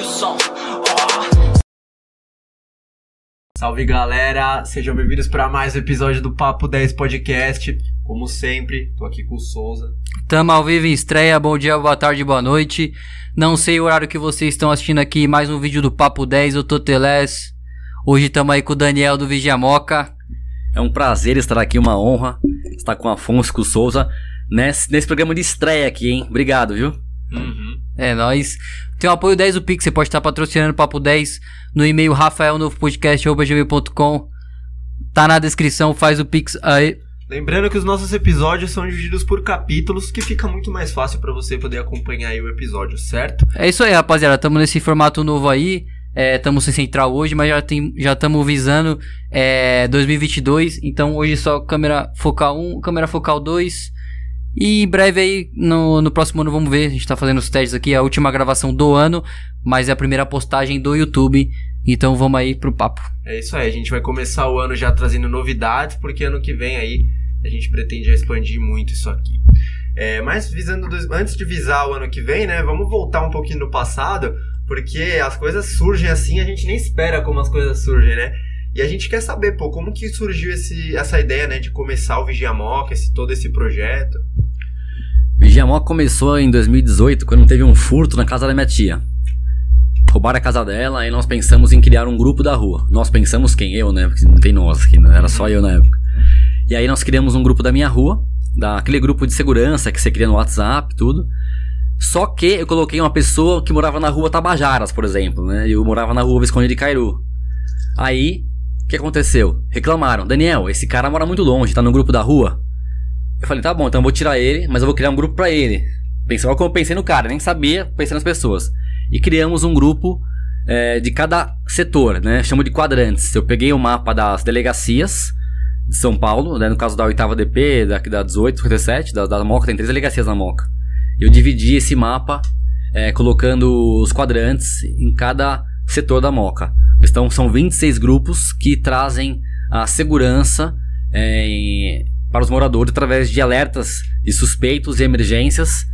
o som. Oh. Salve galera, sejam bem-vindos para mais um episódio do Papo 10 Podcast. Como sempre, tô aqui com o Souza. Tamo ao vivo em estreia, bom dia, boa tarde, boa noite. Não sei o horário que vocês estão assistindo aqui, mais um vídeo do Papo 10, eu tô Teles. Hoje tamo aí com o Daniel do Vigia Moca. É um prazer estar aqui, uma honra estar com o Afonso com o Souza nesse, nesse programa de estreia aqui, hein? Obrigado, viu? Uhum. É, nós. Tem o apoio 10 do Pix, você pode estar patrocinando o Papo 10 no e-mail rafaelnovopodcast.gmail.com Tá na descrição, faz o Pix aí. Lembrando que os nossos episódios são divididos por capítulos, que fica muito mais fácil para você poder acompanhar aí o episódio, certo? É isso aí, rapaziada. Tamo nesse formato novo aí. Estamos sem central hoje, mas já tem, já estamos visando é, 2022. Então hoje só câmera focal 1, câmera focal 2. E em breve aí, no, no próximo ano, vamos ver. A gente tá fazendo os testes aqui, a última gravação do ano, mas é a primeira postagem do YouTube. Então vamos aí pro papo. É isso aí, a gente vai começar o ano já trazendo novidades, porque ano que vem aí a gente pretende expandir muito isso aqui. É, mas visando antes de visar o ano que vem, né? Vamos voltar um pouquinho no passado, porque as coisas surgem assim, a gente nem espera como as coisas surgem, né? E a gente quer saber, pô, como que surgiu esse, essa ideia, né, de começar o Vigiamoca, esse todo esse projeto. Vigiamó começou em 2018, quando teve um furto na casa da minha tia. Roubaram a casa dela e nós pensamos em criar um grupo da rua. Nós pensamos quem? Eu, né? Porque não tem nós aqui, né? Era só eu na época. E aí nós criamos um grupo da minha rua, daquele grupo de segurança que você cria no WhatsApp, tudo. Só que eu coloquei uma pessoa que morava na rua Tabajaras, por exemplo, né? Eu morava na rua Visconde de Cairu. Aí, o que aconteceu? Reclamaram, Daniel, esse cara mora muito longe, tá no grupo da rua. Eu falei, tá bom, então eu vou tirar ele, mas eu vou criar um grupo pra ele. Pensei, como eu pensei no cara, nem sabia, pensei nas pessoas. E criamos um grupo é, de cada setor, né? Chamo de quadrantes. Eu peguei o mapa das delegacias de São Paulo, né? no caso da 8 DP, da, da 18, 57, da, da Moca, tem três delegacias na Moca. Eu dividi esse mapa é, colocando os quadrantes em cada setor da Moca. Então são 26 grupos que trazem a segurança é, em- para os moradores através de alertas de suspeitos e emergências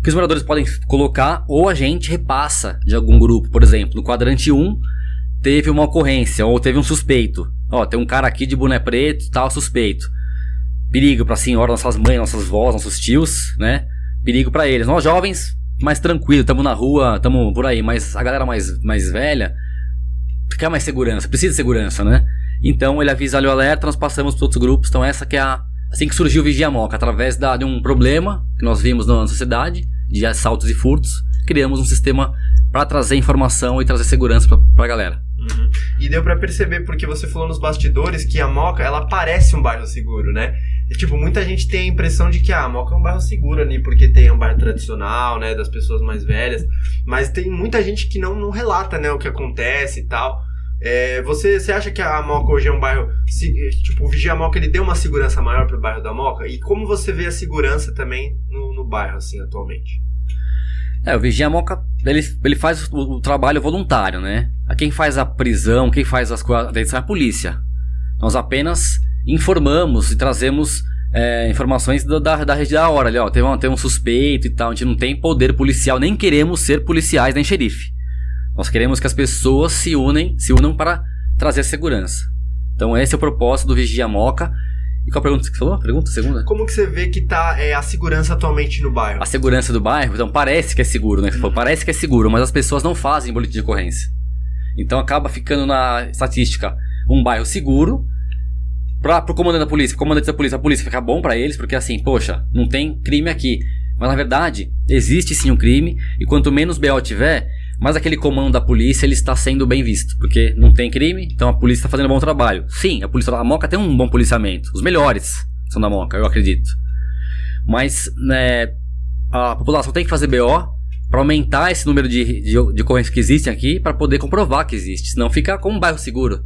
que os moradores podem colocar ou a gente repassa de algum grupo. Por exemplo, no quadrante 1 teve uma ocorrência ou teve um suspeito. Ó, tem um cara aqui de boné preto, tal, suspeito. Perigo para a senhora, nossas mães, nossas vós, nossos tios, né? Perigo para eles. Nós jovens, mais tranquilo, estamos na rua, estamos por aí, mas a galera mais, mais velha quer mais segurança, precisa de segurança, né? Então ele avisa ali o alerta, nós passamos para outros grupos. Então essa que é a assim que surgiu o Vigia Moca, através da, de um problema que nós vimos na sociedade de assaltos e furtos, criamos um sistema para trazer informação e trazer segurança para a galera. Uhum. E deu pra perceber, porque você falou nos bastidores, que a Moca, ela parece um bairro seguro, né? E, tipo, muita gente tem a impressão de que ah, a Moca é um bairro seguro ali, porque tem um bairro tradicional, né, das pessoas mais velhas. Mas tem muita gente que não, não relata, né, o que acontece e tal. É, você, você acha que a Moca hoje é um bairro... se- Tipo, o Vigia Moca, ele deu uma segurança maior pro bairro da Moca? E como você vê a segurança também no, no bairro, assim, atualmente? É, o Vigia Moca, ele, ele faz o, o trabalho voluntário, né? A quem faz a prisão, quem faz as coisas, é a polícia. Nós apenas informamos e trazemos é, informações da, da, da rede da hora ali, ó. Tem tem um suspeito e tal, a gente não tem poder policial, nem queremos ser policiais nem xerife. Nós queremos que as pessoas se unem, se unam para trazer segurança. Então esse é o propósito do Vigia Moca. E qual a pergunta que você falou? Pergunta segunda? Como que você vê que tá é, a segurança atualmente no bairro? a segurança do bairro, então parece que é seguro, né? Você falou, parece que é seguro, mas as pessoas não fazem boletim de ocorrência. Então acaba ficando na estatística um bairro seguro para pro comandante da polícia, pro comandante da polícia, a polícia fica bom para eles, porque assim, poxa, não tem crime aqui. Mas na verdade, existe sim um crime, e quanto menos BO tiver, mais aquele comando da polícia ele está sendo bem visto, porque não tem crime, então a polícia está fazendo um bom trabalho. Sim, a polícia da Moca tem um bom policiamento, os melhores são da Moca, eu acredito. Mas né, a população tem que fazer BO para aumentar esse número de, de, de ocorrências que existem aqui para poder comprovar que existe. Senão fica como um bairro seguro.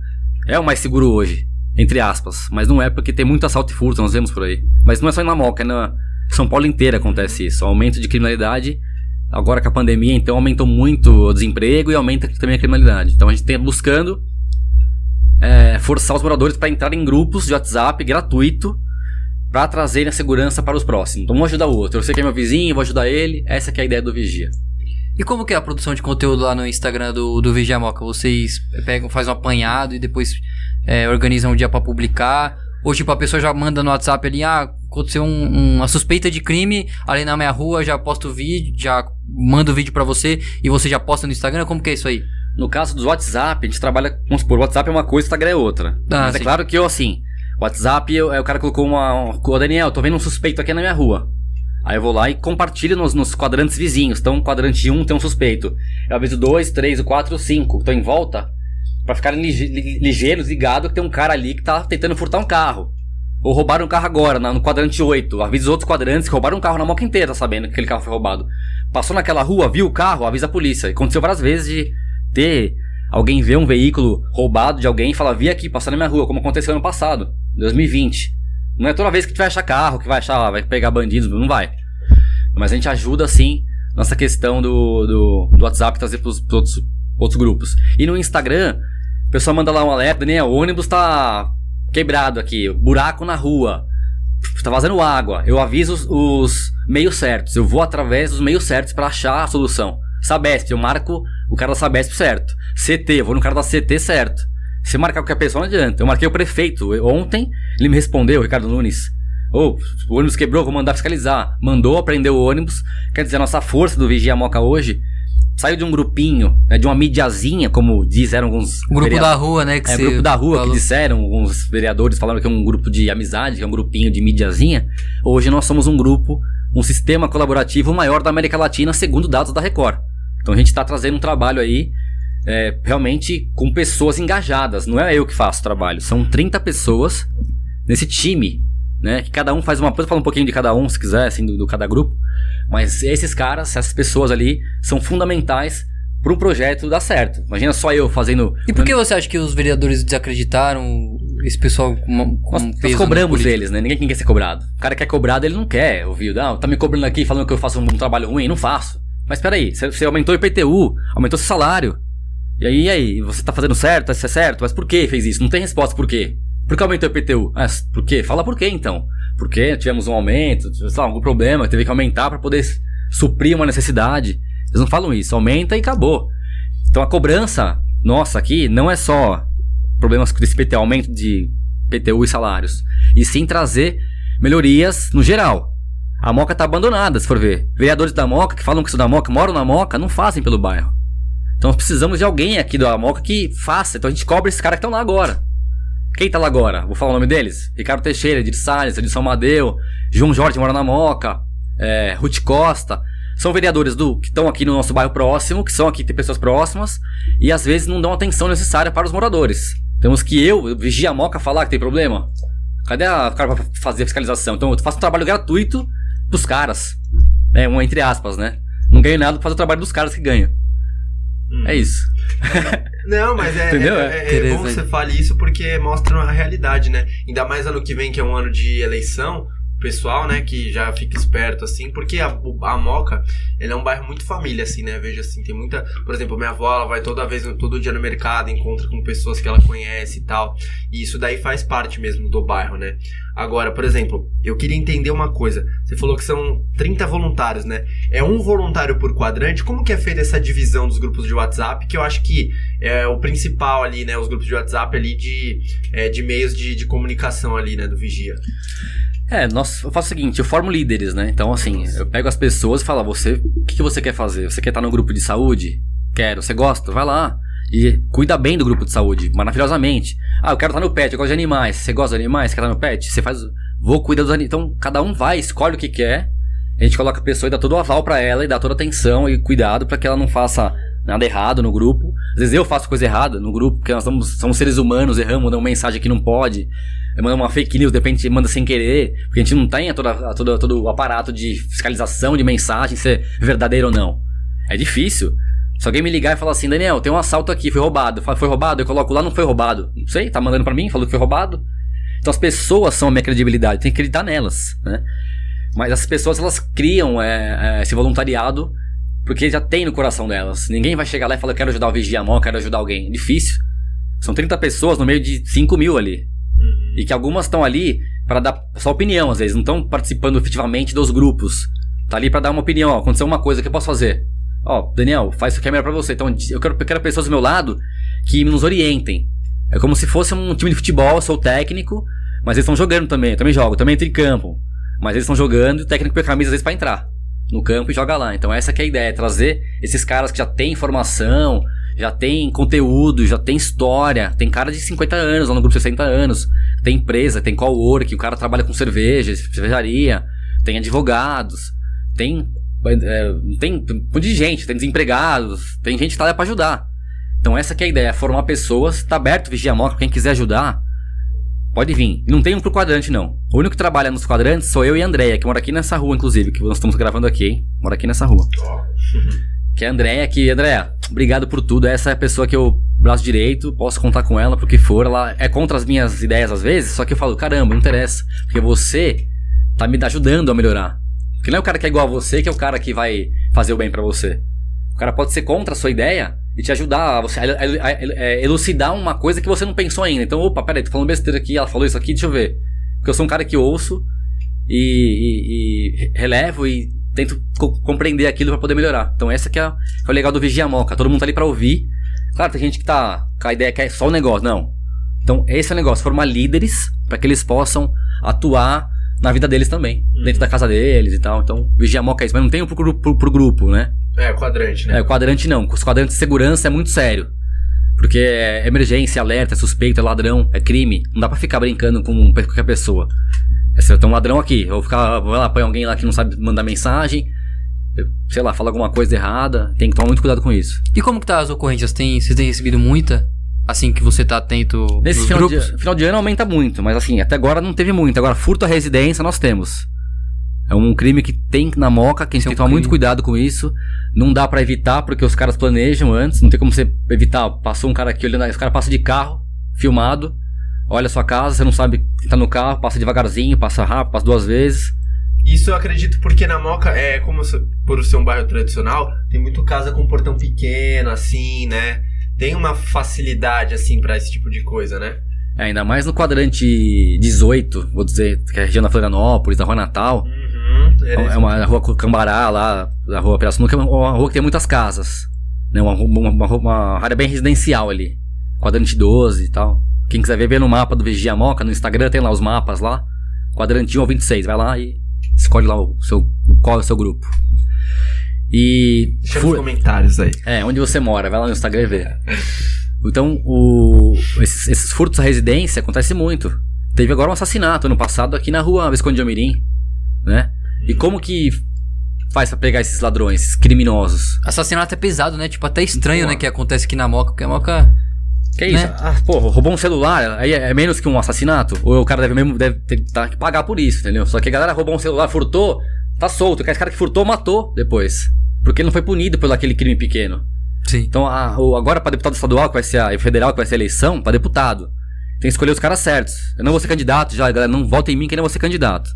É o mais seguro hoje, entre aspas. Mas não é porque tem muito assalto e furto, nós vemos por aí. Mas não é só na Moca, é na São Paulo inteira acontece isso. Aumento de criminalidade. Agora com a pandemia, então aumentou muito o desemprego e aumenta também a criminalidade. Então a gente tem buscando é, forçar os moradores para entrar em grupos de WhatsApp gratuito para trazerem a segurança para os próximos. Então um ajuda o outro. Eu sei que é meu vizinho, vou ajudar ele. Essa é a ideia do Vigia. E como que é a produção de conteúdo lá no Instagram do, do Vigia Moca? Vocês pegam, fazem um apanhado e depois é, organizam um dia pra publicar? Ou tipo, a pessoa já manda no WhatsApp ali, ah, aconteceu um- uma suspeita de crime ali na minha rua, já posto o vídeo, já mando o vídeo pra você e você já posta no Instagram? Como que é isso aí? No caso dos WhatsApp, a gente trabalha, vamos supor, WhatsApp é uma coisa, Instagram é outra. Ah, Mas é sim. claro que eu, assim, WhatsApp, eu, aí o cara colocou uma. Ô Daniel, tô vendo um suspeito aqui na minha rua. Aí eu vou lá e compartilho nos, nos quadrantes vizinhos. Então, quadrante 1 tem um suspeito. Eu aviso 2, 3, 4, 5. Tô em volta. Pra ficarem lige- li- ligeiros, ligados que tem um cara ali que tá tentando furtar um carro. Ou roubaram um carro agora, no quadrante 8. Avisa os outros quadrantes que roubaram um carro na moca inteira, sabendo que aquele carro foi roubado. Passou naquela rua, viu o carro, avisa a polícia. Aconteceu várias vezes de ter alguém ver um veículo roubado de alguém e falar, vi aqui, passar na minha rua, como aconteceu ano passado, 2020. Não é toda vez que tu vai achar carro, que vai achar, vai pegar bandidos, não vai. Mas a gente ajuda, sim, nessa questão do, do, do WhatsApp trazer pros, pros outros, outros grupos. E no Instagram, a pessoa manda lá um alerta, Daniel, o ônibus tá quebrado aqui, buraco na rua, tá vazando água. Eu aviso os, os meios certos, eu vou através dos meios certos pra achar a solução. Sabesp, eu marco o cara da Sabesp certo. CT, eu vou no cara da CT certo. Se marcar qualquer pessoa, não adianta. Eu marquei o prefeito. Ontem, ele me respondeu, Ricardo Nunes. Ô, o ônibus quebrou, vou mandar fiscalizar. Mandou, aprendeu o ônibus. Quer dizer, a nossa força do Vigia Moca hoje saiu de um grupinho, né, de uma mídiazinha, como disseram alguns. Grupo vereadores. da rua, né? Que É, grupo da rua falou. que disseram, alguns vereadores falaram que é um grupo de amizade, que é um grupinho de mídiazinha. Hoje nós somos um grupo, um sistema colaborativo maior da América Latina, segundo dados da Record. Então a gente está trazendo um trabalho aí, é, realmente com pessoas engajadas. Não é eu que faço o trabalho, são 30 pessoas nesse time, né? Que cada um faz uma coisa, fala um pouquinho de cada um, se quiser, assim, do, do cada grupo. Mas esses caras, essas pessoas ali, são fundamentais para um projeto dar certo. Imagina só eu fazendo. E por que você acha que os vereadores desacreditaram esse pessoal com, com Nós, nós cobramos na política? eles, né? Ninguém quer ser cobrado. O cara quer cobrado, ele não quer ouvir. Não, tá me cobrando aqui falando que eu faço um, trabalho ruim. Não faço. Mas peraí, você, você aumentou o IPTU, aumentou seu salário. E aí, e aí, você tá fazendo certo, isso é certo? Mas por que fez isso? Não tem resposta por quê. Por que aumentou o IPTU? Ah, por quê? Fala por quê então. Porque tivemos um aumento, sei lá, algum problema, teve que aumentar para poder suprir uma necessidade. Eles não falam isso, aumenta e acabou. Então a cobrança nossa aqui não é só problemas desse IPTU, aumento de PTU e salários, e sim trazer melhorias no geral. A Moca tá abandonada, se for ver. Vereadores da Moca que falam que são da Moca, moram na Moca, não fazem pelo bairro. Então nós precisamos de alguém aqui da Moca que faça. Então a gente cobra esses caras que estão lá agora. Quem tá lá agora? Vou falar o nome deles? Ricardo Teixeira, Edir Salles, Edson Madeu, João Jorge mora na Moca, é, Ruth Costa. São vereadores do que estão aqui no nosso bairro próximo, que são aqui, tem pessoas próximas, e às vezes não dão atenção necessária para os moradores. Temos que eu, vigia a Moca, falar que tem problema. Cadê a cara pra fazer a fiscalização? Então eu faço um trabalho gratuito pros caras. É, um entre aspas, né? Não ganho nada pra fazer o trabalho dos caras que ganham. É isso. Não, mas é, Entendeu? é, é- é bom que você fale isso porque mostra a realidade, né? Ainda mais ano que vem, que é um ano de eleição, pessoal, né, que já fica esperto, assim, porque a, a Moca, ele é um bairro muito família, assim, né? Veja assim, tem muita. Por exemplo, minha avó, ela vai toda vez, todo dia no mercado, encontra com pessoas que ela conhece e tal. E isso daí faz parte mesmo do bairro, né? Agora, por exemplo, eu queria entender uma coisa. Você falou que são 30 voluntários, né? É um voluntário por quadrante. Como que é feita essa divisão dos grupos de WhatsApp? Que eu acho que é o principal ali, né? Os grupos de WhatsApp ali de, é, de meios de, de comunicação ali, né? Do Vigia. É, nós, eu faço o seguinte, eu formo líderes, né? Então, assim, eu pego as pessoas e falo, você, o que, que você quer fazer? Você quer estar no grupo de saúde? Quero. Você gosta? Vai lá. E cuida bem do grupo de saúde, maravilhosamente. Ah, eu quero estar no pet, eu gosto de animais. Você gosta de animais? Quer estar no pet? Você faz. Vou cuidar dos animais. Então, cada um vai, escolhe o que quer. A gente coloca a pessoa e dá todo o aval pra ela e dá toda a atenção e cuidado pra que ela não faça nada errado no grupo. Às vezes eu faço coisa errada no grupo, porque nós somos, somos seres humanos, erramos, uma mensagem que não pode. Manda uma fake news, de repente manda sem querer, porque a gente não tem a toda, a toda, todo o aparato de fiscalização de mensagem, se é verdadeiro ou não. É difícil. Se alguém me ligar e falar assim, Daniel, tem um assalto aqui, foi roubado. Foi roubado? Eu coloco lá, não foi roubado. Não sei, tá mandando pra mim, falou que foi roubado. Então as pessoas são a minha credibilidade, tem que acreditar nelas, né? Mas as pessoas, elas criam é, é, esse voluntariado porque já tem no coração delas. Ninguém vai chegar lá e falar, eu quero ajudar o Vigia Mó, quero ajudar alguém. É difícil. São 30 pessoas no meio de 5 mil ali. E que algumas estão ali para dar só opinião, às vezes. Não estão participando efetivamente dos grupos. Tá ali para dar uma opinião. Ó, aconteceu uma coisa, o que eu posso fazer? Ó, Daniel, faz isso que é melhor pra você. Então, eu quero, eu quero pessoas do meu lado que nos orientem. É como se fosse um time de futebol, eu sou o técnico, mas eles estão jogando também. Eu também jogo, também entro em campo. Mas eles estão jogando e o técnico põe a camisa às vezes pra entrar no campo e joga lá. Então essa é a ideia, trazer esses caras que já têm informação, já tem conteúdo, já tem história. Tem cara de 50 anos lá no grupo 60 anos. Tem empresa, tem cowork, o cara trabalha com cerveja, cervejaria, tem advogados, tem. É, tem um monte de gente, tem desempregados, tem gente que tá lá pra ajudar. Então essa que é a ideia, formar pessoas, tá aberto o Vigia Moca, quem quiser ajudar, pode vir. Não tem um pro quadrante, não. O único que trabalha nos quadrantes sou eu e a Andréia, que mora aqui nessa rua, inclusive, que nós estamos gravando aqui, hein? Mora aqui nessa rua. Que é a Andréia, que, Andréia, obrigado por tudo. Essa é a pessoa que eu, braço direito, posso contar com ela pro que for. Ela é contra as minhas ideias às vezes, só que eu falo, caramba, não interessa. Porque você tá me ajudando a melhorar. Porque não é o cara que é igual a você que é o cara que vai fazer o bem para você. O cara pode ser contra a sua ideia e te ajudar a, você, a, a, a, elucidar uma coisa que você não pensou ainda. Então, opa, peraí, tô falando besteira aqui, ela falou isso aqui, deixa eu ver. Porque eu sou um cara que ouço e, e, e relevo e tento co compreender aquilo para poder melhorar. Então essa que é, que é o legal do Vigia Moca. Todo mundo tá ali para ouvir. Claro, tem gente que tá com a ideia que é só o negócio. Não. Então esse é o negócio, formar líderes para que eles possam atuar na vida deles também. Uhum. Dentro da casa deles e tal. Então, Vigia Moca é isso. Mas não tem pro, pro, pro, pro grupo, né? É, quadrante, né? É, quadrante não. Os quadrantes de segurança é muito sério. Porque é emergência, alerta, é suspeito, é ladrão, é crime. Não dá pra ficar brincando com qualquer pessoa. É, se eu tenho um ladrão aqui, eu vou ficar, vou lá, põe alguém lá que não sabe mandar mensagem, sei lá, fala alguma coisa errada, tem que tomar muito cuidado com isso. E como que tá as ocorrências? Tem, vocês têm recebido muita? Assim que você tá atento Nesse final grupos? de, final de ano aumenta muito, mas assim, até agora não teve muito. Agora, furto à residência nós temos. É um crime que tem na moca, que a gente Esse é tem um que tomar muito crime. cuidado com isso. Não dá pra evitar, porque os caras planejam antes. Não tem como você evitar. Passou um cara aqui olhando, os caras passam de carro, filmado. Olha a sua casa, você não sabe que tá no carro, passa devagarzinho, passa rápido, passa duas vezes. Isso eu acredito porque na Moca, é como se- por ser um bairro tradicional, tem muito casa com portão pequeno, assim, né? Tem uma facilidade, assim, pra esse tipo de coisa, né? É, ainda mais no quadrante 18, vou dizer, que é a região da Florianópolis, da Rua Natal. Uhum. É uma rua Cambará lá, da rua Pirassununga, que é uma rua que tem muitas casas. Né? Uma, uma, uma, uma área bem residencial ali. Quadrante 12 e tal. Quem quiser ver, vê no mapa do Vigia Moca, no Instagram tem lá os mapas lá. Quadrante 1 ao 26, vai lá e escolhe lá o seu, qual é o seu grupo. E. Deixa fu- nos comentários aí. é, onde você mora, vai lá no Instagram e vê. Então, o, esses, esses furtos à residência acontece muito. Teve agora um assassinato ano passado aqui na rua Visconde de Almirim, né? E como que faz pra pegar esses ladrões, esses criminosos? Assassinato é pesado, né? Tipo, até estranho, Pô. né? Que acontece aqui na Moca, porque a Moca. Que isso? Né? Ah, pô, roubou um celular, aí é é menos que um assassinato? Ou o cara deve mesmo deve ter tá, que pagar por isso, entendeu? Só que a galera roubou um celular, furtou, tá solto. Esse cara que furtou matou depois. Porque ele não foi punido pelo aquele crime pequeno. Sim. Então, a- o- agora para deputado estadual, que vai ser a e federal, que vai ser a eleição, para deputado. Tem que escolher os caras certos. Eu não vou ser candidato já, galera. Não vota em mim que eu não vou ser candidato.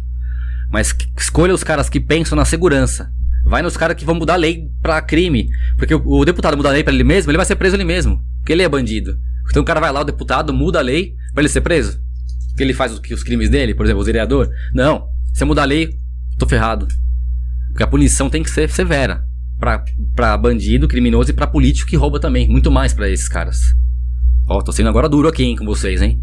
Mas escolha os caras que pensam na segurança. Vai nos caras que vão mudar a lei pra crime. Porque o, o deputado mudar a lei pra ele mesmo, ele vai ser preso ele mesmo. Porque ele é bandido. Então o cara vai lá, o deputado muda a lei pra ele ser preso. Porque ele faz os, os crimes dele, por exemplo, o vereador. Não. Se eu mudar a lei, tô ferrado. Porque a punição tem que ser severa. Pra, pra bandido, criminoso e pra político que rouba também. Muito mais pra esses caras. Ó, tô sendo agora duro aqui, hein, com vocês, hein.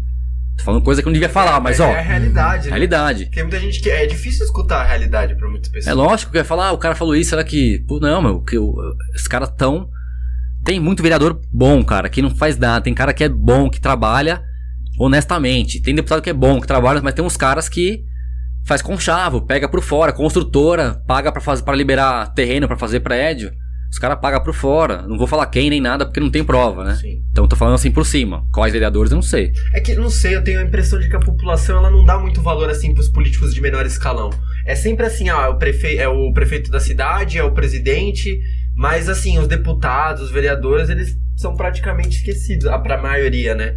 Tô falando coisa que eu não devia falar, mas ó. É a realidade, né? Realidade. Tem muita gente que. É difícil escutar a realidade pra muitas pessoas. É lógico que eu ia falar, ah, o cara falou isso, será que. Pô, não, meu, que o- os caras tão. Tem muito vereador bom, cara, que não faz nada. Tem cara que é bom, que trabalha honestamente. Tem deputado que é bom, que trabalha, mas tem uns caras que faz conchavo, pega por fora, construtora, paga pra, fazer, pra liberar terreno pra fazer prédio. Os caras pagam por fora. Não vou falar quem nem nada porque não tem prova, né? Sim. Então eu tô falando assim por cima. Quais vereadores eu não sei. É que, não sei, eu tenho a impressão de que a população ela não dá muito valor assim pros políticos de menor escalão. É sempre assim, ah, é o, prefe... é o prefeito da cidade, é o presidente, mas assim, os deputados, os vereadores, eles são praticamente esquecidos, ah, pra maioria, né?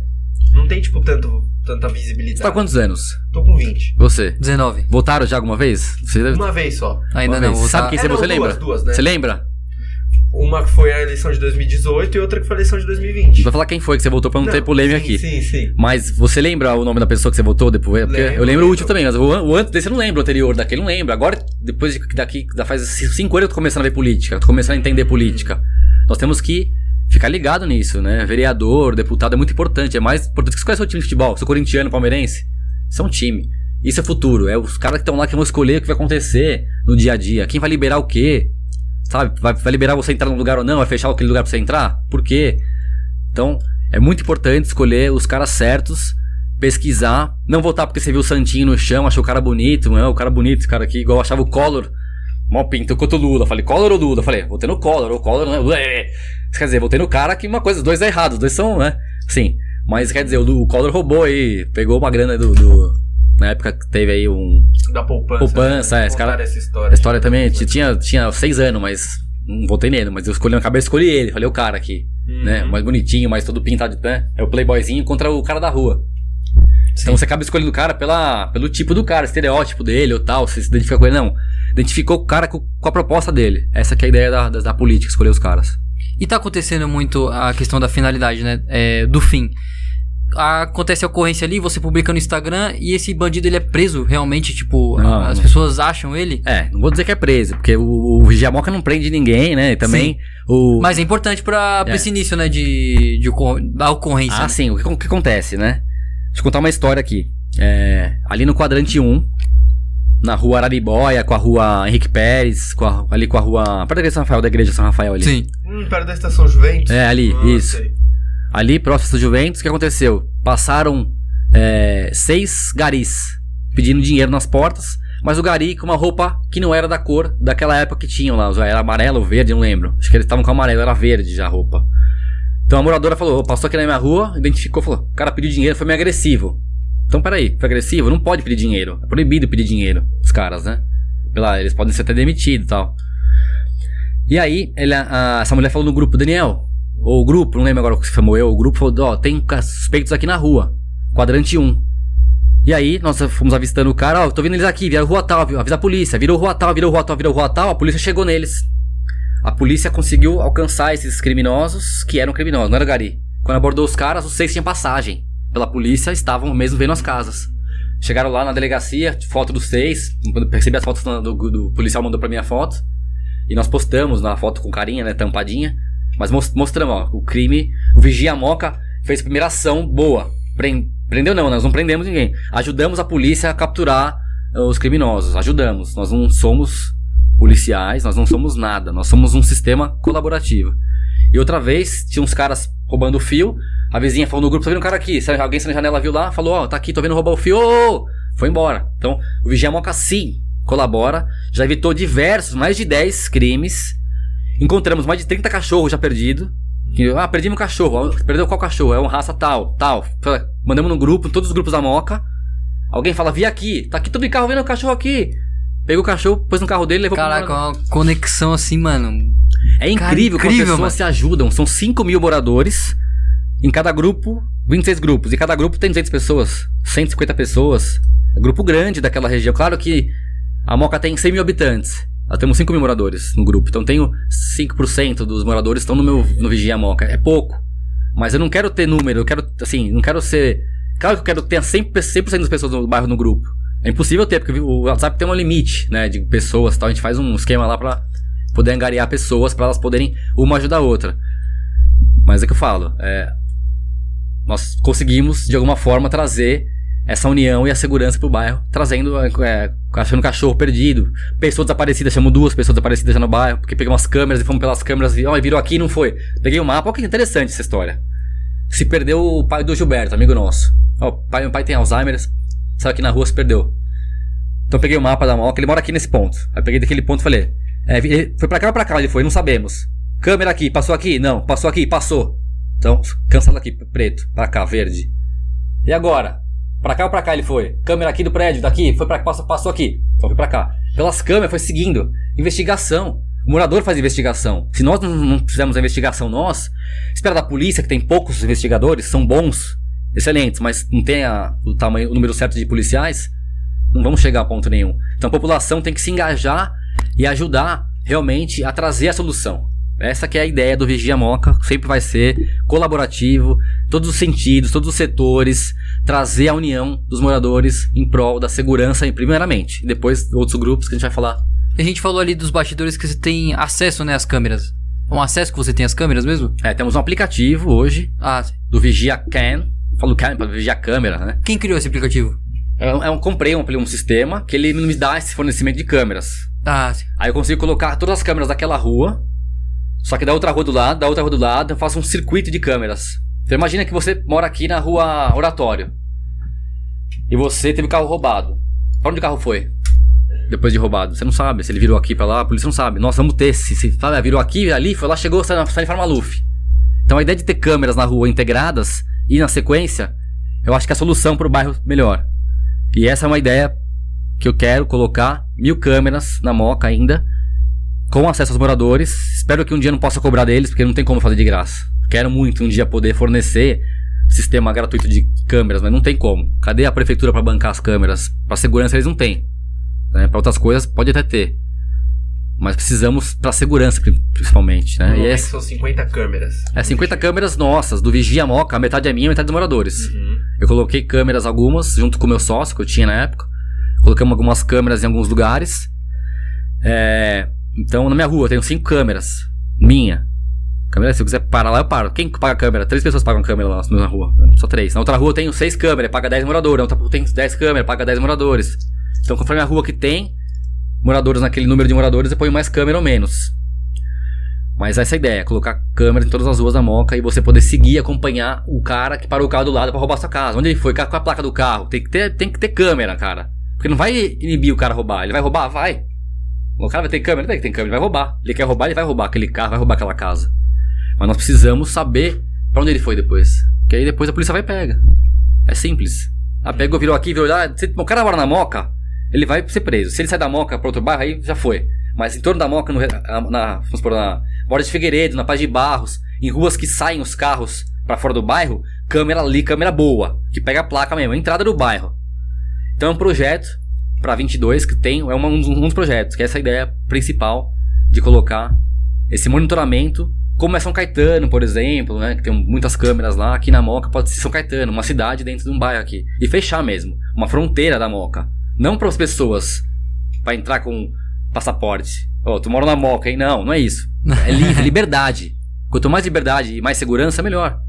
Não tem, tipo, tanto, tanta visibilidade. Você tá há quantos anos? Tô com 20. Você. 19. Votaram já alguma vez? Você deve... Uma vez só. Ainda Uma não. vez. Sabe quem É, você, não, você duas, lembra? duas, né? Você lembra? Uma que foi a eleição de 2018 e outra que foi a eleição de Não 2020. vai falar quem foi que você votou pra não, ter polêmica sim, aqui. Sim, sim. Mas você lembra o nome da pessoa que você votou depois? Porque Lembro, eu lembro o último também, mas o, o antes desse eu não lembro, o anterior daquele eu não lembro. Agora, depois de, daqui, da faz cinco anos eu tô começando a ver política, tô começando a entender política. Nós temos que ficar ligado nisso, né? Vereador, deputado é muito importante. É mais importante que você conhece o time de futebol, sou corintiano, palmeirense. Isso é um time. Isso é futuro. É os caras que estão lá que vão escolher o que vai acontecer no dia a dia. Quem vai liberar o quê? Sabe? Vai, vai liberar você entrar num lugar ou não? Vai fechar aquele lugar pra você entrar? Por quê? Então, é muito importante escolher os caras certos, pesquisar, não votar porque você viu o Santinho no chão, achou o cara bonito, não, o cara bonito, esse cara aqui, igual eu achava o Collor, mó pinto quanto o Lula. Falei, Collor ou Lula? Falei, votei no Collor, ou Collor não é. Quer dizer, votei no cara que uma coisa, os dois é errado, os dois são, né? Sim. Mas quer dizer, o, o Collor roubou aí, pegou uma grana do. do- na época que teve aí um. Da poupança. Poupança, né? é, esse cara- essa história. A história também, tinha, tinha seis anos, mas não votei nele, mas eu escolhi na cabeça, escolhi ele, falei o cara aqui, Uhum. né? Mais bonitinho, mais todo pintado, né? É o playboyzinho contra o cara da rua. Então você acaba escolhendo o cara pela, pelo tipo do cara, estereótipo dele ou tal, você se identifica com ele, não. Identificou o cara com, com a proposta dele. Essa que é a ideia da, da, da política, escolher os caras. E tá acontecendo muito a questão da finalidade, né? É, do fim. Acontece a ocorrência ali, você publica no Instagram e esse bandido ele é preso realmente, tipo, Não, as não. pessoas acham ele. É, não vou dizer que é preso, porque o, o Vigiamoca não prende ninguém, né? E também o... Mas é importante pra, pra É. esse início, né? De, de ocor- da ocorrência. Ah, né? sim. O que, o que acontece, né? Deixa eu contar uma história aqui. É, ali no quadrante 1, na rua Araribóia, com a rua Henrique Pérez, com a- ali com a rua. Perto da igreja São Rafael, da igreja São Rafael ali. Sim. Hum, perto da estação Juventus? É, ali, Ah, isso. sei. Ali, próximo do Juventus, o que aconteceu? Passaram é, seis garis pedindo dinheiro nas portas, mas o gari com uma roupa que não era da cor daquela época que tinham lá. Era amarelo ou verde, não lembro. Acho que eles estavam com amarelo, era verde já a roupa. Então a moradora falou, passou aqui na minha rua, identificou, falou, o cara pediu dinheiro, foi meio agressivo. Então peraí, foi agressivo? Não pode pedir dinheiro. É proibido pedir dinheiro, os caras, né? Pela, eles podem ser até demitidos e tal. E aí, ele- a- essa mulher falou no grupo, Daniel, ou o grupo, não lembro agora o que se chamou eu, o grupo falou, ó, tem ca- suspeitos aqui na rua, quadrante 1. E aí, nós fomos avistando o cara, ó, tô vendo eles aqui, viraram rua tal, avisa a polícia, virou rua tal, virou rua tal, virou rua tal, a polícia chegou neles. A polícia conseguiu alcançar esses criminosos que eram criminosos, não era gari. Quando abordou os caras, os seis tinham passagem. Pela polícia, estavam mesmo vendo as casas. Chegaram lá na delegacia, foto dos seis. Percebi as fotos do, do, do policial mandou pra mim a foto. E nós postamos na foto com carinha, né, tampadinha. Mas mos- mostramos, ó, o crime, o Vigia Moca fez a primeira ação boa. Pren- prendeu não, nós não prendemos ninguém. Ajudamos a polícia a capturar eh, os criminosos, ajudamos. Nós não somos policiais, nós não somos nada, nós somos um sistema colaborativo. E outra vez, tinha uns caras roubando o fio, a vizinha falou no grupo, tá vendo um cara aqui? Alguém saiu na janela viu lá, falou, ó, tá aqui, tô vendo roubar o fio, ô, foi embora. Então, o Vigia Moca sim colabora, já evitou diversos, mais de 10 crimes, encontramos mais de 30 cachorros já perdidos, ah, perdi meu cachorro, perdeu qual cachorro? É uma raça tal, tal. Mandamos no grupo, em todos os grupos da Moca, alguém fala, vi aqui, tá aqui todo de carro vendo o cachorro aqui. Pegou o cachorro, pôs no carro dele, levou Caraca, pro uma conexão assim, mano. é Cara, incrível como as pessoas mano. se ajudam. São 5 mil moradores. Em cada grupo, 26 grupos. E cada grupo tem 200 pessoas, 150 pessoas. É grupo grande daquela região. Claro que a Moca tem 100 mil habitantes. Nós temos 5 mil moradores no grupo. Então tenho 5% dos moradores estão no meu no Vigia Moca. É pouco. Mas eu não quero ter número. Eu quero, assim, não quero ser. Claro que eu quero ter 100%, 100 das pessoas no bairro no grupo. É impossível ter, porque o WhatsApp tem um limite, né? De pessoas e tal. A gente faz um esquema lá pra poder angariar pessoas para elas poderem uma ajudar a outra. Mas é que eu falo, é, nós conseguimos de alguma forma trazer essa união e a segurança pro bairro, trazendo, é, achando cachorro perdido, pessoas desaparecidas, chamamos duas pessoas desaparecidas já no bairro, porque pegamos as câmeras e fomos pelas câmeras e, ó, virou aqui e não foi. Peguei o mapa, olha que interessante essa história. Se perdeu o pai do Gilberto, amigo nosso. Ó, pai, meu pai tem Alzheimer, saiu aqui na rua, se perdeu. Então peguei o mapa da Moca, ele mora aqui nesse ponto. Aí peguei daquele ponto e falei, é, foi pra cá ou pra cá? Ele foi, não sabemos. Câmera aqui, passou aqui? Não, passou aqui, passou. Então, cancela aqui, preto, pra cá, verde. E agora? Pra cá ou pra cá ele foi? Câmera aqui do prédio, daqui, foi pra passou, passou aqui. Então foi pra cá. Pelas câmeras, foi seguindo. Investigação. O morador faz investigação. Se nós não, não fizermos a investigação nós, espera da polícia, que tem poucos investigadores, são bons, excelentes, mas não tem a- o tamanho, o número certo de policiais, não vamos chegar a ponto nenhum. Então a população tem que se engajar e ajudar realmente a trazer a solução. Essa que é a ideia do Vigia Moca, sempre vai ser colaborativo, todos os sentidos, todos os setores, trazer a união dos moradores em prol da segurança primeiramente, e depois outros grupos que a gente vai falar. A gente falou ali dos bastidores que você tem acesso, né, às câmeras. Um acesso que você tem às câmeras mesmo? É, temos um aplicativo hoje Ah, sim. do Vigia Cam, eu falo Cam para Vigia Câmera, né? quem criou esse aplicativo? É um, é comprei um, um sistema que ele me dá esse fornecimento de câmeras. Ah, sim. Aí eu consigo colocar todas as câmeras daquela rua, só que da outra rua do lado, da outra rua do lado, eu faço um circuito de câmeras. Então imagina que você mora aqui na rua Oratório. E você teve o carro roubado. Pra onde o carro foi? Depois de roubado. Você não sabe. Se ele virou aqui pra lá, a polícia não sabe. Nós vamos ter. Se, se fala, virou aqui, ali, foi lá, chegou, sai sai em Farmaluf. Então a ideia de ter câmeras na rua integradas e na sequência, eu acho que é a solução pro bairro melhor. E essa é uma ideia que eu quero colocar mil câmeras na Moca ainda, com acesso aos moradores. Espero que um dia não possa cobrar deles, porque não tem como fazer de graça. Quero muito um dia poder fornecer sistema gratuito de câmeras, mas não tem como. Cadê a prefeitura para bancar as câmeras? Para segurança eles não têm. Né? Para outras coisas pode até ter. Mas precisamos para segurança pri- principalmente, né? E é, são 50 câmeras. é 50 câmeras nossas, do Vigia Moca, a metade é minha, a metade dos moradores. Uhum. Eu coloquei câmeras algumas, junto com o meu sócio, que eu tinha na época. Colocamos algumas câmeras em alguns lugares. É, então, na minha rua, eu tenho cinco câmeras. Minha. Câmera, se eu quiser parar lá, eu paro. Quem paga câmera? Três pessoas pagam câmera lá na rua. Só três. Na outra rua eu tenho seis câmeras, paga 10 moradores. Na outra rua eu tenho 10 câmeras, paga 10 moradores. Então, conforme a rua que tem moradores naquele número de moradores, eu ponho mais câmera ou menos. Mas essa é a ideia, colocar câmera em todas as ruas da Moca e você poder seguir acompanhar o cara que parou o carro do lado pra roubar sua casa. Onde ele foi? Com a placa do carro. Tem que ter, tem que ter câmera, cara. Porque não vai inibir o cara roubar. Ele vai roubar? Vai. O cara vai ter câmera? Tem ter câmera, ele vai roubar. Ele quer roubar, ele vai roubar aquele carro, vai roubar aquela casa. Mas nós precisamos saber pra onde ele foi depois. Que aí depois a polícia vai e pega. É simples. Ah, pegou, virou aqui, virou lá. Se o cara mora na Moca, ele vai ser preso. Se ele sai da Moca pra outro bairro, aí já foi. Mas em torno da Moca, no, na, vamos supor, na Borda de Figueiredo, na Paz de Barros, em ruas que saem os carros pra fora do bairro, câmera ali, câmera boa, que pega a placa mesmo, a entrada do bairro. Então é um projeto pra 22 que tem, é um, dos- um dos projetos, que é essa ideia principal de colocar esse monitoramento, como é São Caetano, por exemplo, né, que tem muitas câmeras lá, aqui na Moca pode ser São Caetano, uma cidade dentro de um bairro aqui, e fechar mesmo, uma fronteira da Moca, não para as pessoas pra entrar com passaporte. Ô, tu mora na Moca, hein? Não, não é isso. É livre, liberdade. Quanto mais liberdade e mais segurança, melhor.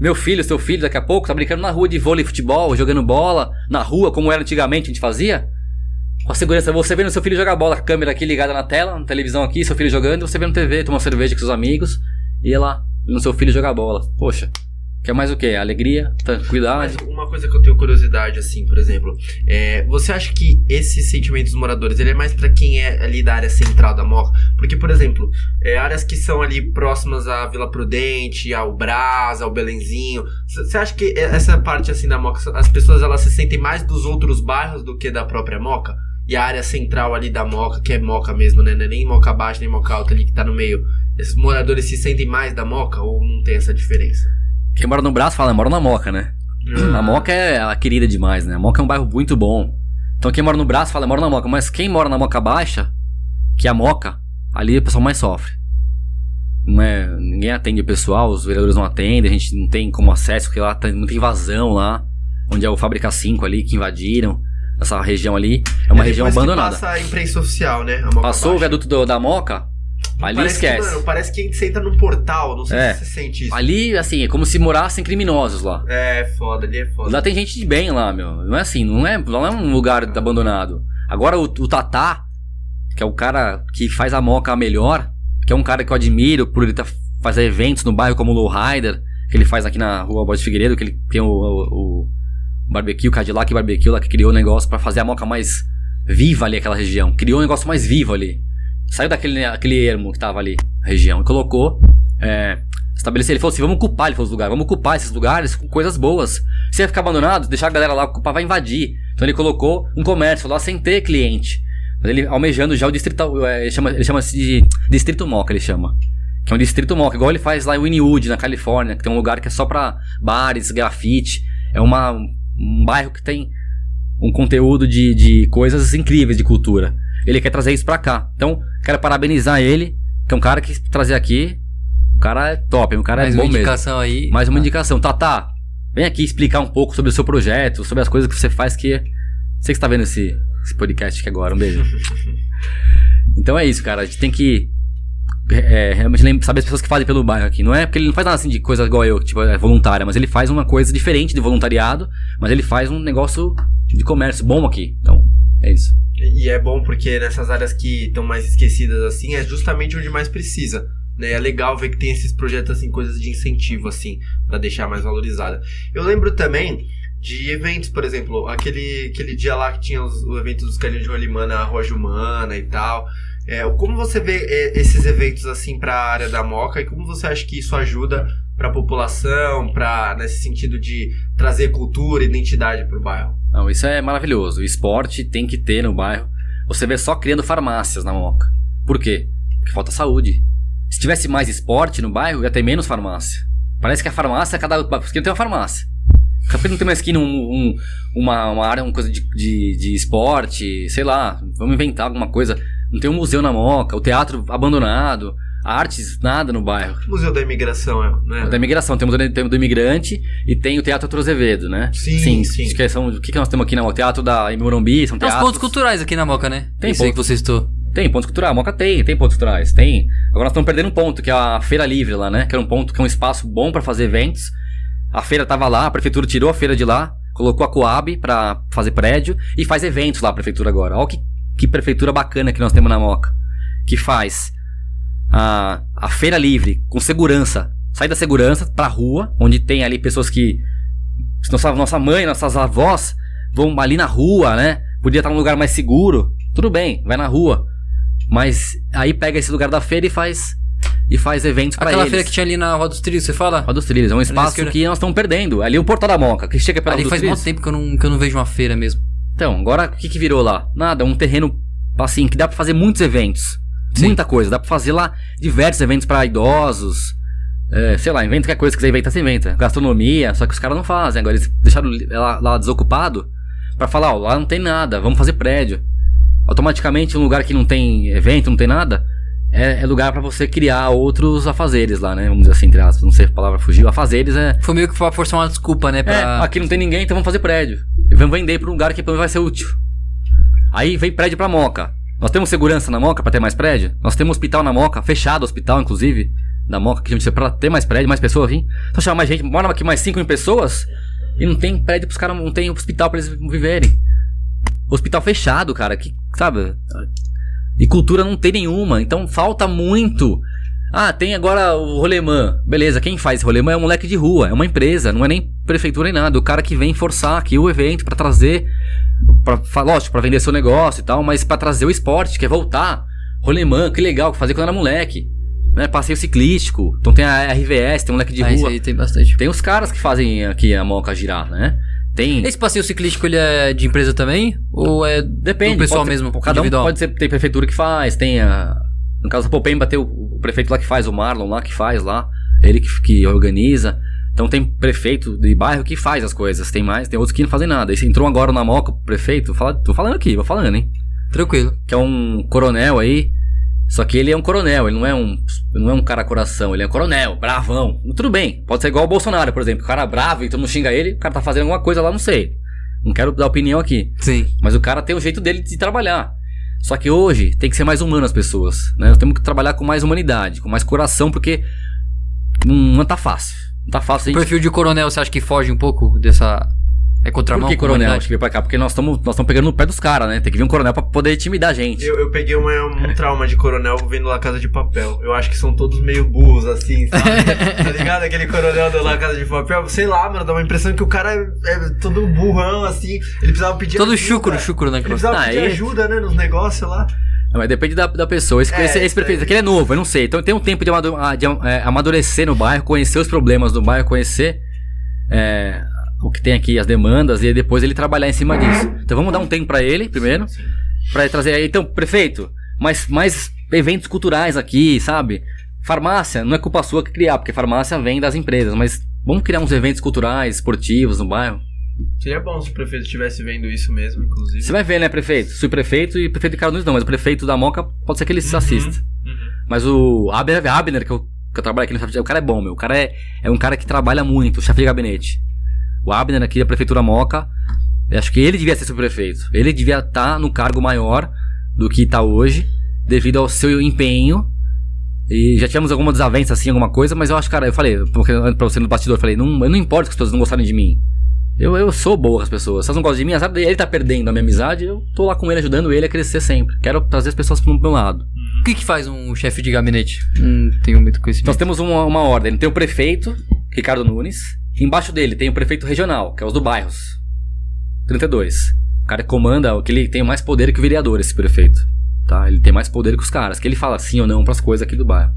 Meu filho, seu filho, daqui a pouco, tá brincando na rua de vôlei, futebol, jogando bola, na rua, como era antigamente, a gente fazia. Com a segurança, você vendo seu filho jogar bola a câmera aqui ligada na tela, na televisão aqui, seu filho jogando, você vendo TV, tomando cerveja com seus amigos, e ir lá, vendo seu filho jogar bola. Poxa, quer mais o quê? Alegria, tranquilidade. Mas uma coisa que eu tenho curiosidade, assim, por exemplo, é, você acha que esse sentimento dos moradores, ele é mais pra quem é ali da área central da Moca? Porque, por exemplo, é, áreas que são ali próximas à Vila Prudente, ao Brás, ao Belenzinho, você acha que essa parte, assim, da Moca, as pessoas, elas se sentem mais dos outros bairros do que da própria Moca? E a área central ali da Moca, que é Moca mesmo, né? Não é nem Moca Baixa, nem Moca Alta ali que tá no meio. Esses moradores se sentem mais da Moca ou não tem essa diferença? Quem mora no braço fala, mora na Moca, né? A Moca é a querida demais, né? A Moca é um bairro muito bom. Então quem mora no braço fala, mora na Moca. Mas quem mora na Moca Baixa, que é a Moca, ali o pessoal mais sofre. Não é, ninguém atende o pessoal, os vereadores não atendem, a gente não tem como acesso, porque lá tem muita invasão lá, onde é o Fábrica 5 ali, que invadiram essa região ali. É uma É região abandonada. passa a imprensa oficial, né? Passou o Baixa. viaduto do- da Moca, ali parece esquece. Que, mano, parece que a gente senta num portal, não sei É. se você sente isso. Ali, assim, é como se morassem criminosos lá. É, foda, ali é foda. Lá tem gente de bem lá, meu. Não é assim, não é, não é um lugar abandonado. Agora o, o Tatá, que é o cara que faz a moca melhor, que é um cara que eu admiro por ele tá, fazer eventos no bairro como o Lowrider, que ele faz aqui na rua de Figueiredo, que ele tem o, o, o barbecue, Cadillac Barbecue lá, que criou um negócio pra fazer a moca mais viva ali, aquela região. Criou um negócio mais vivo ali. Saiu daquele aquele ermo que tava ali, região, e colocou, é, estabeleceu, ele falou assim, vamos ocupar, ele falou os lugares, vamos ocupar esses lugares com coisas boas. Se ia ficar abandonado, deixar a galera lá ocupar, vai invadir. Então ele colocou um comércio lá sem ter cliente. Mas ele almejando já o distrito, é, ele chama, ele chama de Distrito Moca, ele chama. Que é um distrito moca, igual ele faz lá em Winwood, na Califórnia, que tem um lugar que é só pra bares, grafite. É uma, um bairro que tem um conteúdo de, de coisas incríveis de cultura. Ele quer trazer isso pra cá. Então, quero parabenizar ele que é um cara que trazer aqui, o cara é top, o cara Mais é uma bom mesmo. indicação aí. Mais uma indicação. Tatá, vem aqui explicar um pouco sobre o seu projeto, sobre as coisas que você faz que. Você que está vendo esse, esse podcast aqui agora, um beijo. então é isso, cara. A gente tem que é, realmente lem- saber as pessoas que fazem pelo bairro aqui. Não é porque ele não faz nada assim de coisa igual eu, tipo, é voluntária, mas ele faz uma coisa diferente de voluntariado, mas ele faz um negócio de comércio bom aqui. Então, é isso. E é bom porque nessas áreas que estão mais esquecidas assim, é justamente onde mais precisa. Né? É legal ver que tem esses projetos assim, coisas de incentivo assim, pra deixar mais valorizada. Eu lembro também de eventos, por exemplo, aquele, aquele dia lá que tinha os, o evento dos Carinhos de Rolimã na Rua Humana e tal. É, como você vê é, esses eventos assim para a área da Moca e como você acha que isso ajuda para a população, para nesse sentido de trazer cultura, identidade para o bairro? Não, isso é maravilhoso. O esporte tem que ter no bairro. Você vê só criando farmácias na Moca. Por quê? Porque falta saúde. Se tivesse mais esporte no bairro, ia ter menos farmácia. Parece que a farmácia, cada esquina tem uma farmácia. Que não tem uma esquina, um, um- uma, uma área, uma coisa de, de, de esporte, sei lá, vamos inventar alguma coisa. Não tem um museu na Moca, o teatro abandonado, artes, nada no bairro. Museu da Imigração, é, né? Da imigração, tem o museu do- do imigrante e tem o Teatro Arthur Azevedo, né? Sim, sim. acho que são- o que, que nós temos aqui, né? O Teatro da Morumbi, são Tem uns teatros... pontos culturais aqui na Moca, né? Tem Isso aí ponto. que você citou. Tem, pontos culturais. A Moca tem, tem pontos culturais. Tem. Agora nós estamos perdendo um ponto, que é a Feira Livre lá, né? Que era um ponto, que é um espaço bom pra fazer eventos. A feira tava lá, a prefeitura tirou a feira de lá, colocou a Coab pra fazer prédio e faz eventos lá a prefeitura agora. Olha que, que prefeitura bacana que nós temos na Moca. Que faz a, a feira livre com segurança. Sai da segurança pra rua, onde tem ali pessoas que. Nossa, nossa mãe, nossas avós vão ali na rua, né? Podia estar num lugar mais seguro. Tudo bem, vai na rua. Mas aí pega esse lugar da feira e faz e faz eventos Aquela eles. feira que tinha ali na Rua dos Trilhos, você fala? Rua dos Trilhos, é um espaço que nós estamos perdendo. Ali é o Portal da Moca, que chega pela Ali Rua dos faz muito tempo que eu, não, que eu não vejo uma feira mesmo. Então, agora o que, que virou lá? Nada, um terreno assim que dá pra fazer muitos eventos. Sim. Muita coisa, dá pra fazer lá diversos eventos pra idosos. É, sei lá, inventa qualquer coisa que quiser inventar, você inventa. Gastronomia, só que os caras não fazem. Agora eles deixaram lá, lá desocupado pra falar, ó, lá não tem nada, vamos fazer prédio. Automaticamente, um lugar que não tem evento, não tem nada, é, é lugar pra você criar outros afazeres lá, né? Vamos dizer assim, entre aspas, não sei se a palavra fugiu. Afazeres é Foi meio que pra forçar uma desculpa, né? é, Pra... aqui não tem ninguém, então vamos fazer prédio. E vamos vender para um lugar que vai ser útil. Aí vem prédio pra Moca. Nós temos segurança na Moca pra ter mais prédio? Nós temos hospital na Moca, fechado hospital, inclusive, da Moca, que a gente pra ter mais prédio, mais pessoas vir. Só chamar mais gente, mora aqui mais 5 mil pessoas e não tem prédio pros caras, não tem hospital pra eles viverem. Hospital fechado, cara, que, sabe? E cultura não tem nenhuma, então falta muito. Ah, tem agora o rolemã. Beleza, quem faz rolemã é um moleque de rua, é uma empresa, não é nem prefeitura nem nada. O cara que vem forçar aqui o evento pra trazer, pra, lógico, pra vender seu negócio e tal, mas pra trazer o esporte, que é voltar. Rolemã, que legal, que fazia quando era moleque. Né, passeio ciclístico. Então tem a RVS, tem um moleque de Ah, isso rua. aí tem bastante. Tem os caras que fazem aqui a moca girar, né? Tem. Esse passeio ciclístico, ele é de empresa também? Ou é Depende. do pessoal ser- mesmo? Cada um individual? pode ser, tem prefeitura que faz, tem a. No caso do Popemba tem o, o prefeito lá que faz, o Marlon lá que faz lá. Ele que, que organiza. Então tem prefeito de bairro que faz as coisas. Tem mais, tem outros que não fazem nada. Esse entrou agora na Moca, o prefeito. Fala, tô falando aqui, vou falando, hein? Tranquilo. Que é um coronel aí. Só que ele é um coronel, ele não é um, não é um cara coração, ele é um coronel, bravão. Tudo bem, pode ser igual o Bolsonaro, por exemplo. O cara bravo e todo mundo xinga ele, o cara tá fazendo alguma coisa lá, não sei. Não quero dar opinião aqui. Sim. Mas o cara tem o jeito dele de trabalhar. Só que hoje tem que ser mais humano as pessoas, né? Nós temos que trabalhar com mais humanidade, com mais coração, porque não, não tá fácil. Não tá fácil O gente... perfil de coronel, você acha que foge um pouco dessa. É contramão? Por que coronel? Acho que veio pra cá, porque nós estamos nós estamos pegando no pé dos caras, né? Tem que vir um coronel pra poder intimidar a gente. Eu, eu peguei uma- um trauma de coronel vendo La Casa de Papel. Eu acho que são todos meio burros, assim, sabe? tá ligado? Aquele coronel do La Casa de Papel. Sei lá, mano, dá uma impressão que o cara é, é todo burrão, assim. Ele precisava pedir Todo ajuda. chucro, chucro, né? Ele precisava Ah, pedir aí- ajuda, né, nos negócios lá. Não, Mas depende da, da pessoa. Esse, É, esse, esse isso prefeito aí. aqui ele é novo, eu não sei. Então tem um tempo de, amadu- ah, de, é, amadurecer no bairro, conhecer os problemas do bairro, conhecer é, o que tem aqui, as demandas, e depois ele trabalhar em cima disso. Então vamos dar um tempo pra ele, primeiro, pra ele trazer aí. Então, prefeito, mais, mais eventos culturais aqui, sabe? Farmácia, não é culpa sua que criar, porque farmácia vem das empresas, mas vamos criar uns eventos culturais, esportivos no bairro. Seria bom se o prefeito estivesse vendo isso mesmo, inclusive. Você vai ver, né, prefeito? Subprefeito e prefeito de Carlos não, mas o prefeito da Moca pode ser que ele se Uhum. assista. Uhum. Mas o Abner, Abner que, eu, que eu trabalho aqui no chefe de, o cara é bom, meu. O cara é, é um cara que trabalha muito, chefe de gabinete. O Abner aqui da Prefeitura Moca, eu acho que ele devia ser subprefeito. Ele devia estar no cargo maior do que está hoje, devido ao seu empenho. E já tivemos alguma desavença, assim, alguma coisa, mas eu acho, cara, eu falei, porque pra você no bastidor, eu falei, não, eu não importa que as pessoas não gostarem de mim. Eu, eu sou boa com as pessoas. Se elas não gostam de mim, azar dele, ele tá perdendo a minha amizade, eu tô lá com ele, ajudando ele a crescer sempre. Quero trazer as pessoas pro meu lado. O que, que faz um chefe de gabinete? Não tenho muito conhecimento. Nós temos uma, uma ordem. Tem o prefeito, Ricardo Nunes. Embaixo dele tem o prefeito regional, que é os do bairros. 32. O cara que comanda, que ele tem mais poder que o vereador, esse prefeito. Tá? Ele tem mais poder que os caras, que ele fala sim ou não pras coisas aqui do bairro.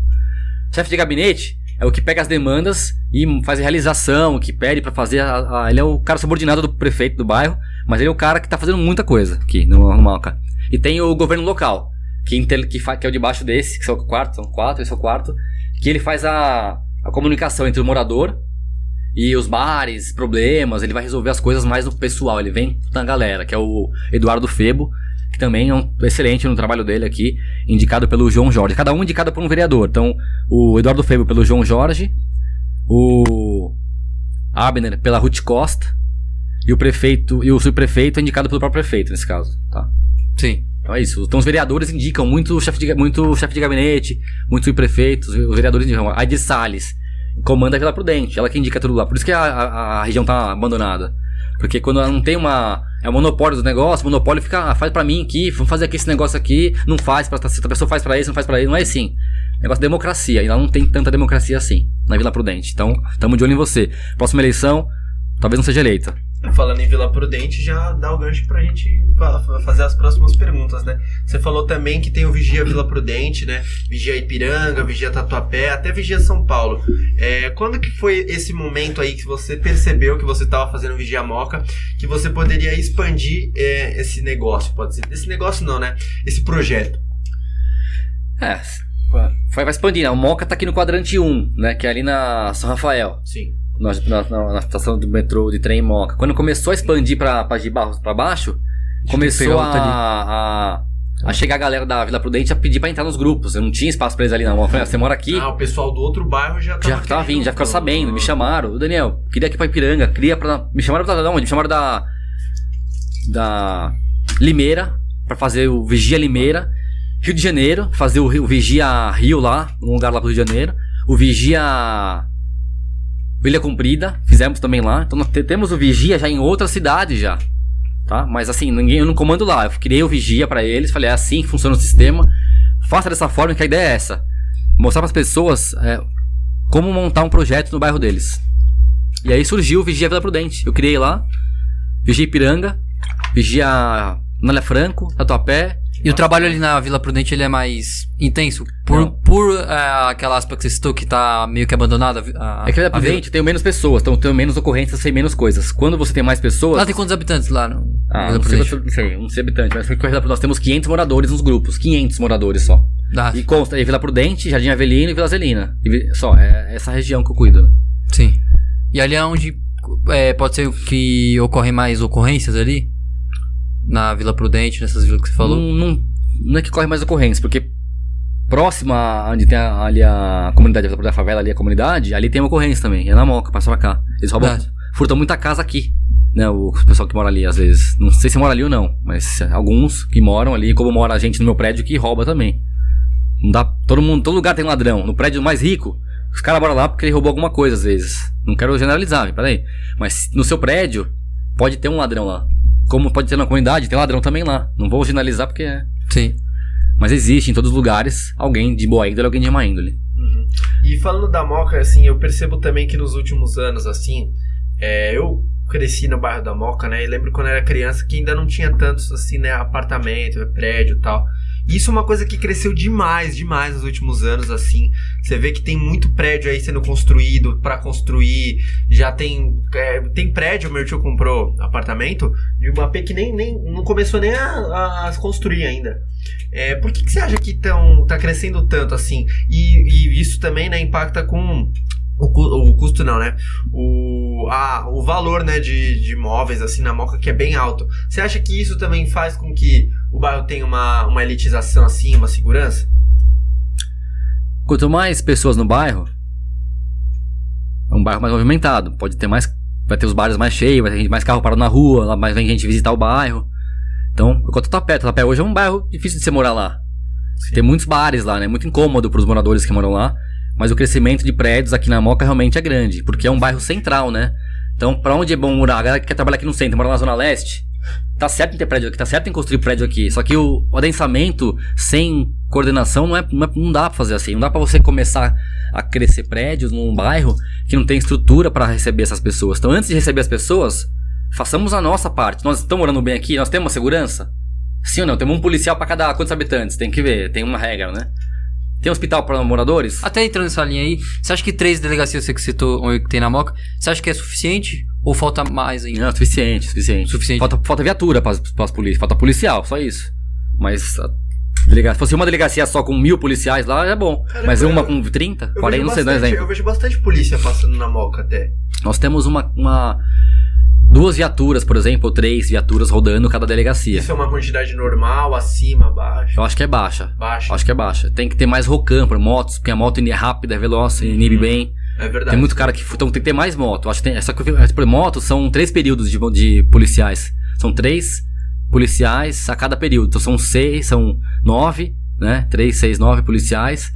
Chefe de gabinete é o que pega as demandas e faz a realização, que pede pra fazer. A, a- ele é o cara subordinado do prefeito do bairro, mas ele é o cara que tá fazendo muita coisa aqui no, no Malca. E tem o governo local, que, inter- que, fa- que é o de baixo desse, que são o quarto, são quatro, esse é o quarto, que ele faz a, a comunicação entre o morador e os bares, problemas, ele vai resolver as coisas mais no pessoal, ele vem na galera, que é o Eduardo Febo, que também é um excelente no trabalho dele aqui, indicado pelo João Jorge. Cada um indicado por um vereador. Então, o Eduardo Febo pelo João Jorge, o Abner pela Ruth Costa e o prefeito e o subprefeito é indicado pelo próprio prefeito nesse caso, tá? Sim. Então é isso. Então os vereadores indicam muito chefe de, muito chefe de gabinete, muitos subprefeitos, os vereadores indicam. A de Salles comanda a Vila Prudente, ela que indica tudo lá. Por isso que a, a, a região tá abandonada. Porque quando ela não tem uma. É o monopólio do negócio, o monopólio fica, ah, faz pra mim aqui, vamos fazer aqui esse negócio aqui, não faz pra se pessoa faz pra esse, não faz pra ele, não é assim. Negócio de democracia, e ela não tem tanta democracia assim na Vila Prudente. Então, tamo de olho em você. Próxima eleição, talvez não seja eleita. Falando em Vila Prudente, já dá o gancho pra gente fa- fa- fazer as próximas perguntas, né? Você falou também que tem o Vigia Vila Prudente, né? Vigia Ipiranga, Vigia Tatuapé, até Vigia São Paulo. É, quando que foi esse momento aí que você percebeu que você estava fazendo Vigia Moca, que você poderia expandir é, esse negócio, pode ser? Esse negócio não, né? Esse projeto. É, vai, vai expandindo. A Moca tá aqui no quadrante 1, né? Que é ali na São Rafael. Sim. Na, na- na- estação do metrô de trem Moca. Quando começou a expandir pra, pra de Barros pra baixo, começou a, a, a chegar a galera da Vila Prudente a pedir pra entrar nos grupos. Eu não tinha espaço pra eles ali não. Eu falei, ah, você mora aqui? Ah, o pessoal do outro bairro já tava já tava vindo, já ficaram sabendo, me chamaram. Ô, Daniel, queria aqui pra Ipiranga, queria pra. Me chamaram pra, da onde? Me chamaram da. Da. Limeira, pra fazer o Vigia Limeira. Rio de Janeiro, fazer o, Rio- o Vigia Rio lá, um lugar lá pro Rio de Janeiro. O Vigia. Ilha Comprida, fizemos também lá. Então nós te- temos o Vigia já em outra cidade já. Tá? Mas assim, ninguém, eu não comando lá. Eu criei o Vigia pra eles, falei, é assim que funciona o sistema. Faça dessa forma que a ideia é essa. Mostrar pras pessoas é, como montar um projeto no bairro deles. E aí surgiu o Vigia Vila Prudente. Eu criei lá, Vigia Ipiranga, Vigia Nália Franco, Tatuapé. E o trabalho ali na Vila Prudente ele é mais intenso? Por, Não. por é, aquela aspa que você citou que tá meio que abandonada? a- É que a vila? Prudente tem menos pessoas, então tem menos ocorrências, tem menos coisas. Quando você tem mais pessoas. Lá tem quantos habitantes lá no Ah, Vila não sei, não sei, não sei habitante, mas nós temos 500 moradores nos grupos, 500 moradores só. Ah, E consta Vila Prudente, Jardim Avelino e Vila Zelina. E só, é essa região que eu cuido. sim. E ali é onde é, pode ser que ocorrem mais ocorrências ali? Na Vila Prudente, nessas vilas que você falou? Não, não, não é que corre mais ocorrências, porque próxima onde tem a- ali a comunidade, da favela ali a comunidade, ali tem uma ocorrência também, é na Moca, passa pra cá. Eles roubam, Verdade. furtam muita casa aqui, né, o pessoal que mora ali às vezes. Não sei se mora ali ou não, mas alguns que moram ali, como mora a gente no meu prédio que rouba também. Não dá, todo mundo, todo lugar tem ladrão. No prédio mais rico, os caras moram lá porque ele roubou alguma coisa às vezes. Não quero generalizar, peraí. Mas no seu prédio, pode ter um ladrão lá. Como pode ter na comunidade, tem ladrão também lá. Não vou generalizar porque é. Sim. Mas existe em todos os lugares alguém de boa índole, alguém de má índole. Uhum. E falando da Moca, assim, eu percebo também que nos últimos anos, assim, é, eu cresci no bairro da Moca, né? E lembro quando eu era criança que ainda não tinha tantos, assim, né? Apartamento, prédio e tal. E isso é uma coisa que cresceu demais, demais nos últimos anos, assim. Você vê que tem muito prédio aí sendo construído pra construir. Já tem. é, tem prédio, meu tio comprou apartamento de uma P que nem, nem não começou nem a, a construir ainda. É, por que, que você acha que tão, tá crescendo tanto assim? E, e isso também né, impacta com o, cu- o custo não, né? O, a, o valor né, de, de imóveis assim na Moca que é bem alto. Você acha que isso também faz com que o bairro tenha uma, uma elitização assim, uma segurança? Quanto mais pessoas no bairro, é um bairro mais movimentado. Pode ter mais. Vai ter os bares mais cheios, vai ter mais carro parado na rua, lá mais vem gente visitar o bairro. Então, enquanto Tapé, Tapé hoje é um bairro difícil de você morar lá. Tem muitos bares lá, né? Muito incômodo para os moradores que moram lá. Mas o crescimento de prédios aqui na Moca realmente é grande, porque é um bairro central, né? Então, pra onde é bom morar? A galera que quer trabalhar aqui no centro, mora na Zona Leste, tá certo em ter prédio aqui, tá certo em construir prédio aqui. Só que o, o adensamento sem coordenação não, é, não, é- não dá pra fazer assim. Não dá pra você começar a crescer prédios num bairro que não tem estrutura pra receber essas pessoas. Então, antes de receber as pessoas, façamos a nossa parte. Nós estamos morando bem aqui, nós temos segurança? Sim ou não? Temos um policial pra cada quantos habitantes? Tem que ver, tem uma regra, né? Tem hospital para moradores? Até entrando nessa linha aí, você acha que três delegacias você que citou ou que tem na Moca, você acha que é suficiente? Ou falta mais ainda? Não, suficiente, suficiente. Suficiente. Falta, falta viatura para as polícias, falta policial, só isso. Mas delega- se fosse uma delegacia só com mil policiais lá, é bom. Caramba, Mas uma eu- com 30, Eu 40, vejo não sei, não é exemplo. Eu vejo bastante polícia passando na Moca até. Nós temos uma, uma- duas viaturas, por exemplo, ou três viaturas rodando cada delegacia. Isso é uma quantidade normal, acima, abaixo, Eu acho que é baixa. baixa. Acho que é baixa. Tem que ter mais rocam para motos, porque a moto é rápida, é veloz, inibe bem. É verdade. Tem muito cara que. Então tem que ter mais moto. Acho que tem. Só que por moto são três períodos de, de policiais. São três policiais a cada período. Então são seis, são nove, né? Três, seis, nove policiais.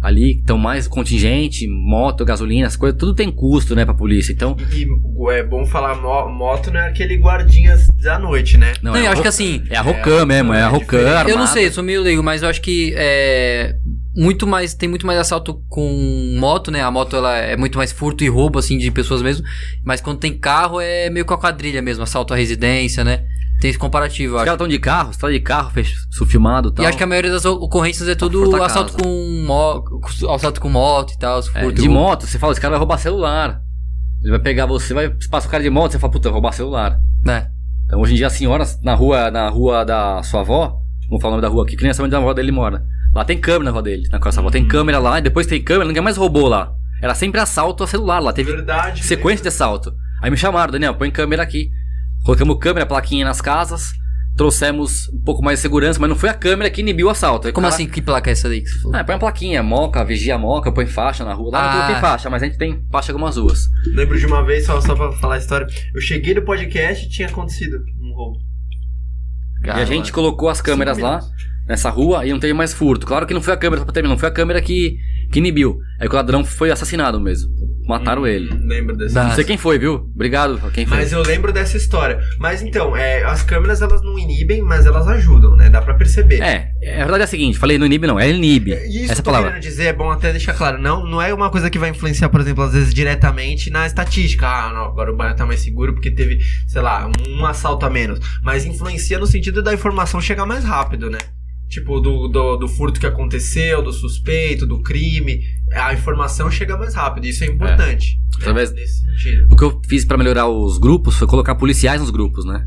Ali, então mais contingente, moto, gasolina, as coisas, tudo tem custo, né, pra polícia. Então. E é bom falar mo- moto não é aquele guardinhas da noite, né? Não, é eu acho que assim, É a Rocan mesmo, é a é Rocan. eu não sei, eu sou meio leigo, mas eu acho que é muito mais tem muito mais assalto com moto, né? A moto ela é muito mais furto e roubo assim de pessoas mesmo, mas quando tem carro é meio com a quadrilha mesmo, assalto à residência, né? Tem esse comparativo, eu Os acho. caras estão de carro, você tá de carro, fez, filmado e tal. E acho que a maioria das ocorrências é tudo furtar assalto casa. com moto, assalto com moto e tal, É, furto de moto, você fala, esse cara vai roubar celular. Ele vai pegar você, vai passa o cara de moto, você fala, puta, vai roubar celular. né? Então hoje em dia a senhora na rua, na rua da sua avó, vamos falar o nome da rua aqui, que nem essa onde a avó dele mora. Lá tem câmera na rua dele, na casa da avó. Tem câmera lá, e depois tem câmera, ninguém mais roubou lá. Era sempre assalto a celular lá, teve Verdade. sequência de assalto. Aí me chamaram, Daniel, põe câmera aqui. Colocamos câmera, plaquinha nas casas, trouxemos um pouco mais de segurança, mas não foi a câmera que inibiu o assalto. Aí Como cara- assim? Que placa é essa daí que você falou? Ah, põe uma plaquinha, moca, vigia a moca, põe faixa na rua. Lá Ah. não tem faixa, mas a gente tem faixa em algumas ruas. Lembro de uma vez, só, só pra falar a história. Eu cheguei no podcast e tinha acontecido um roubo. e a gente colocou as câmeras lá, nessa rua, e não teve mais furto. Claro que não foi a câmera, só pra terminar, não foi a câmera que, que inibiu. Aí que o ladrão foi assassinado mesmo. Mataram ele. Lembro dessa Não sei quem foi, viu? Obrigado a quem foi. Mas eu lembro dessa história. Mas então, é, as câmeras elas não inibem, mas elas ajudam, né? Dá pra perceber. É, é, a verdade é a seguinte, falei não inibe não, é inibe. E Isso Essa que eu tô palavra. querendo dizer, é bom até deixar claro, não, não é uma coisa que vai influenciar, por exemplo, às vezes diretamente na estatística. Ah, não, agora o bairro tá mais seguro porque teve, sei lá, um, um assalto a menos. Mas influencia no sentido da informação chegar mais rápido, né? Tipo, do, do, do furto que aconteceu, do suspeito, do crime. A informação chega mais rápido, isso é importante. Através- Nesse sentido. O que eu fiz pra melhorar os grupos foi colocar policiais nos grupos, né?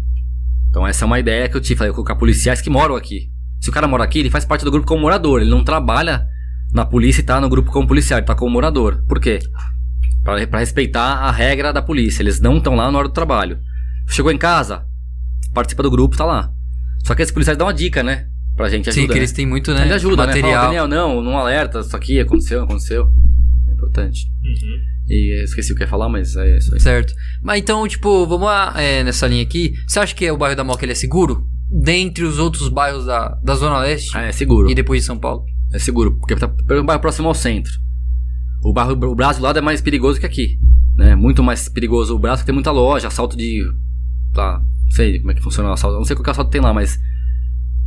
Então essa é uma ideia que eu tive, falei, colocar policiais que moram aqui. Se o cara mora aqui, ele faz parte do grupo como morador, ele não trabalha na polícia e tá no grupo como policial, ele tá como morador. Por quê? Pra respeitar a regra da polícia, eles não estão lá na hora do trabalho. Chegou em casa, participa do grupo, tá lá. Só que esses policiais dão uma dica, né? Pra gente Sim, ajuda. que eles têm muito, né? Ele ajuda, né? Fala, material. Daniel, não, não alerta, isso aqui aconteceu, aconteceu. É importante. Uhum. E eu esqueci o que eu ia falar, mas é isso aí. Certo. Mas então, tipo, vamos lá é, nessa linha aqui. Você acha que o bairro da Moca ele é seguro? Dentre os outros bairros da, da Zona Leste Ah, é seguro. e depois de São Paulo? É seguro, porque tá é um bairro próximo ao centro. O bairro o Brasil lá é mais perigoso que aqui. Né? Muito mais perigoso o Brasil, que tem muita loja, assalto de. Tá, não sei como é que funciona o assalto. Não sei qual que assalto tem lá, mas.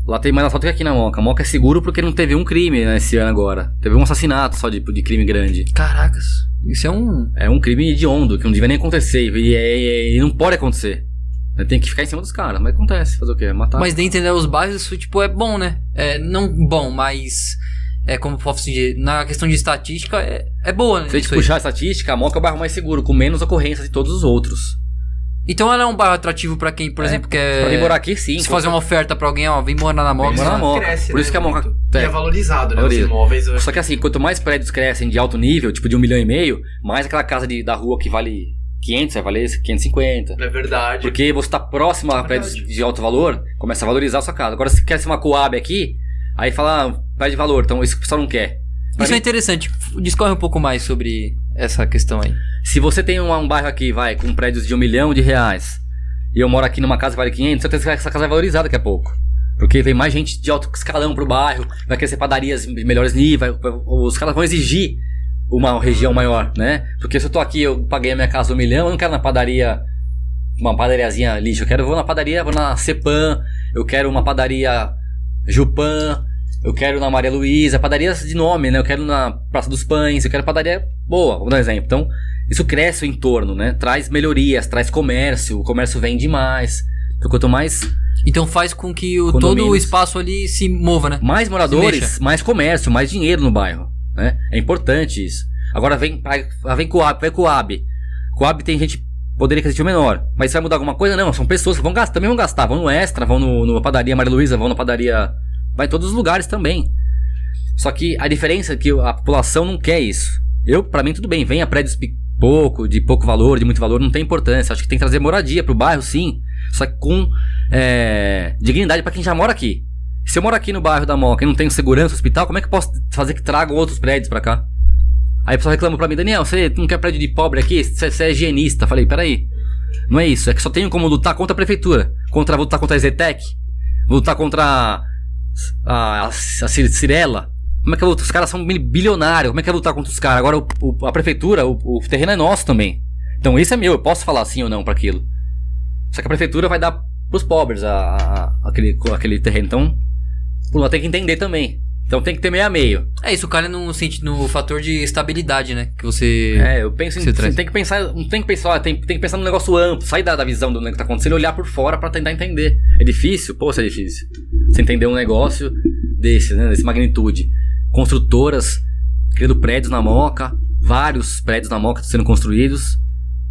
Lá tem mais assalto que aqui na Moca. A Moca é seguro porque não teve um crime né, esse ano agora. Teve um assassinato só de, de crime grande. Caracas. Isso é um. É um crime hediondo, que não devia nem acontecer. E, e- e não pode acontecer. Tem que ficar em cima dos caras, mas acontece. Fazer o quê? Matar. Mas dentro dos bairros, isso, tipo, é bom, né? É, não bom, mas. É como posso dizer, na questão de estatística, é, é boa, né? Se a gente puxar a estatística, a Moca é o bairro mais seguro, com menos ocorrências de todos os outros. Então ela é um bairro atrativo pra quem, por É, exemplo, quer. Pra morar aqui, sim. Se fazer uma oferta pra alguém, ó, vem morar na Moca. Morar na Moca. Cresce, Por isso né, que a Moca- muito. é. E é valorizado, né? Valoriza. Os imóveis. eu- Só que assim, quanto mais prédios crescem de alto nível, tipo de um milhão e meio, mais aquela casa de, da rua que vale 500 vai valer 550. É verdade. Porque você tá próximo a É prédios de alto valor, começa a valorizar a sua casa. Agora, se quer ser uma Coab aqui, aí fala, ah, prédio de valor, então isso que o pessoal não quer. Pra Isso é mim- interessante. Discorre um pouco mais sobre essa questão aí. Se você tem um, um bairro aqui, vai, com prédios de um milhão de reais, e eu moro aqui numa casa que vale 500, certeza que essa casa vai valorizar daqui a pouco. Porque vem mais gente de alto escalão pro bairro, vai crescer padarias de melhores níveis, os caras vão exigir uma região maior, né? Porque se eu tô aqui, eu paguei a minha casa um milhão, eu não quero na padaria, uma padariazinha lixo, eu quero, eu vou na padaria, vou na Cepan, eu quero uma padaria Jupan, eu quero na Maria Luísa, padarias de nome, né? Eu quero na Praça dos Pães, eu quero padaria boa, vou dar um exemplo. Então, isso cresce o entorno, né? Traz melhorias, traz comércio, o comércio vende mais. Então, quanto mais, Então faz com que o, todo o espaço ali se mova, né? mais moradores, mais comércio, mais dinheiro no bairro, né? É importante isso. Agora vem, aí vem Coab, vai Coab. Coab tem gente poderia aquisitivo menor, mas vai mudar alguma coisa? Não, são pessoas que vão gastar, também vão gastar, vão no Extra, vão no, padaria Maria Luísa, vão na padaria, vai em todos os lugares também. Só que a diferença é que a população não quer isso. Eu, pra mim, tudo bem, venha prédios pouco, de pouco valor, de muito valor, não tem importância. Acho que tem que trazer moradia pro bairro, sim. Só que com é, dignidade pra quem já mora aqui. Se eu moro aqui no bairro da Moca e não tenho segurança hospital, como é que eu posso fazer que tragam outros prédios pra cá? Aí o pessoal reclama pra mim, Daniel, você não quer prédio de pobre aqui? Você, você é higienista. Falei, peraí. Não é isso, é que só tenho como lutar contra a prefeitura. Contra, vou lutar contra a Zetec. Vou lutar contra a, a, a Cir- Cirela. Como é que eu vou? Os caras são bilionários. Como é que eu vou lutar contra os caras? Agora o- o- a prefeitura, o, o terreno é nosso também. Então isso é meu, eu posso falar sim ou não pra aquilo. Só que a prefeitura vai dar pros pobres a, a- aquele, aquele terreno. Então, pô, tem que entender também. Então tem que ter meio a meio. É isso, o cara no, senti- no fator de estabilidade, né? Que você. É, eu penso em. Você traz. Tem que pensar. Não tem que pensar, tem, tem que pensar num negócio amplo, sair da, da visão do que tá acontecendo e olhar por fora pra tentar entender. É difícil? Pô, isso é difícil. Você entender um negócio desse, né? Desse magnitude. Construtoras criando prédios na Moca, vários prédios na Moca sendo construídos.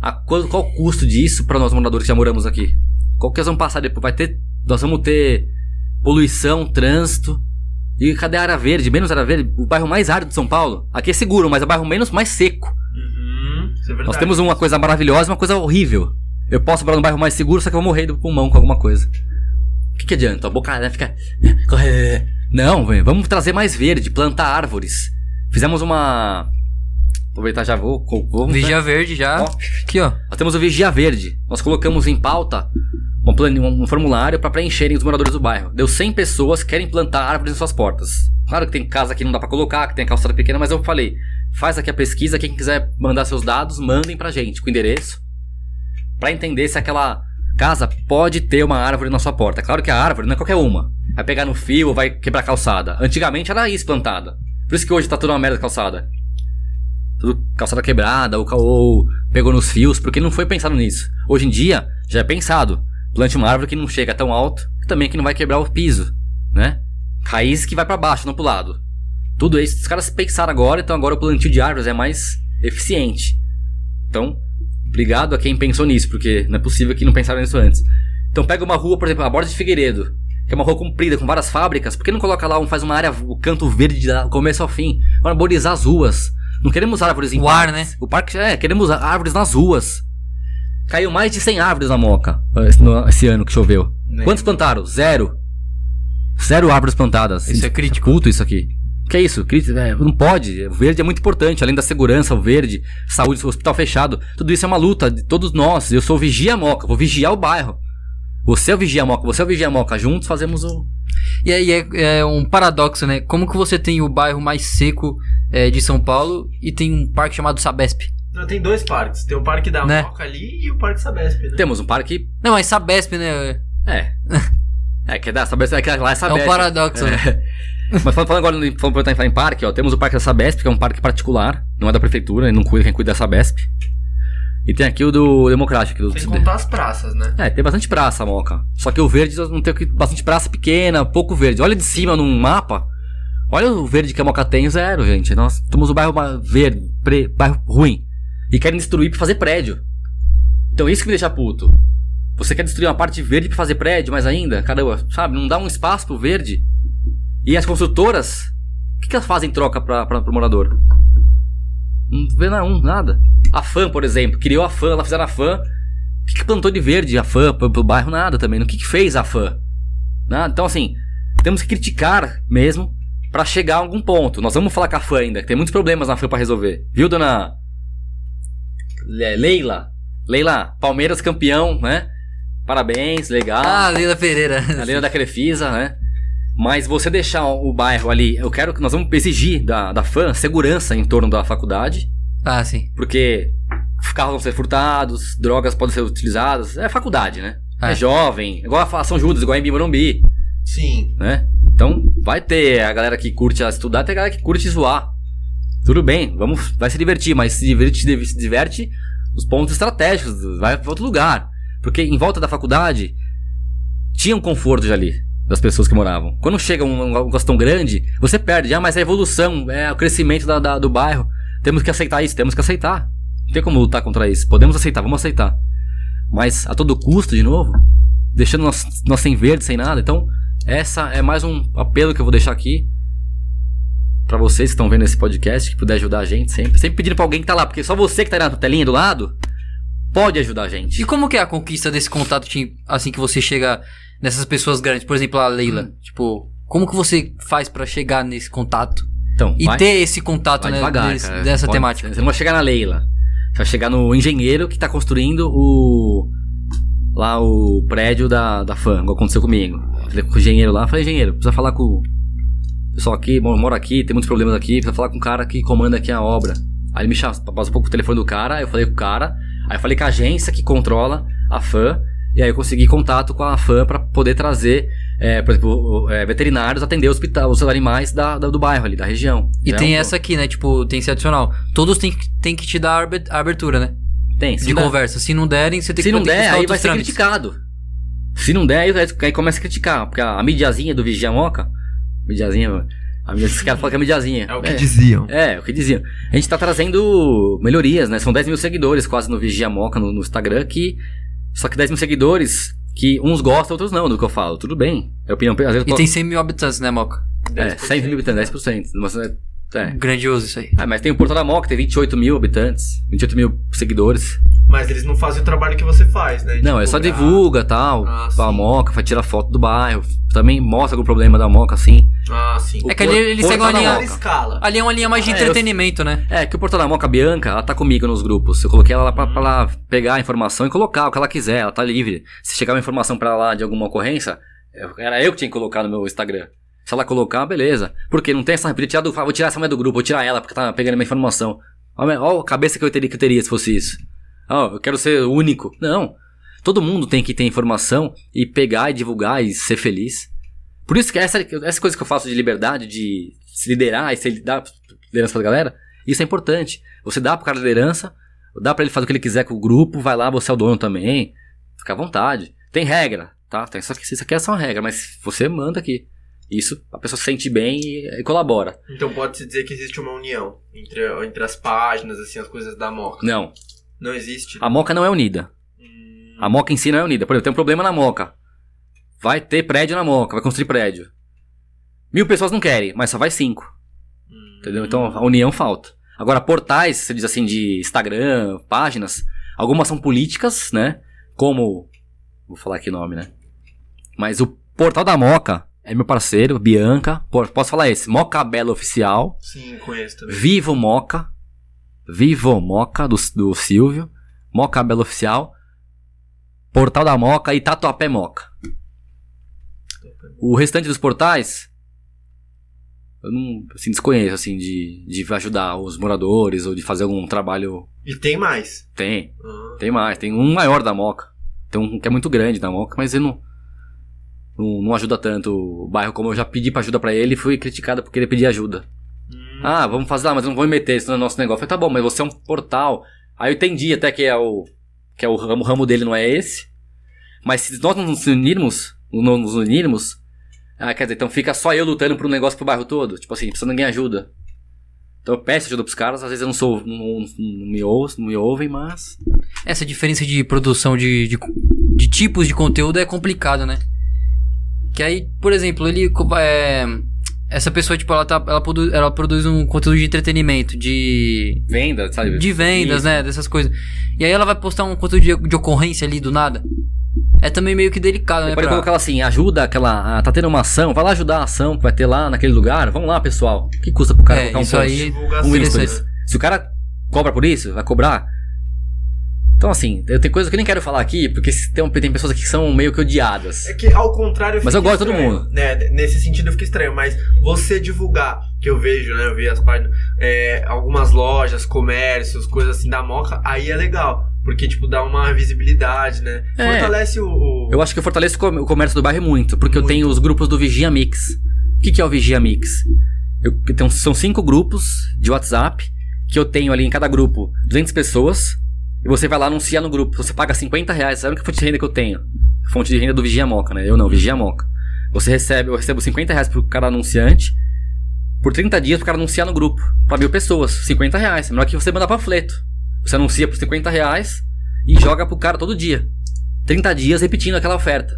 A, qual, qual o custo disso para nós moradores que já moramos aqui? Qual que nós vamos passar depois? Vai ter. Nós vamos ter poluição, trânsito. E cadê a área verde? Menos área verde? O bairro mais árido de São Paulo. Aqui é seguro, mas é o bairro menos mais seco. Uhum, isso é verdade. Nós temos uma coisa maravilhosa e uma coisa horrível. Eu posso morar num bairro mais seguro, só que eu vou morrer do pulmão com alguma coisa. O que, que adianta? A boca né, fica. Não, vamos trazer mais verde, plantar árvores. Fizemos uma. Aproveitar já vou. Vamos Vigia Verde já. Ó. Aqui, ó. nós temos o Vigia Verde. Nós colocamos em pauta um, plane- um formulário para preencherem os moradores do bairro. Deu 100 pessoas que querem plantar árvores em suas portas. Claro que tem casa que não dá para colocar, que tem calçada pequena, mas eu falei: faz aqui a pesquisa. Quem quiser mandar seus dados, mandem pra gente com endereço. Pra entender se aquela casa pode ter uma árvore na sua porta. Claro que a árvore não é qualquer uma. Vai pegar no fio vai quebrar a calçada. Antigamente era isso plantada. Por isso que hoje tá toda uma merda a calçada tudo calçada quebrada ou, ou pegou nos fios, porque não foi pensado nisso. Hoje em dia, já é pensado. Plante uma árvore que não chega tão alto, que também que não vai quebrar o piso, né? Raiz que vai pra baixo, não pro lado. Tudo isso, os caras pensaram agora, então agora o plantio de árvores é mais eficiente. Então, obrigado a quem pensou nisso, porque não é possível que não pensaram nisso antes. Então pega uma rua, por exemplo, a Borda de Figueiredo, que é uma rua comprida com várias fábricas, por que não coloca lá, um, faz uma área, o canto verde do começo ao fim? Para arborizar as ruas. Não queremos árvores em O ar, parques. O parque, é, queremos árvores nas ruas. Caiu mais de 100 árvores na Moca esse, no- esse ano que choveu. Né. Quantos plantaram? Zero. Zero árvores plantadas. Isso é crítico. Puto isso aqui. Que é isso? Crítico, é, não pode. O verde é muito importante. Além da segurança, o verde, saúde, hospital fechado. Tudo isso é uma luta de todos nós. Eu sou o Vigia Moca. Vou vigiar o bairro. Você é o Vigia Moca. Você é o Vigia Moca. Juntos fazemos o... E aí é, é um paradoxo, né? Como que você tem o bairro mais seco é, de São Paulo e tem um parque chamado Sabesp? Não, tem dois parques. Tem o Parque da Né? Moca ali e o Parque Sabesp, né? Temos um parque... Não, mas Sabesp, né? É. É, que é da Sabesp. É que lá é É Sabesp. um paradoxo, né? Mas falando, falando agora, falando falar em parque, ó, temos o Parque da Sabesp, que é um parque particular, não é da prefeitura, não cuida quem cuida da Sabesp. E tem aqui o do Democrático. Do, Sem contar as praças, né? É, tem bastante praça, Moca. Só que o verde não tem bastante praça pequena, pouco verde. Olha de cima num mapa. Olha o verde que a Moca tem, zero, gente. Nós temos o bairro verde, pre- bairro ruim. E querem destruir pra fazer prédio. Então isso que me deixa puto. Você quer destruir uma parte verde pra fazer prédio, mas ainda, caramba, sabe? Não dá um espaço pro verde. E as construtoras, o que, que elas fazem em troca pra, pra, pro morador? Não vê não, nada. A FAM, por exemplo, criou a FAM, ela fizeram a FAM. O que, que plantou de verde a FAM pro, pro bairro? Nada também. O que, que fez a FAM? Nada. Então, assim, temos que criticar mesmo pra chegar a algum ponto. Nós vamos falar com a fã ainda, que tem muitos problemas na fã pra resolver. Viu, dona Leila? Leila, Palmeiras campeão, né? Parabéns, legal. Ah, Leila Pereira. a Leila da Crefisa, né? Mas você deixar o bairro ali, eu quero que nós vamos exigir da, da fã segurança em torno da faculdade, Ah, sim. porque carros vão ser furtados, drogas podem ser utilizadas. É faculdade, né? É, É. jovem, igual a São Judas, igual a Embi Morumbi, Sim. né? Então vai ter a galera que curte estudar, tem a galera que curte zoar. Tudo bem, vamos, vai se divertir, mas se diverte, se diverte nos pontos estratégicos, vai para outro lugar. Porque em volta da faculdade tinha um conforto já ali das pessoas que moravam. Quando chega um um negócio tão grande, você perde. Ah, mas é a evolução, é o crescimento da- da- do bairro. Temos que aceitar isso, temos que aceitar. Não tem como lutar contra isso. Podemos aceitar, vamos aceitar. Mas a todo custo, de novo, deixando nós, nós sem verde, sem nada. Então, essa é mais um apelo que eu vou deixar aqui pra vocês que estão vendo esse podcast, que puder ajudar a gente sempre. Sempre pedindo pra alguém que tá lá, porque só você que tá aí na telinha do lado pode ajudar a gente. E como que é a conquista desse contato, assim que você chega nessas pessoas grandes? Por exemplo, a Leila. Hum. Tipo, como que você faz pra chegar nesse contato? Então, E vai- ter esse contato, né, devagar, desse- cara. dessa Pode- temática? Você vai chegar na Leila. Você vai chegar no engenheiro que tá construindo o. Lá o prédio da, da fã, igual aconteceu comigo. Falei com o engenheiro lá, falei, engenheiro, precisa falar com pessoal aqui, moro aqui, tem muitos problemas aqui, precisa falar com o cara que comanda aqui a obra. Aí ele me chamou, passou um pouco o telefone do cara, eu falei com o cara, aí eu falei com a agência que controla a fã, e aí eu consegui contato com a fã pra poder trazer, é, por exemplo, é, veterinários atender o hospital, os animais da, da- do bairro ali, da região. E Já tem essa aqui, né? Tipo, tem esse adicional. Todos têm, que- têm que te dar a abertura, né? Tem, se de não der- conversa. Se não derem, você tem Se que não ter que der, aí vai ser trâmites. criticado. Se não der, aí, aí começa a criticar. Porque a, a mídiazinha do Vigia Moca. Mídiazinha. A mídia, esse cara fala que é mídiazinha. É o que diziam. É, é o que diziam. A gente tá trazendo melhorias, né? São 10 mil seguidores quase no Vigia Moca no, no Instagram. que Só que 10 mil seguidores que uns gostam, outros não do que eu falo. Tudo bem. É opinião. Às vezes E tô- tem 100 mil habitantes, né, Moca? É, 100 mil habitantes, 10%. Mas, é, é. Grandioso isso aí. Ah, mas tem o Portal da Moca, tem 28 mil habitantes, 28 mil seguidores. Mas eles não fazem o trabalho que você faz, né? Não, é Tipo, só divulga tal, Ah, pra sim. Moca, vai tirar foto do bairro. Também mostra algum problema da Moca, assim. Ah, sim. É que ali ele segue uma linha- escala. Ali é uma linha mais de Ah, é, eu- entretenimento, né? É, que o Portal da Moca, a Bianca, ela tá comigo nos grupos. Eu coloquei ela lá pra, pra ela pegar a informação e colocar o que ela quiser, ela tá livre. Se chegar uma informação pra lá de alguma ocorrência, eu- era eu que tinha que colocar no meu Instagram. Se ela colocar, beleza. Porque não tem essa. Tirar do, vou tirar essa mulher do grupo, vou tirar ela porque tá pegando minha informação. Olha olha a cabeça que eu teria, que eu teria se fosse isso. Ó, eu quero ser único. Não. Todo mundo tem que ter informação e pegar e divulgar e ser feliz. Por isso que essa, essa coisa que eu faço de liberdade, de se liderar e se dar liderança pra galera, isso é importante. Você dá pro cara liderança, dá pra ele fazer o que ele quiser com o grupo, vai lá, você é o dono também. Fica à vontade. Tem regra, tá? Tem, isso, aqui, isso aqui é só uma regra, mas você manda aqui. Isso, a pessoa se sente bem e, e colabora. Então pode-se dizer que existe uma união entre, entre as páginas, assim, as coisas da Moca. Não, Não existe? a Moca não é unida. Hum, A Moca em si não é unida. Por exemplo, tem um problema na Moca. Vai ter prédio na Moca, vai construir prédio. Mil pessoas não querem, mas só vai cinco. hum. Entendeu? Então a união falta. Agora, portais, você diz assim, de Instagram, páginas, algumas são políticas, né? Como. Vou falar aqui o nome, né? Mas o portal da Moca é meu parceiro, Bianca. Posso falar esse? Moca Bela Oficial. Sim, conheço também. Vivo Moca. Vivo Moca, do, do Silvio. Moca Bela Oficial. Portal da Moca e Tatuapé Moca. O restante dos portais. Eu não assim, desconheço, assim, de, de ajudar os moradores ou de fazer algum trabalho. E tem mais. Tem, Ah, tem mais. Tem um maior da Moca. Tem um que é muito grande da Moca, mas ele não. Não, não ajuda tanto o bairro como eu já pedi pra ajuda pra ele e fui criticado porque ele pedia ajuda. Ah, vamos fazer lá, mas eu não vou me meter, isso não é nosso negócio. Eu falei, tá bom, mas você é um portal. Aí eu entendi até que é o. Que é o ramo, o ramo dele não é esse. Mas se nós não nos unirmos, não nos unirmos. Ah, quer dizer, então fica só eu lutando por um negócio pro bairro todo. Tipo assim, precisa ninguém ajuda. Então eu peço ajuda pros caras, às vezes eu não sou. Não, não- não me, ouço, não me ouvem, mas. Essa diferença de produção de, de, de tipos de conteúdo é complicado, né? Que aí, por exemplo, ele. É, essa pessoa, tipo, ela, tá, ela, produ, ela produz um conteúdo de entretenimento, de. Venda, sabe? De vendas, Isso. né? Dessas coisas. E aí ela vai postar um conteúdo de, de ocorrência ali do nada. É também meio que delicado, né? Pode pra- colocar assim, ajuda aquela. ah, tá tendo uma ação, vai lá ajudar a ação que vai ter lá naquele lugar. Vamos lá, pessoal. O que custa pro cara É, colocar um isso post? aí- um? Se o cara cobra por isso, vai cobrar. Então, assim, eu tenho coisas que eu nem quero falar aqui, porque tem, tem pessoas aqui que são meio que odiadas. É que ao contrário. Mas fica eu gosto de todo mundo. Né? Nesse sentido fica estranho, mas você divulgar, que eu vejo, né? Eu vi as páginas, é, algumas lojas, comércios, coisas assim da moca, aí é legal. Porque, tipo, dá uma visibilidade, né? É. Fortalece o. o- Eu acho que eu fortaleço o com- o comércio do bairro muito, porque eu Muito. tenho os grupos do Vigia Mix. O que, que é o Vigia Mix? Eu, eu tenho- são cinco grupos de WhatsApp, que eu tenho ali em cada grupo 200 pessoas, e você vai lá anunciar no grupo. Você paga 50 reais, sabe a única fonte de renda que eu tenho? Fonte de renda do Vigia Moca, né? Eu não, Vigia Moca. Você recebe, eu recebo 50 reais pro cara anunciante, por 30 dias pro cara anunciar no grupo, pra mil pessoas. 50 reais. É melhor que você mandar panfleto. Você anuncia por 50 reais e joga pro cara todo dia. 30 dias repetindo aquela oferta.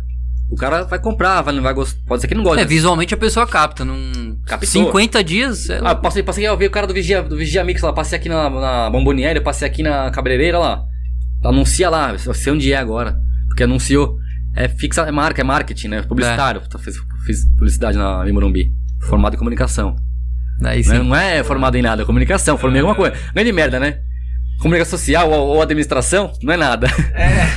O cara vai comprar, vai, vai gostar. Pode ser que não goste. É, visualmente a pessoa capta. Num... Captou. 50 dias, lá. Ah, passei, passei, eu vi o cara do Vigia, do Vigia Mix lá, passei aqui na, na Bomboniere, passei aqui na Cabeleireira lá. Anuncia lá, eu sei onde é agora. Porque anunciou. É fixa, é marca, é marketing, né? Publicitário. Tá, Fiz, fiz publicidade na Morumbi. Formado em comunicação. Não é, não é formado em nada, é comunicação, formei alguma coisa. Grande merda, né? Comunicação social ou, ou administração, não é nada. É.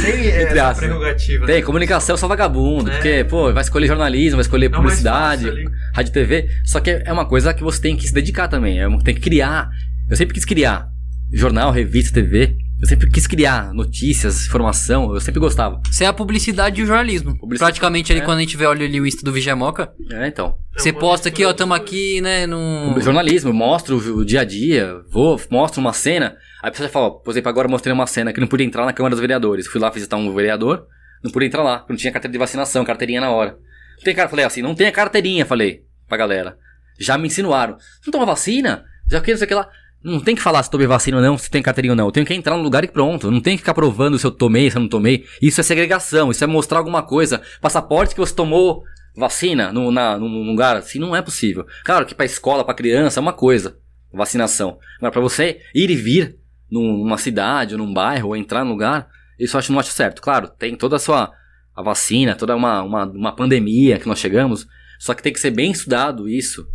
Tem Entre essa aspas. prerrogativa. Tem, né? comunicação é só vagabundo, É. porque, pô, vai escolher jornalismo, vai escolher É publicidade, rádio TV. Só que é uma coisa que você tem que se dedicar também. É tem que criar. Eu sempre quis criar jornal, revista, TV. Eu sempre quis criar notícias, informação. Eu sempre gostava. Isso é a publicidade e o jornalismo. Publicidade, Praticamente ali é. quando a gente vê olha ali o Insta do Vigiamoca, É, então. Você posta aqui, ó, tamo aqui, né, num... Jornalismo, eu mostro o, dia a dia, vou, mostro uma cena. Aí a pessoa fala, ó, por exemplo, agora eu mostrei uma cena que não podia entrar na Câmara dos Vereadores. Fui lá visitar um vereador, não podia entrar lá, porque não tinha carteira de vacinação, carteirinha na hora. Não tem cara, falei assim, não tem a carteirinha, falei pra galera. Já me insinuaram. Não toma vacina? Já que não sei o que lá. Não tem que falar se tomei vacina ou não, se tem carteirinha ou não. Eu tenho que entrar no lugar e pronto. Não tem que ficar provando se eu tomei, se eu não tomei. Isso é segregação, isso é mostrar alguma coisa. Passaporte que você tomou vacina no, na, num lugar, assim, não é possível. Claro que pra escola, pra criança, é uma coisa. Vacinação. Agora, pra você ir e vir num- numa cidade ou num bairro ou entrar num lugar, isso eu acho, não acho certo. Claro, tem toda a sua a vacina, toda uma, uma, uma pandemia que nós chegamos, só que tem que ser bem estudado isso.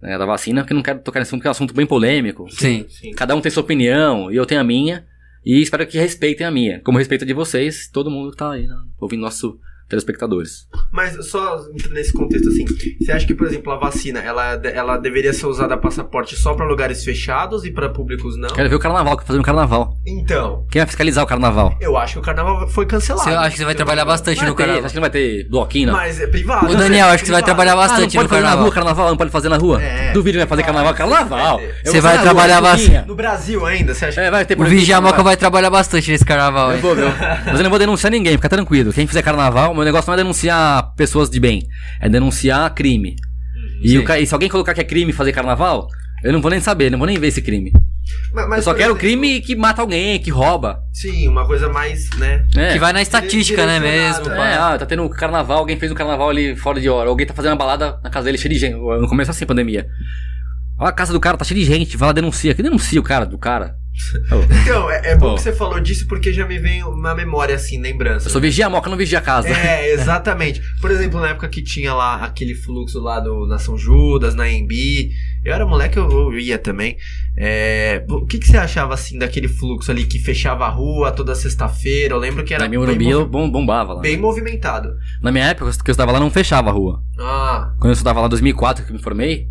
Né, da vacina, porque não quero tocar nesse assunto, porque é um assunto bem polêmico. Sim. Sim. Cada um tem sua opinião, e eu tenho a minha, e espero que respeitem a minha. Como respeito a de vocês, todo mundo que tá aí, né, ouvindo nossos telespectadores. Mas só nesse contexto assim, você acha que, por exemplo, a vacina, ela, ela deveria ser usada a passaporte só pra lugares fechados e pra públicos não? Quero ver o carnaval, que fazer um carnaval. Então, Quem vai fiscalizar o carnaval? eu acho que o carnaval foi cancelado. Você acha que você vai trabalhar bastante Vai no ter, carnaval? acho que não vai ter bloquinho, não. Mas é privado. Ô, Daniel, né? acho que você vai trabalhar Ah, não bastante pode no fazer na carnaval. rua, carnaval, não pode fazer na rua? É. Duvido que vai fazer carnaval, carnaval. Vai Você vai rua, trabalhar Duvinha. No Brasil ainda, você acha É, vai ter O Vigiamoca vai trabalhar bastante nesse carnaval, Eu hein? vou, meu. Mas eu não vou denunciar ninguém, fica tranquilo. Quem fizer carnaval, meu negócio não é denunciar pessoas de bem, é denunciar crime. E, Sim. o e se alguém colocar que é crime fazer carnaval, eu não vou nem saber, não vou nem ver esse crime. Mas, mas, eu só quero exemplo, crime que mata alguém, que rouba. Sim, uma coisa mais, né? É. Que vai na estatística, né, mesmo? É, pá. ah, tá tendo um carnaval, alguém fez um carnaval ali fora de hora, alguém tá fazendo uma balada na casa dele cheio de gente. No começo assim, pandemia. Ó, a casa do cara tá cheia de gente, vai lá denuncia. Que denuncia o cara do cara? Então, é, é bom Pô. que você falou disso porque já me vem uma memória assim, lembrança. Eu sou vigia a moca, não vigia a casa. É, exatamente. Por exemplo, na época que tinha lá aquele fluxo lá do, na São Judas, na Embi, eu era moleque, eu, eu ia também. É, o que, que você achava assim daquele fluxo ali que fechava a rua toda sexta-feira? Eu lembro que era Na minha Morumbi eu bombava lá. bem movimentado. Na minha época, que eu estava lá, não fechava a rua. Ah, Quando eu estudava lá em 2004, que eu me formei.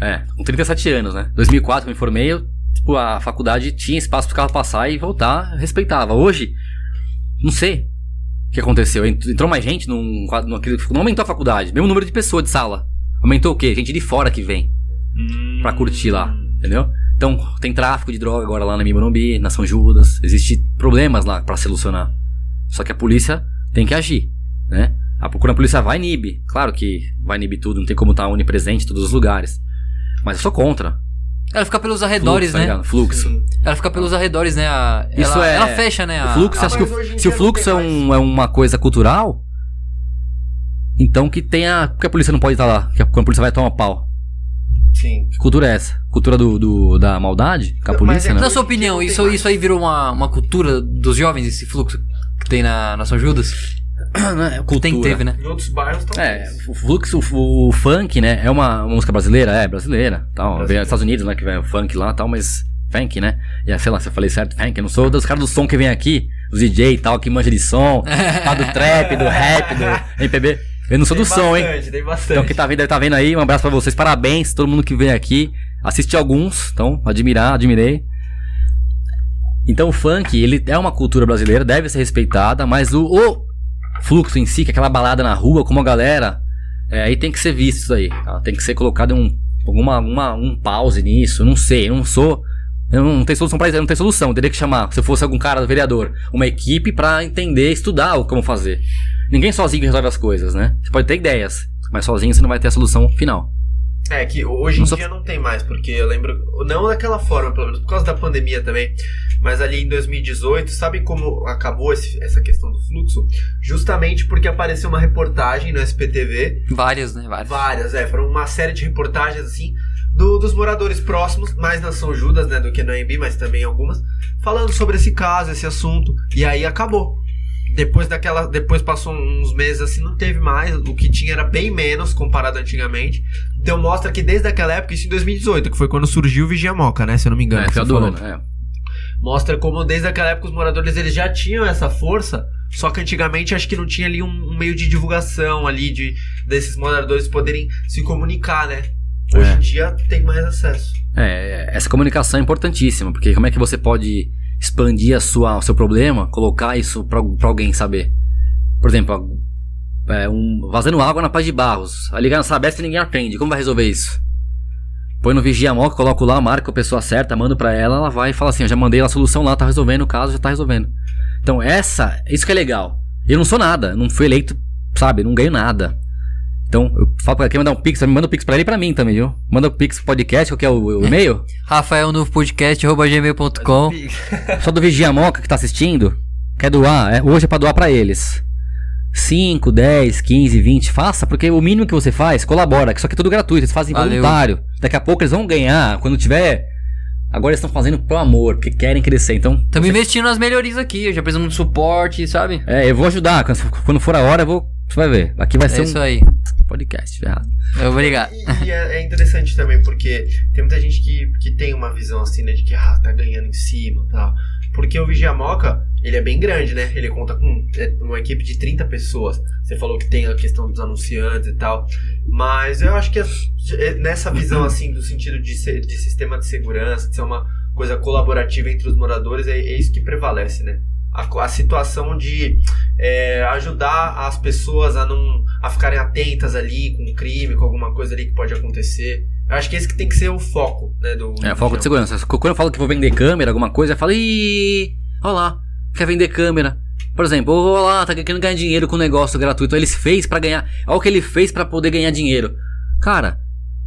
É, com 37 anos, né? 2004 que eu me formei, eu, tipo, a faculdade tinha espaço pro carro passar e voltar, respeitava. Hoje, não sei o que aconteceu. Ent- Entrou mais gente num, quadro- num, não aumentou a faculdade, mesmo número de pessoas de sala. Aumentou o quê? Gente de fora que vem pra curtir lá, entendeu? Então, tem tráfico de droga agora lá na Morumbi, na São Judas. Existem problemas lá pra solucionar. Só que a polícia tem que agir, né? A, quando a polícia vai, inibe. Claro que vai inibir tudo, não tem como estar onipresente em todos os lugares. Mas eu sou contra. Ela fica pelos arredores, Fluxo, tá né? ligado? Fluxo. sim. Ela fica pelos arredores, né? A- Isso ela, é- ela fecha, né? O a- fluxo, Ah, acho que o- se o fluxo é, um, é uma coisa cultural, então que tenha. Por que a polícia não pode estar lá? Que a- quando a polícia vai tomar pau. Sim. Que cultura é essa? Cultura do, do- da maldade? Com a polícia, mas é né? Na sua opinião, isso, isso aí virou uma, uma cultura dos jovens, esse fluxo que tem na, na São Judas? É, Que tem, cultura. teve, né? Em outros bairros É, talvez. o fluxo, o, o funk, né? É uma, uma música brasileira, é brasileira. Tal. Vem Brasileira. dos Estados Unidos, né? Que vem o funk lá e tal, mas funk, né? E aí, sei lá, se eu falei certo, funk. Eu não sou dos caras do som que vem aqui, os DJ e tal, que manja de som, lá do trap, do rap, do MPB. Eu não sou do Tem som, hein? bastante, Tem bastante. Então, quem tá vendo, tá vendo aí, um abraço pra vocês, parabéns, todo mundo que vem aqui. Assisti alguns, então, admirar, admirei. Então, o funk, ele é uma cultura brasileira, deve ser respeitada, mas o, o fluxo em si, que é aquela balada na rua, como a galera, é, aí tem que ser visto isso aí. tá? Tem que ser colocado um, alguma, uma, um pause nisso, eu não sei, eu não sou. Eu não tenho solução pra isso, não tenho solução. Eu teria que chamar, se fosse algum cara vereador, uma equipe pra entender, estudar o como fazer. Ninguém sozinho resolve as coisas, né? Você pode ter ideias, mas sozinho você não vai ter a solução final. É que hoje em dia não tem mais, porque eu lembro, não daquela forma, pelo menos por causa da pandemia também, mas ali em 2018, sabe como acabou esse- essa questão do fluxo? Justamente porque apareceu uma reportagem no SPTV, Várias, né? Várias. várias, é, foram uma série de reportagens assim, do- dos moradores próximos, mais na São Judas, né, do que na EMB, mas também algumas, falando sobre esse caso, esse assunto, e aí acabou. Depois daquela, depois passou uns meses assim, não teve mais, o que tinha era bem menos comparado antigamente. Então mostra que desde aquela época, isso em 2018, que foi quando surgiu o Vigia Moca, né, se eu não me engano. É, que você do ano, é. Mostra como desde aquela época os moradores eles já tinham essa força, só que antigamente acho que não tinha ali um, um meio de divulgação ali de desses moradores poderem se comunicar, né? Hoje É. em dia tem mais acesso. É, essa comunicação é importantíssima, porque como é que você pode expandir a sua, o seu problema, colocar isso pra, alguém saber? Por exemplo, é, um, vazando água na Paz de Barros. A ligar na Sabesp ninguém aprende. Como vai resolver isso? Põe no Vigia Moca, coloco lá, marca a pessoa certa, mando pra ela, ela vai e fala assim: eu já mandei a solução lá, tá resolvendo o caso, já tá resolvendo. Então, essa, isso que é legal. Eu não sou nada, não fui eleito, sabe, não ganho nada. Então, eu falo pra quem mandar um pix, me manda um pix pra ele e pra mim também, viu? Manda um pix pro podcast, qual que é o, o e-mail? Rafael Novo Podcast, arroba gmail.com. Só do Vigia Moca que tá assistindo, quer doar, é, hoje é pra doar pra eles. 5, 10, 15, 20, faça, porque o mínimo que você faz, colabora, que só que é tudo gratuito, eles fazem Valeu. voluntário. Daqui a pouco eles vão ganhar, quando tiver. Agora eles estão fazendo pro amor, porque querem crescer. Então, Estamos investindo nas melhorias aqui, já precisamos de suporte, sabe? é, eu vou ajudar. Quando, for a hora, eu vou. Você vai ver. Aqui vai É ser isso um aí. Podcast, ferrado. Obrigado. E, e é, é interessante também, porque tem muita gente que, que tem uma visão assim, né, de que ah, tá ganhando em cima e tal. Porque o Vigia Moca, ele é bem grande, né? Ele conta com é, uma equipe de 30 pessoas. Você falou que tem a questão dos anunciantes e tal. Mas eu acho que é, nessa visão, assim, do sentido de, ser, de sistema de segurança, de ser uma coisa colaborativa entre os moradores, é, é isso que prevalece, né? A, a situação de é, ajudar as pessoas a não a ficarem atentas ali com crime, com alguma coisa ali que pode acontecer. Eu acho que esse que tem que ser o foco, né? Do, É, do foco de segurança. Quando eu falo que vou vender câmera, alguma coisa, eu falo, ih, olha lá, quer vender câmera. Por exemplo, olha lá, tá querendo ganhar dinheiro com um negócio gratuito. Ele fez pra ganhar. Olha o que ele fez pra poder ganhar dinheiro. Cara,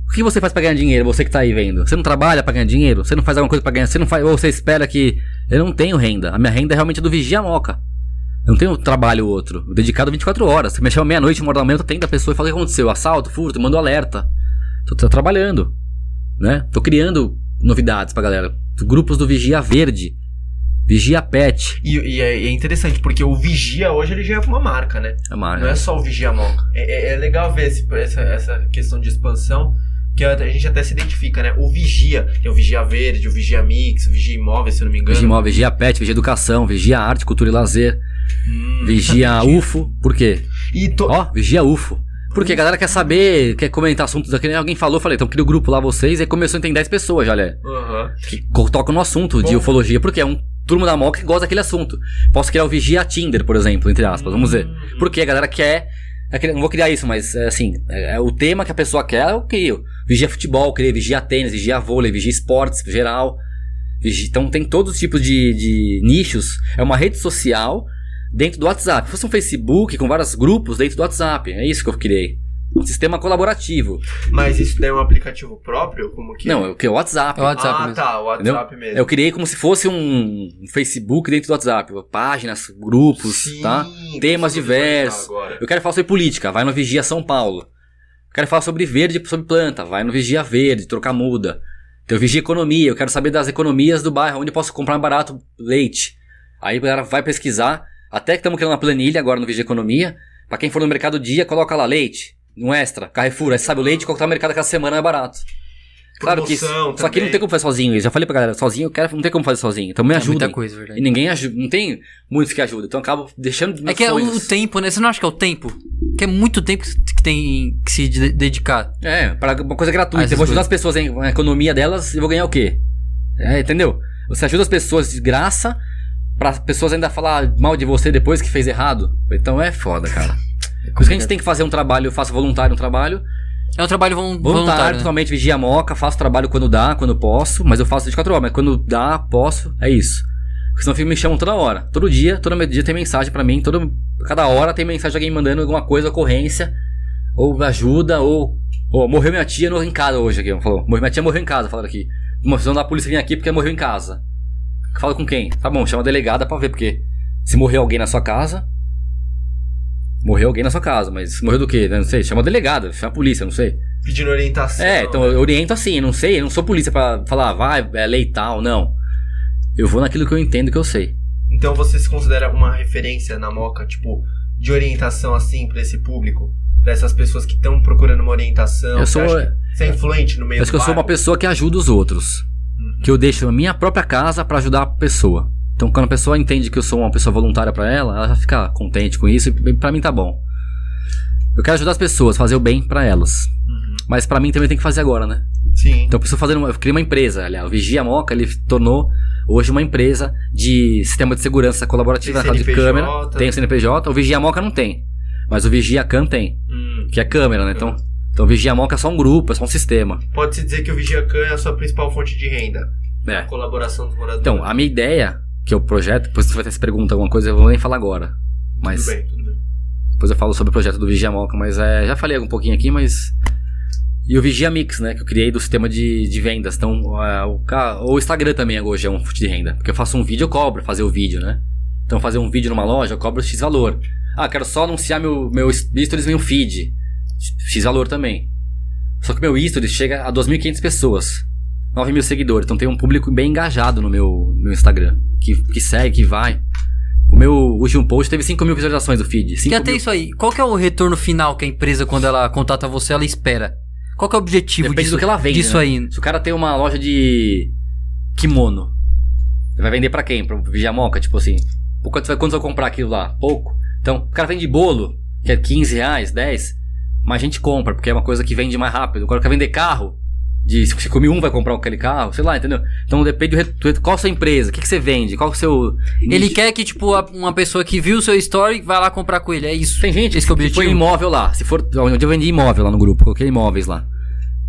o que você faz pra ganhar dinheiro? Você que tá aí vendo. Você não trabalha pra ganhar dinheiro? Você não faz alguma coisa pra ganhar? Você não faz. Ou você espera que. Eu não tenho renda. A minha renda é realmente do Vigia Moca. Eu não tenho trabalho outro. Dedicado 24 horas. Você me chama meia-noite, uma hora da manhã, eu atendo a pessoa e fala o que aconteceu? Assalto, furto, mando alerta. Tô, tô trabalhando. Né? Tô criando novidades pra galera. Grupos do Vigia Verde. Vigia Pet. E, e é, é interessante, porque o Vigia hoje ele já é uma marca, né? É uma- Não é só o Vigia Moca. É, é- é legal ver esse- essa, essa questão de expansão, que a, gente até se identifica, né? O Vigia, que é o Vigia Verde, o Vigia Mix, o Vigia Imóvel, se eu não me engano. Vigia Imóvel, Vigia Pet, Vigia Educação, Vigia Arte, Cultura e Lazer. Hum, Vigia UFO. Por quê? To... Ó, Vigia UFO. Porque a galera quer saber, quer comentar assuntos aqui. né? Alguém falou, falei, então cria o grupo lá vocês. E aí começou a ter 10 pessoas já, olha. Aham. Que tocam no assunto de Bom. ufologia. Porque é um turma da moca que gosta daquele assunto. Posso criar o Vigia Tinder, por exemplo, entre aspas. Vamos ver. Hum. Porque a galera quer. é Não vou criar isso, mas é, assim, é, é o tema que a pessoa quer, eu crio. Vigia futebol, criei vigia tênis, vigia vôlei, vigia esportes geral. Vigi- Então tem todos os tipos de, de nichos. É uma rede social dentro do WhatsApp. Se fosse um Facebook com vários grupos dentro do WhatsApp. É isso que eu criei. Um sistema colaborativo. Mas isso daí é um aplicativo próprio? Como que Não, é o que? O WhatsApp. É o WhatsApp ah, mesmo. tá, o WhatsApp mesmo. Eu criei como se fosse um Facebook dentro do WhatsApp. Páginas, grupos, Sim, tá? Temas diversos. Eu quero falar sobre política, vai no Vigia São Paulo. Eu quero falar sobre verde, sobre planta, vai no Vigia Verde, trocar muda. Tem o Vigia Economia, eu quero saber das economias do bairro, onde eu posso comprar barato leite. Aí a galera vai pesquisar Até que estamos criando uma planilha agora no Vigia Economia. Pra quem for no mercado dia, coloca lá leite, um extra, Carrefour. Aí você sabe o leite, qual que tá no mercado aquela semana é barato. Claro que isso. Promoção Só que não também. tem como fazer sozinho. Eu já falei pra galera, sozinho eu quero, não tem como fazer sozinho. Então me É ajuda. muita coisa, verdade. E ninguém ajuda. Não tem muitos que ajudam. Então eu acabo deixando de É que é o tempo, né? Você não acha que é o tempo? Que é muito tempo que tem que se de- dedicar. É, para uma coisa gratuita. Eu vou ajudar coisas. as pessoas em a economia delas e vou ganhar o quê? É, entendeu? Você ajuda as pessoas de graça pra pessoas ainda falar mal de você depois que fez errado. Então é foda, cara. Por isso que a gente tem que fazer um trabalho, eu faço voluntário um trabalho. É um trabalho vol- Voluntário, voluntário. né? principalmente vigia a moca, faço trabalho quando dá, quando posso, mas eu faço 24 horas, mas quando dá, posso, é isso. Porque senão me chamam toda hora. Todo dia, todo dia tem mensagem pra mim, todo, cada hora tem mensagem de alguém mandando alguma coisa, ocorrência, ou ajuda, ou. ou morreu minha tia no, em casa hoje aqui, falou. Morreu, minha tia morreu em casa, falaram aqui. Uma visão da polícia vir aqui porque morreu em casa. Fala com quem? Tá bom, chama a delegada pra ver, porque se morreu alguém na sua casa. Morreu alguém na sua casa, mas morreu do quê? Não sei, chama a delegada, chama a polícia, não sei. Pedindo orientação. É, então eu oriento assim, não sei, eu não sou polícia pra falar, vai, é lei tal, não. Eu vou naquilo que eu entendo que eu sei. Então você se considera uma referência na Moca, tipo, de orientação assim pra esse público? Pra essas pessoas que estão procurando uma orientação? Eu sou- que Você é influente no meio Eu acho do que eu sou uma pessoa que ajuda os outros. Uhum. Que eu deixo a minha própria casa pra ajudar a pessoa. Então quando a pessoa entende que eu sou uma pessoa voluntária pra ela, ela já fica contente com isso e pra mim tá bom. Eu quero ajudar as pessoas, fazer o bem pra elas. Uhum. Mas pra mim também tem que fazer agora, né? Sim. Então eu preciso fazer uma, eu criei uma empresa, aliás, o Vigia Moca, ele tornou hoje uma empresa de sistema de segurança colaborativa Tem de câmera. Tem o CNPJ, o Vigia Moca não tem. Mas o Vigia Can tem, Hum. que é câmera, né? Então, então o Vigia Moca é só um grupo, é só um sistema. Pode-se dizer que o Vigiacan é a sua principal fonte de renda. É. A colaboração dos moradores. Então, a minha ideia, que é o projeto, depois você vai ter essa pergunta, alguma coisa, eu vou nem falar agora. Mas Tudo bem, tudo bem. depois eu falo sobre o projeto do Vigia Moca, mas é, já falei um pouquinho aqui, mas. E o Vigia Mix, né? Que eu criei do sistema de, de vendas. Então, o, o Instagram também hoje é um fonte de renda. Porque eu faço um vídeo, eu cobro fazer o vídeo, né? Então, fazer um vídeo numa loja, eu cobro X valor. Ah, quero só anunciar meu, meu stories em um feed. X valor também. Só que meu stories chega a 2.500 pessoas. 9 mil seguidores. Então tem um público bem engajado no meu, meu Instagram. Que, que segue, que vai. O meu último post teve 5 mil visualizações do feed. 5 E até mil. isso aí, qual que é o retorno final que a empresa, quando ela contata você, ela espera? Qual que é o objetivo Depende disso, do que ela vende, disso né? aí? Se o cara tem uma loja de kimono, ele vai vender pra quem? Pra Vigiamoca? Tipo assim, quanto você vai comprar aquilo lá? Pouco. Então, o cara vende bolo, que é 15 reais, 10, mas a gente compra, porque é uma coisa que vende mais rápido. Cara quer vender carro, de se você come um, vai comprar aquele carro, sei lá, entendeu? Então depende do. Qual a sua empresa? O que, que você vende? Qual o seu. Ele quer que, tipo, uma pessoa que viu o seu story vai lá comprar com ele, é isso. Tem gente Esse que é que põe imóvel lá. Se for. Onde eu vendi imóvel lá no grupo, coloquei imóveis lá.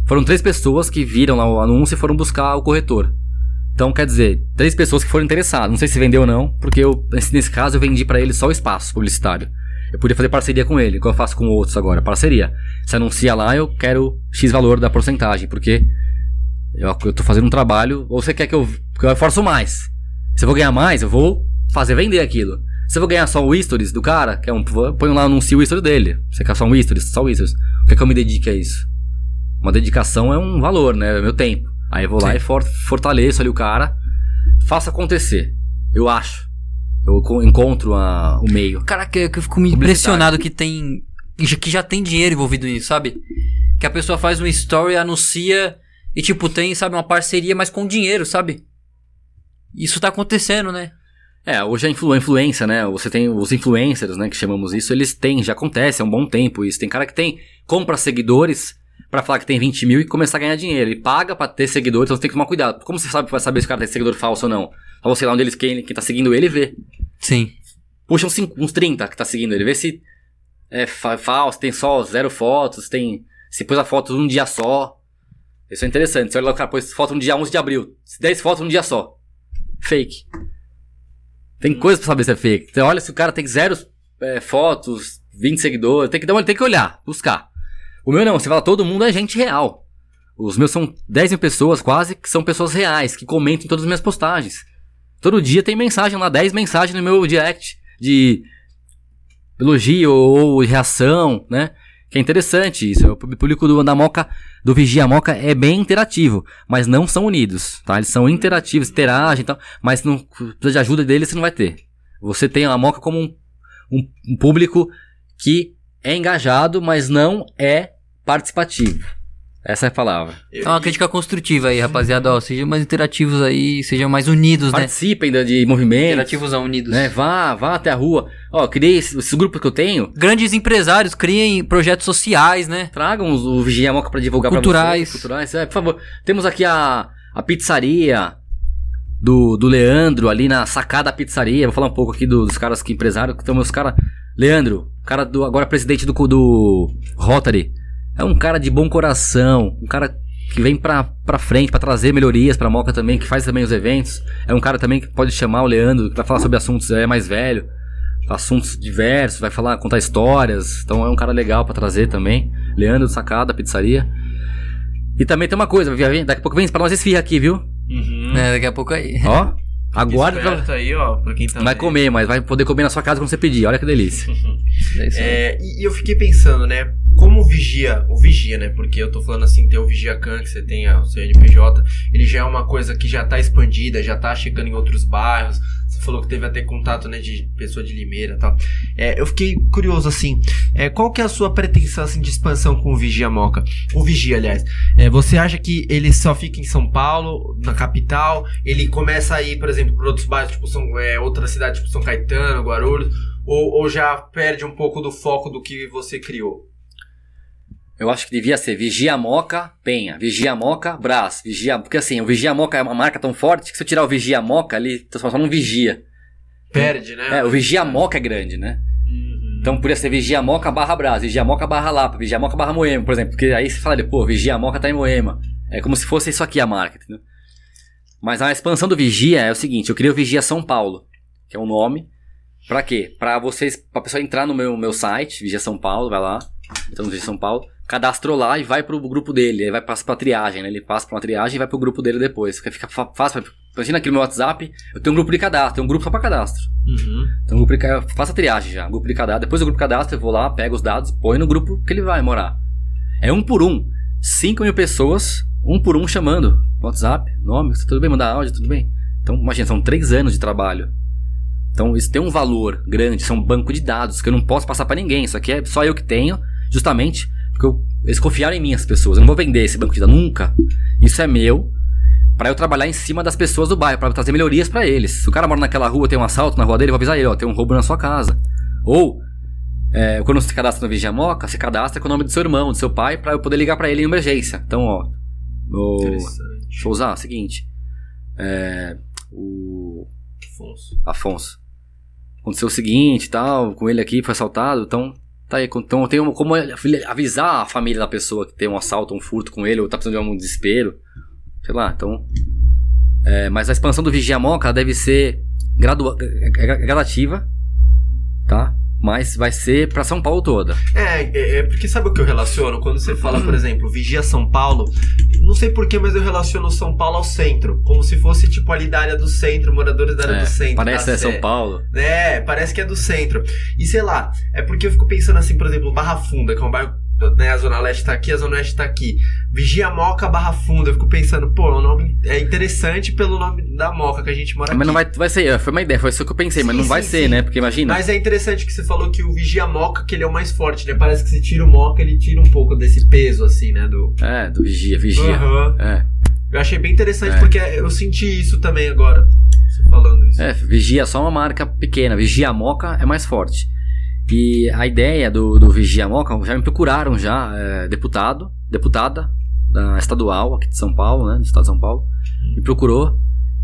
Foram três pessoas que viram lá o anúncio e foram buscar o corretor. Então, quer dizer, três pessoas que foram interessadas. Não sei se vendeu ou não, porque eu, nesse, nesse caso eu vendi pra ele só o espaço publicitário. Eu podia fazer parceria com ele, igual eu faço com outros agora. Parceria. Se anuncia lá, eu quero X valor da porcentagem, porque eu, eu tô fazendo um trabalho, ou você quer que eu, que eu esforço mais. Se eu vou ganhar mais, eu vou fazer vender aquilo. Se eu vou ganhar só o stories do cara, que é um, põe lá, anuncio o stories dele. Você quer só um stories, só o stories. O que é que eu me dedique a isso? Uma dedicação é um valor, né? É meu tempo. Aí eu vou lá Sim. e for- fortaleço ali o cara, faço acontecer. Eu acho. Eu co- encontro a- o meio. Caraca, eu fico me impressionado que tem. que já tem dinheiro envolvido nisso, sabe? Que a pessoa faz um story, anuncia e, tipo, tem, sabe, uma parceria, mas com dinheiro, sabe? Isso tá acontecendo, né? É, hoje a influ- a influência, né? Você tem os influencers, né? Que chamamos isso, eles têm, já acontece há um bom tempo isso. Tem cara que tem, compra seguidores pra falar que tem 20 mil e começar a ganhar dinheiro. Ele paga pra ter seguidores, então você tem que tomar cuidado. Como você sabe, vai saber se o cara tem seguidor falso ou não? Só você lá onde eles, quem, quem tá seguindo ele vê. Sim. Puxa uns, cinco- uns 30 que tá seguindo ele, vê se é fa- falso, tem só zero fotos, tem. Se pôs a foto um dia só. Isso é interessante. Você olha lá, o cara pôs foto um dia 11 de abril. 10 fotos um dia só. Fake. Tem coisa pra saber se é fake. Você olha se o cara tem zero é, fotos, 20 seguidores, tem que, dar uma- tem que olhar, buscar. O meu não, você fala, todo mundo é gente real. Os meus são 10 mil pessoas quase, que são pessoas reais, que comentam todas as minhas postagens. Todo dia tem mensagem lá, 10 mensagens no meu direct de elogio ou reação, né? Que é interessante isso. O público do da Moca, do Vigia Moca é bem interativo, mas não são unidos, tá? Eles são interativos, interagem e tal, mas não precisa de ajuda deles você não vai ter. Você tem a Moca como um um, um público que é engajado, mas não é participativo. Essa é a palavra. É uma crítica construtiva aí, rapaziada. Ó, sejam mais interativos aí, sejam mais unidos, né? Participem de movimentos, Interativos a unidos. né? Vá, vá até a rua. Ó, criei esses, esses grupos que eu tenho. Grandes empresários criem projetos sociais, né? Tragam os- o Vigia Moca pra divulgar pra Culturais. vocês. Culturais. É, por favor. Temos aqui a, a pizzaria do, do Leandro, ali na sacada pizzaria. Vou falar um pouco aqui do- dos caras que empresários. Que estão os caras. Leandro, cara do agora presidente do, do Rotary. É um cara de bom coração. Um cara que vem pra, pra frente pra trazer melhorias pra Moca também, que faz também os eventos. É um cara também que pode chamar o Leandro, que vai falar sobre assuntos, é mais velho. Assuntos diversos, vai falar, contar histórias. Então é um cara legal pra trazer também. Leandro Sacada, pizzaria. E também tem uma coisa, daqui a pouco vem pra nós esfirra aqui, viu? Uhum. É, daqui a pouco aí. Ó, aguarda pra... Aí, ó, pra quem tá vai comer, mas vai poder comer na sua casa quando você pedir. Olha que delícia. É. É, e e eu fiquei pensando, né? Como vigia, o vigia, né? Porque eu tô falando assim, tem o Vigia Can, que você tem o CNPJ, ele já é uma coisa que já tá expandida, já tá chegando em outros bairros. Você falou que teve até contato, né, de pessoa de Limeira e tal. É, eu fiquei curioso, assim, é, qual que é a sua pretensão, assim, de expansão com o Vigia Moca? O Vigia, aliás. É, você acha que ele só fica em São Paulo, na capital? Ele começa a ir, por exemplo, para outros bairros, tipo, São, é, outra cidade, tipo São Caetano, Guarulhos? Ou, ou já perde um pouco do foco do que você criou? Eu acho que devia ser Vigia Moca Penha, Vigia Moca Brás, Vigia. Porque assim, o Vigia Moca é uma marca tão forte que se eu tirar o Vigia Moca ali, transforma num Vigia. Perde, né? É, o Vigia Moca é grande, né? Uhum. Então poderia ser Vigia Moca barra Brás, Vigia Moca barra Lapa, Vigia Moca barra Moema, por exemplo. Porque aí você fala, pô, Vigia Moca tá em Moema. É como se fosse isso aqui a marca, entendeu? Mas a expansão do Vigia é o seguinte, eu criei o Vigia São Paulo, que é um nome. Pra quê? Pra vocês, pra pessoa entrar no meu, meu site, Vigia São Paulo, vai lá, então no Vigia São Paulo, cadastrou lá e vai pro grupo dele, aí vai passar pra triagem, né? Ele passa pra uma triagem e vai pro grupo dele depois. Fica fácil. Imagina aqui no meu WhatsApp, eu tenho um grupo de cadastro, tem um grupo só pra cadastro. Uhum. Então, o grupo de, faça a triagem já. Grupo de cadastro. Depois do grupo de cadastro, eu vou lá, pego os dados, põe no grupo que ele vai morar. É um por um. 5 mil pessoas, um por um chamando. WhatsApp, nome, tudo bem, mandar áudio, tudo bem. Então, imagina, são três anos de trabalho. Então, isso tem um valor grande, isso é um banco de dados que eu não posso passar pra ninguém. Isso aqui é só eu que tenho, justamente porque eu- eles confiaram em mim, as pessoas. Eu não vou vender esse banco de dados nunca. Isso é meu, Pra eu trabalhar em cima das pessoas do bairro, pra trazer melhorias pra eles. Se o cara mora naquela rua, tem um assalto na rua dele, eu vou avisar ele, ó, tem um roubo na sua casa. Ou, é, quando você se cadastra no Vigia Moca, você cadastra com o nome do seu irmão, do seu pai, pra eu poder ligar pra ele em emergência. Então, ó, o... Interessante. deixa eu usar, seguinte, é, o Afonso. Afonso. Aconteceu o seguinte tal, com ele aqui, foi assaltado, então... Tá aí, então tenho como avisar a família da pessoa que tem um assalto, um furto com ele, ou tá precisando de um desespero. Sei lá, então. É, mas a expansão do Vigia Moca deve ser gradua- é- é gradativa, tá? Mas vai ser pra São Paulo toda. É, é, é porque sabe o que eu relaciono? Quando você fala, por exemplo, Vigia São Paulo, não sei porquê, mas eu relaciono São Paulo ao centro. Como se fosse, tipo, ali da área do centro, moradores da área É, do centro. parece da é São. Paulo. É, parece que é do centro. E sei lá, é porque eu fico pensando assim, por exemplo, Barra Funda, que é um bairro, né, a Zona Leste tá aqui, a Zona Oeste tá aqui. Vigia Moca Barra Funda, eu fico pensando, pô, o nome é interessante pelo nome da Moca que a gente mora Mas aqui. não vai, vai ser, foi uma ideia, foi isso que eu pensei, mas Sim, não vai sim, ser, sim. né? Porque imagina. Mas é interessante que você falou que o Vigia Moca, que ele é o mais forte, né? Parece que se tira o Moca, ele tira um pouco desse peso, assim, né? Do... É, do Vigia, Vigia. Aham. É. Eu achei bem interessante É. porque eu senti isso também agora, você falando isso. É, Vigia é só uma marca pequena. Vigia Moca é mais forte. E a ideia do, do Vigia Moca, já me procuraram já, é, deputado, deputada da estadual aqui de São Paulo, né, do estado de São Paulo, me procurou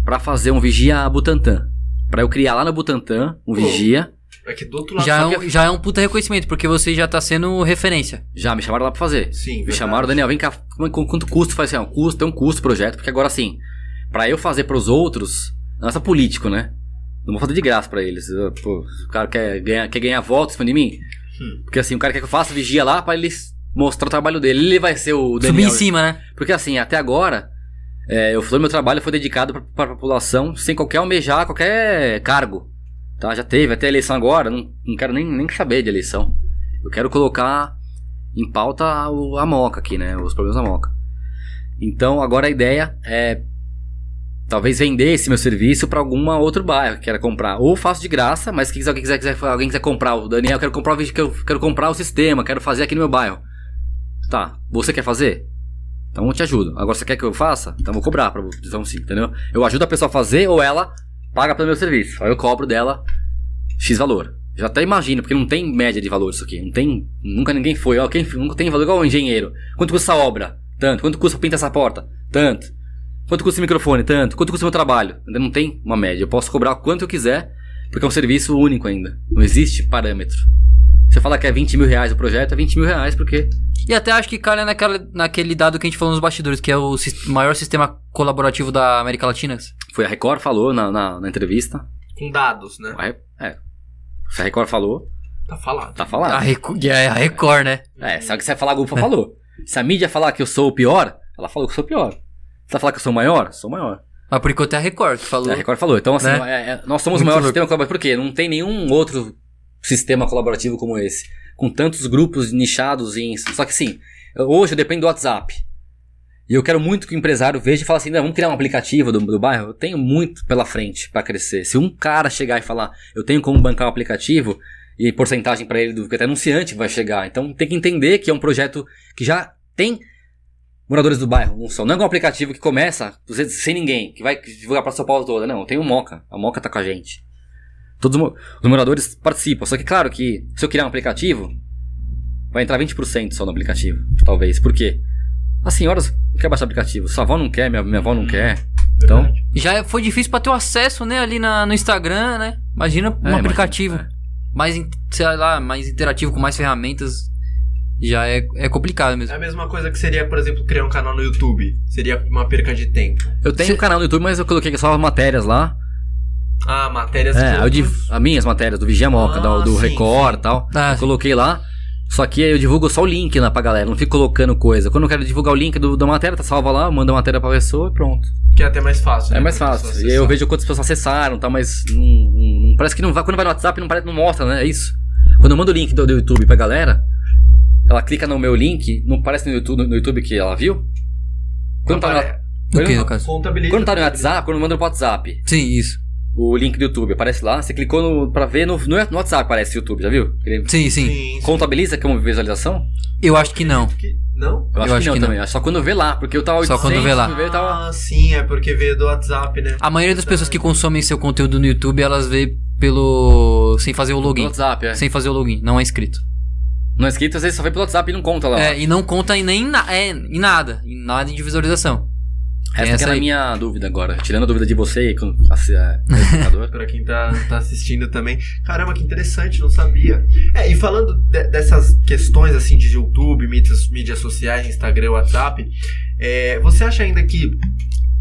pra fazer um Vigia Butantã. Pra eu criar lá no Butantã um Pô. Vigia. É que do outro lado... Já é, um, que já é um puta reconhecimento, porque você já tá sendo referência. Já me chamaram lá pra fazer. Sim, Me verdade. chamaram, Daniel, vem cá, com- quanto custa? Eu falei assim, ó, custo, tem um custo o projeto, porque agora assim, pra eu fazer pros outros, não é só político, né? Não vou fazer de graça pra eles. Pô, o cara quer ganhar, quer ganhar votos em cima de mim. Hum. Porque assim, o cara quer que eu faça vigia lá pra eles mostrar o trabalho dele. Ele vai ser o Subir Daniel. em cima, né? Porque assim, até agora, é, eu, todo meu trabalho foi dedicado pra, pra população sem qualquer almejar, qualquer cargo. Tá? Já teve, até eleição agora, não, não quero nem, nem saber de eleição. Eu quero colocar em pauta o- a moca aqui, né? Os problemas da moca. Então, agora a ideia é talvez vender esse meu serviço pra algum outro bairro que queira comprar. Ou faço de graça, mas se alguém quiser, quiser, alguém quiser comprar, o Daniel, quero comprar o vídeo, quero, quero comprar o sistema, quero fazer aqui no meu bairro. Tá, você quer fazer? Então eu te ajudo. Agora você quer que eu faça? Então eu vou cobrar pra. Então sim, entendeu? Eu ajudo a pessoa a fazer ou ela paga pelo meu serviço. Aí eu cobro dela X valor. Já até imagino, porque não tem média de valor isso aqui. Não tem. Nunca ninguém foi. Ó, quem nunca tem valor igual o engenheiro. Quanto custa essa obra? Tanto. Quanto custa pintar essa porta? Tanto. Quanto custa o microfone? Tanto. Quanto custa o meu trabalho? Ainda não tem uma média. Eu posso cobrar quanto eu quiser, porque é um serviço único ainda. Não existe parâmetro. Se eu falar que é 20 mil reais o projeto, é 20 mil reais, porque. E até acho que cai naquela, naquele dado que a gente falou nos bastidores, que é o maior sistema colaborativo da América Latina. Foi a Record falou na, na, na entrevista. Com dados, né? É. Se a Record falou, Tá falado. tá falado. A, Reco- e é a Record, né? É, se você falar, a Globo falou. Se a mídia falar que eu sou o pior, ela falou que eu sou o pior. Se ela falar que eu sou maior, sou maior. Mas por enquanto é a Record que falou. A Record falou. Então, assim, Né? é- é- nós somos Muito o maior louco. sistema colaborativo. Por quê? Não tem nenhum outro sistema colaborativo como esse. Com tantos grupos nichados em. Só que sim, hoje eu dependo do WhatsApp. E eu quero muito que o empresário veja e fale assim: vamos criar um aplicativo do, do bairro. Eu tenho muito pela frente para crescer. Se um cara chegar e falar, eu tenho como bancar o aplicativo e porcentagem para ele do que até anunciante vai chegar. Então tem que entender que é um projeto que já tem moradores do bairro, não são. Não é um aplicativo que começa sem ninguém, que vai divulgar pra São Paulo toda. Não, tem o Moca. A Moca tá com a gente. Todos os mo- os moradores participam. Só que, claro que se eu criar um aplicativo, vai entrar 20% só no aplicativo. Talvez. Por quê? As senhoras não querem baixar aplicativo. Sua avó não quer, minha, minha avó não quer. Então, Verdade. Já foi difícil pra ter o acesso, né, ali na, no Instagram, né? Imagina um É, imagina, aplicativo é. mais, sei lá, mais interativo, com mais ferramentas. Já é, é complicado É mesmo. a mesma coisa que seria, por exemplo, criar um canal no YouTube. Seria uma perca de tempo. eu tenho um canal no YouTube, mas eu coloquei só matérias lá. Ah, matérias É, eu div- as minhas matérias do Vigia Moca, Ah, do, do sim, Record e tal. Ah, eu coloquei lá. Só que aí eu divulgo só o link lá pra galera, não fico colocando coisa. Quando eu quero divulgar o link do, da matéria, tá salva lá, manda a matéria pra pessoa e pronto. Que é até mais fácil. É né, mais pra fácil. E aí eu vejo quantas pessoas acessaram, tá? Mas não, não- não- parece que não vai. Quando vai no WhatsApp, não, parece, não mostra, né? É isso. Quando eu mando o link do, do YouTube pra galera, ela clica no meu link, não parece no YouTube, no YouTube que ela viu? Quando tá, Apare- no, O que, no quando, caso? Quando tá no WhatsApp, quando manda pro WhatsApp, Sim, isso. o link do YouTube aparece lá, você clicou no, pra ver no, no, no WhatsApp, aparece o YouTube, já viu? Ele Sim, sim. Sim, sim. contabiliza como visualização? Eu acho que não. Não? Eu acho, acho que, não que não. também. Acho Só quando vê lá, porque eu tava Só 800, quando vê lá. quando vê, tava... Ah, sim, é porque veio do WhatsApp, né? A maioria das pessoas que consomem seu conteúdo no YouTube, elas vê pelo. sem fazer o login. WhatsApp, é. Sem fazer o login, não é inscrito. Não é escrito, às vezes só vê pelo WhatsApp e não conta lá. É, e não conta em nem na, é, em nada. Em nada de visualização. Essa, essa que era a aí. minha dúvida agora. Tirando a dúvida de você e com a, a. Pra quem tá, tá assistindo também. Caramba, que interessante, não sabia. É, e falando de- dessas questões assim de YouTube, mídias, mídias sociais, Instagram, WhatsApp, é, você acha ainda que,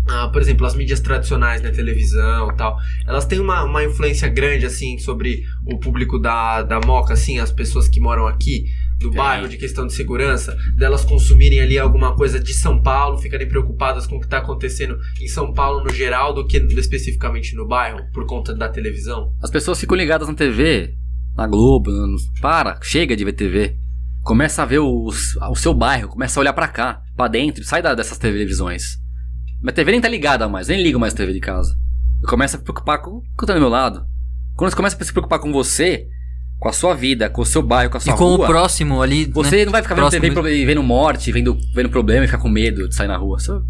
ah, por exemplo, as mídias tradicionais, né, televisão e tal, elas têm uma, uma influência grande assim sobre o público da, da Moca, assim, as pessoas que moram aqui? Do bairro, de questão de segurança, delas consumirem ali alguma coisa de São Paulo, ficarem preocupadas com o que está acontecendo em São Paulo no geral, do que especificamente no bairro, por conta da televisão? As pessoas ficam ligadas na TV, na Globo, no- para, chega de ver TV. Começa a ver os- o seu bairro, começa a olhar pra cá, pra dentro, sai da- dessas televisões. Minha TV nem tá ligada mais, nem ligo mais a TV de casa. Eu começo a me preocupar com o que tá do meu lado. Quando você começa a se preocupar com você, com a sua vida, com o seu bairro, com a sua e com rua, o próximo ali. você né? não vai ficar vendo Próximo TV e vendo morte, vendo, vendo problema e ficar com medo de sair na rua. Só-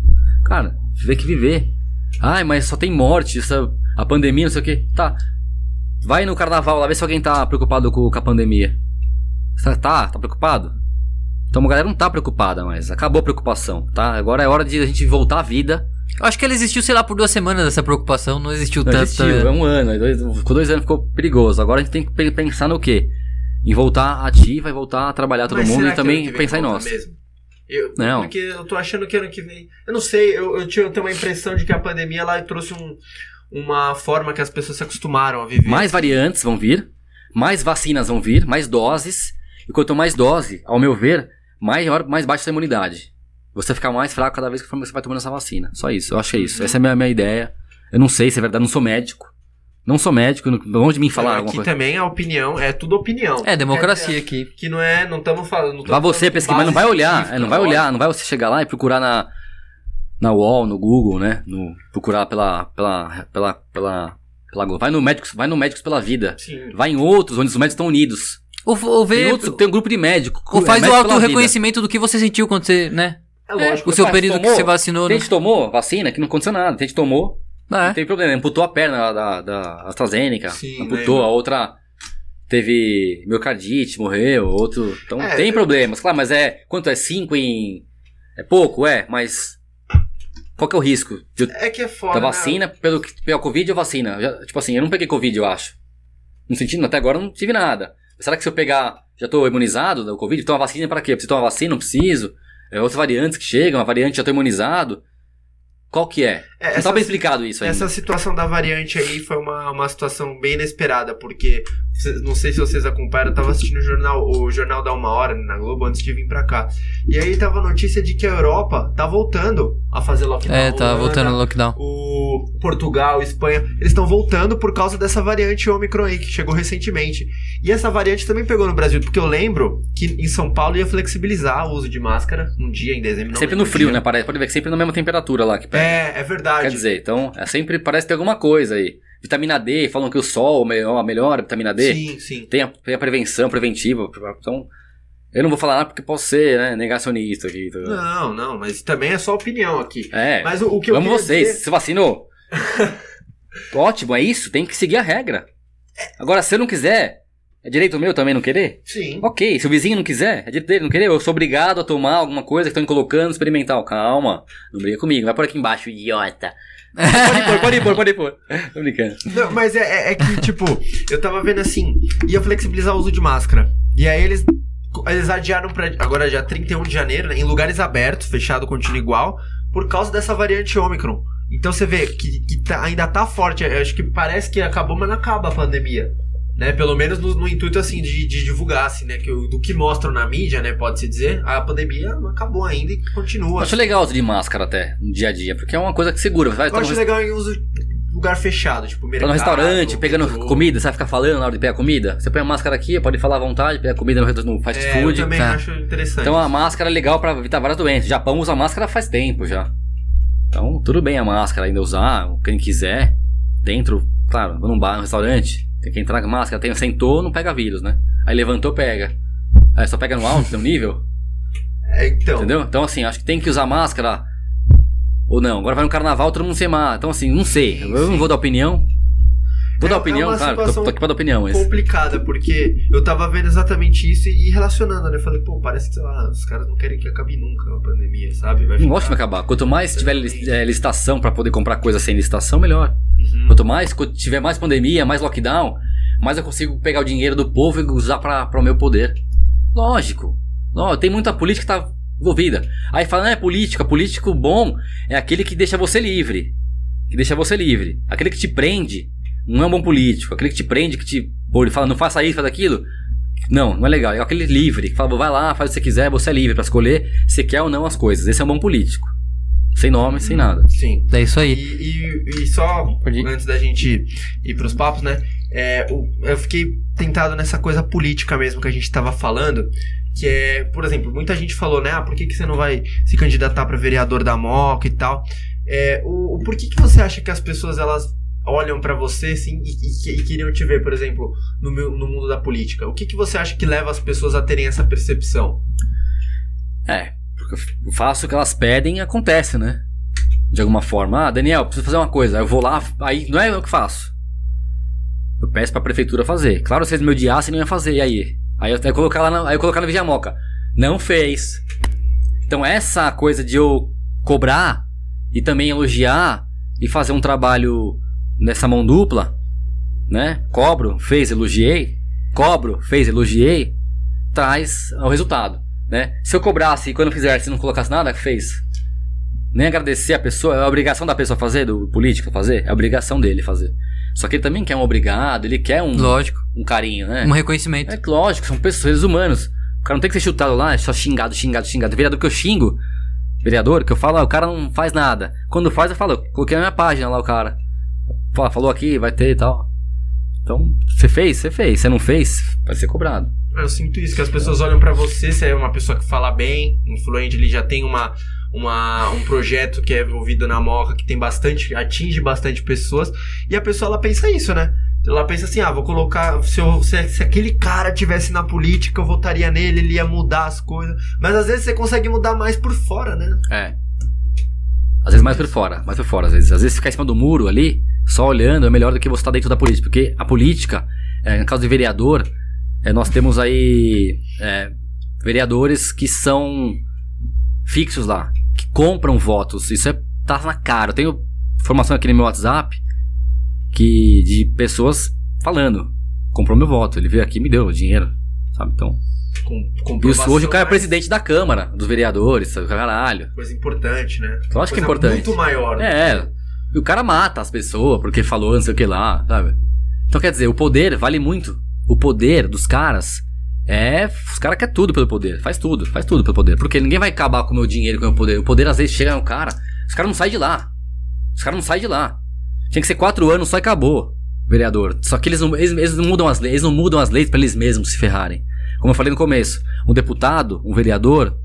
cara, você tem que viver. Ai, mas só tem morte, essa, a pandemia, não sei o que. Tá. Vai no carnaval lá, vê se alguém tá preocupado com, com a pandemia. Você Tá, tá preocupado? Então a galera não tá preocupada mais. Acabou a preocupação, tá? Agora é hora de a gente voltar à vida. Eu acho que ela existiu, sei lá, por duas semanas essa preocupação. Não existiu Não tanto. existiu, é um ano. aí dois- ficou dois anos, ficou perigoso. Agora a gente tem que pe- pensar no quê? Em voltar ativa e voltar a trabalhar todo Mas mundo e também pensar em nós. Mesmo? Eu, Não. Porque eu tô achando que ano que vem. Eu não sei, eu, eu, tinha, eu tenho uma impressão de que a pandemia ela trouxe um, uma forma que as pessoas se acostumaram a viver. Mais variantes vão vir, mais vacinas vão vir, mais doses. E quanto mais dose, ao meu ver, maior, mais baixa a imunidade. Você ficar mais fraco cada vez que você vai tomando essa vacina. Só isso, eu acho que é isso. Essa é a minha, minha ideia. Eu não sei se é verdade, não sou médico. Não sou médico, longe de mim falar Aqui alguma coisa. também a opinião é tudo opinião. É, democracia Quer aqui. Que não é, não estamos falando. não Vai você pesquisar, mas não vai olhar. é, não vai olhar, não vai você chegar lá e procurar na, na UOL, no Google, né? No, procurar pela, pela, pela, pela, pela, vai no médicos, vai no médicos pela vida. Sim. Vai em outros onde os médicos estão unidos. Ou, ou Tem, vê, outros, tem um grupo de médicos. ou é, faz o médico pela vida. auto-reconhecimento do que você sentiu quando você, né? É lógico. O seu período que tomou? você vacinou, Tem né? gente tomou vacina que não aconteceu nada. Tem gente tomou, não É. tem problema. Amputou a perna da, da AstraZeneca. Sim, amputou, lembro. a outra teve miocardite, morreu, outro. Então É, tem problemas. Claro, mas é. Quanto é? 5 em. É pouco, é, mas. Qual que é o risco de, É que é foda. da né? vacina pelo que pela Covid ou vacina? Já- tipo assim, eu não peguei Covid, eu acho. No sentido, até agora eu não tive nada. Será que se eu pegar, já tô imunizado da Covid? Então a vacina pra quê? Preciso tomar vacina? Não preciso? É outras variantes que chegam, a variante já tô imunizado. Qual que é? É, não tá bem explicado isso ainda. Essa situação da variante aí foi uma, uma situação bem inesperada, porque não sei se vocês acompanharam, eu tava assistindo o jornal, o jornal da Uma Hora na Globo antes de vir pra cá. E aí tava a notícia de que a Europa tá voltando a fazer lockdown. É, tá Holanda, voltando ao lockdown. O Portugal, Espanha, eles estão voltando por causa dessa variante Omicron aí, que chegou recentemente. E essa variante também pegou no Brasil, porque eu lembro que em São Paulo ia flexibilizar o uso de máscara um dia em dezembro. não Sempre no frio, o dia. né? Parece, pode ver que sempre na mesma temperatura lá que pega. É, é verdade. Quer dizer, então, é sempre parece ter alguma coisa aí. Vitamina D, falam que o sol melhor, melhora a vitamina D. Sim, sim. Tem a, tem a prevenção preventiva. Então, eu não vou falar nada porque posso ser né, negacionista aqui. tá? Não, não, mas também é só opinião aqui. É, Mas o, o que eu amo queria vocês. dizer- Se vacinou? Ótimo, é isso. Tem que seguir a regra. Agora, se eu não quiser, é direito meu também não querer? Sim. Ok, se o vizinho não quiser, é direito dele não querer. Eu sou obrigado a tomar alguma coisa que estão colocando experimental. Calma, não briga comigo. Vai por aqui embaixo, idiota. pode pôr, pode pôr, pode pôr. Tô brincando. Não, mas é, é- é que, tipo, eu tava vendo assim, ia flexibilizar o uso de máscara. E aí eles, eles adiaram pra agora dia 31 de janeiro, né, em lugares abertos, fechado, continua igual, por causa dessa variante Ômicron. Então você vê que, que tá- ainda tá forte. Eu acho que parece que acabou, mas não acaba a pandemia. Né? Pelo menos no, no intuito assim de, de divulgar, assim, né? Que, o- do que mostram na mídia, né? Pode-se dizer, a pandemia não acabou ainda e Eu continua. acho legal uso de máscara até, no dia a dia, porque é uma coisa que segura. Vai Eu no, acho res- legal em uso lugar fechado, tipo tá mercado. no restaurante, pegando metrô. comida, você vai ficar falando na hora de pegar comida? Você põe a máscara aqui, pode falar à vontade, pega comida no, no fast É, eu food. também tá. acho interessante. Então a máscara é legal pra evitar várias doenças. O Japão usa máscara faz tempo já. Então, tudo bem a máscara ainda usar, quem quiser. Dentro, claro, num bar, num restaurante, tem que entrar com máscara, tem, sentou, não pega vírus, né? Aí levantou, pega. Aí só pega no alto, no nível, É, então. entendeu? Então, assim, acho que tem que usar máscara. Ou não, agora vai no carnaval, todo mundo sem máscara. Então, assim, não sei. Sim, eu sim. não vou dar opinião. Vou É- dar é opinião, uma claro, tô, tô aqui pra dar opinião, mas. complicada, porque eu tava vendo exatamente isso e, e relacionando, né? Eu falei, pô, parece que, sei lá, os caras não querem que acabe nunca a pandemia, sabe? Vai Não ficar... gosto de acabar. Quanto mais tiver lis- é, licitação pra poder comprar coisa sem licitação, melhor. Uhum. Quanto mais quanto tiver mais pandemia, mais lockdown, mais eu consigo pegar o dinheiro do povo e usar para o meu poder. Lógico. Lógico, tem muita política que tá envolvida. Aí fala, não é política, político bom é aquele que deixa você livre. Que deixa você livre. Aquele que te prende não é um bom político. Aquele que te prende, que te pô, ele fala, não faça isso, faz aquilo. Não, não é legal. É aquele livre, que fala, vai lá, faz o que você quiser, você é livre pra escolher se quer ou não as coisas. Esse é um bom político. Sem nome, sem nada. Sim. É isso E, aí. e, e só Pode ir. antes da gente ir pros papos, né? é, o- eu fiquei tentado nessa coisa política mesmo que a gente tava falando. Que é, por exemplo, muita gente falou, né? Ah, por que, que você não vai se candidatar pra vereador da Moca e tal? É, o, o por que, que você acha que as pessoas elas olham pra você assim e, e- e queriam te ver, por exemplo, no, meu- no mundo da política? O que, que você acha que leva as pessoas a terem essa percepção? É, porque eu faço o que elas pedem e acontece, né? De alguma forma. Ah, Daniel, preciso fazer uma coisa. Eu vou lá, aí não é eu que faço. Eu peço pra prefeitura fazer. Claro, se eles me odiassem, não ia fazer. E aí? Aí eu até colocar lá na, aí eu colocar na Vigiamoca. Não fez. Então essa coisa de eu cobrar e também elogiar e fazer um trabalho nessa mão dupla, né? Cobro, fez, elogiei. Cobro, fez, elogiei. Traz o resultado né? Se eu cobrasse e quando eu fizesse não colocasse nada, fez. Nem agradecer a pessoa, é a obrigação da pessoa fazer, do político fazer, é a obrigação dele fazer. Só que ele também quer um obrigado, ele quer um, Lógico. um carinho, né? Um reconhecimento. É lógico, são pessoas, seres humanos. O cara não tem que ser chutado lá, é só xingado, xingado, xingado. Vereador que eu xingo, vereador que eu falo, ah, o cara não faz nada. Quando faz, eu falo, eu coloquei na minha página lá o cara. Falou aqui, vai ter e tal. Então, você fez? Você fez. Você não fez? Vai ser cobrado. Eu sinto isso, que as pessoas olham pra você, você é uma pessoa que fala bem, influente, ele já tem uma, uma, um projeto que é envolvido na Moca, que tem bastante, atinge bastante pessoas, e a pessoa ela pensa isso, né? Ela pensa assim, ah, vou colocar. Se, eu, se, se aquele cara tivesse na política, eu votaria nele, ele ia mudar as coisas. Mas às vezes você consegue mudar mais por fora, né? É. Às vezes mais por fora, mais por fora. Às vezes, às vezes ficar em cima do muro ali, só olhando, é melhor do que você estar dentro da política. Porque a política, é, no caso de vereador, é, nós temos aí é, vereadores que são fixos lá, que compram votos. Isso é tá na cara. Eu tenho informação aqui no meu WhatsApp que de pessoas falando, comprou meu voto, ele veio aqui e me deu o dinheiro, sabe? Então, Com, e comprovação, hoje o cara é presidente da Câmara, dos vereadores, sabe? caralho. Coisa importante, né? Eu acho que é importante. Muito maior. É, e o cara mata as pessoas porque falou não sei o que lá, sabe? Então quer dizer, o poder vale muito. O poder dos caras é. Os caras querem tudo pelo poder. Faz tudo, faz tudo pelo poder. Porque ninguém vai acabar com o meu dinheiro, com o meu poder. O poder às vezes chega no cara, os caras não saem de lá. Os caras não saem de lá. Tinha que ser quatro anos só e acabou, vereador. Só que eles não, eles, eles não mudam as leis, eles não mudam as leis pra eles mesmos se ferrarem. Como eu falei no começo, um deputado, um vereador,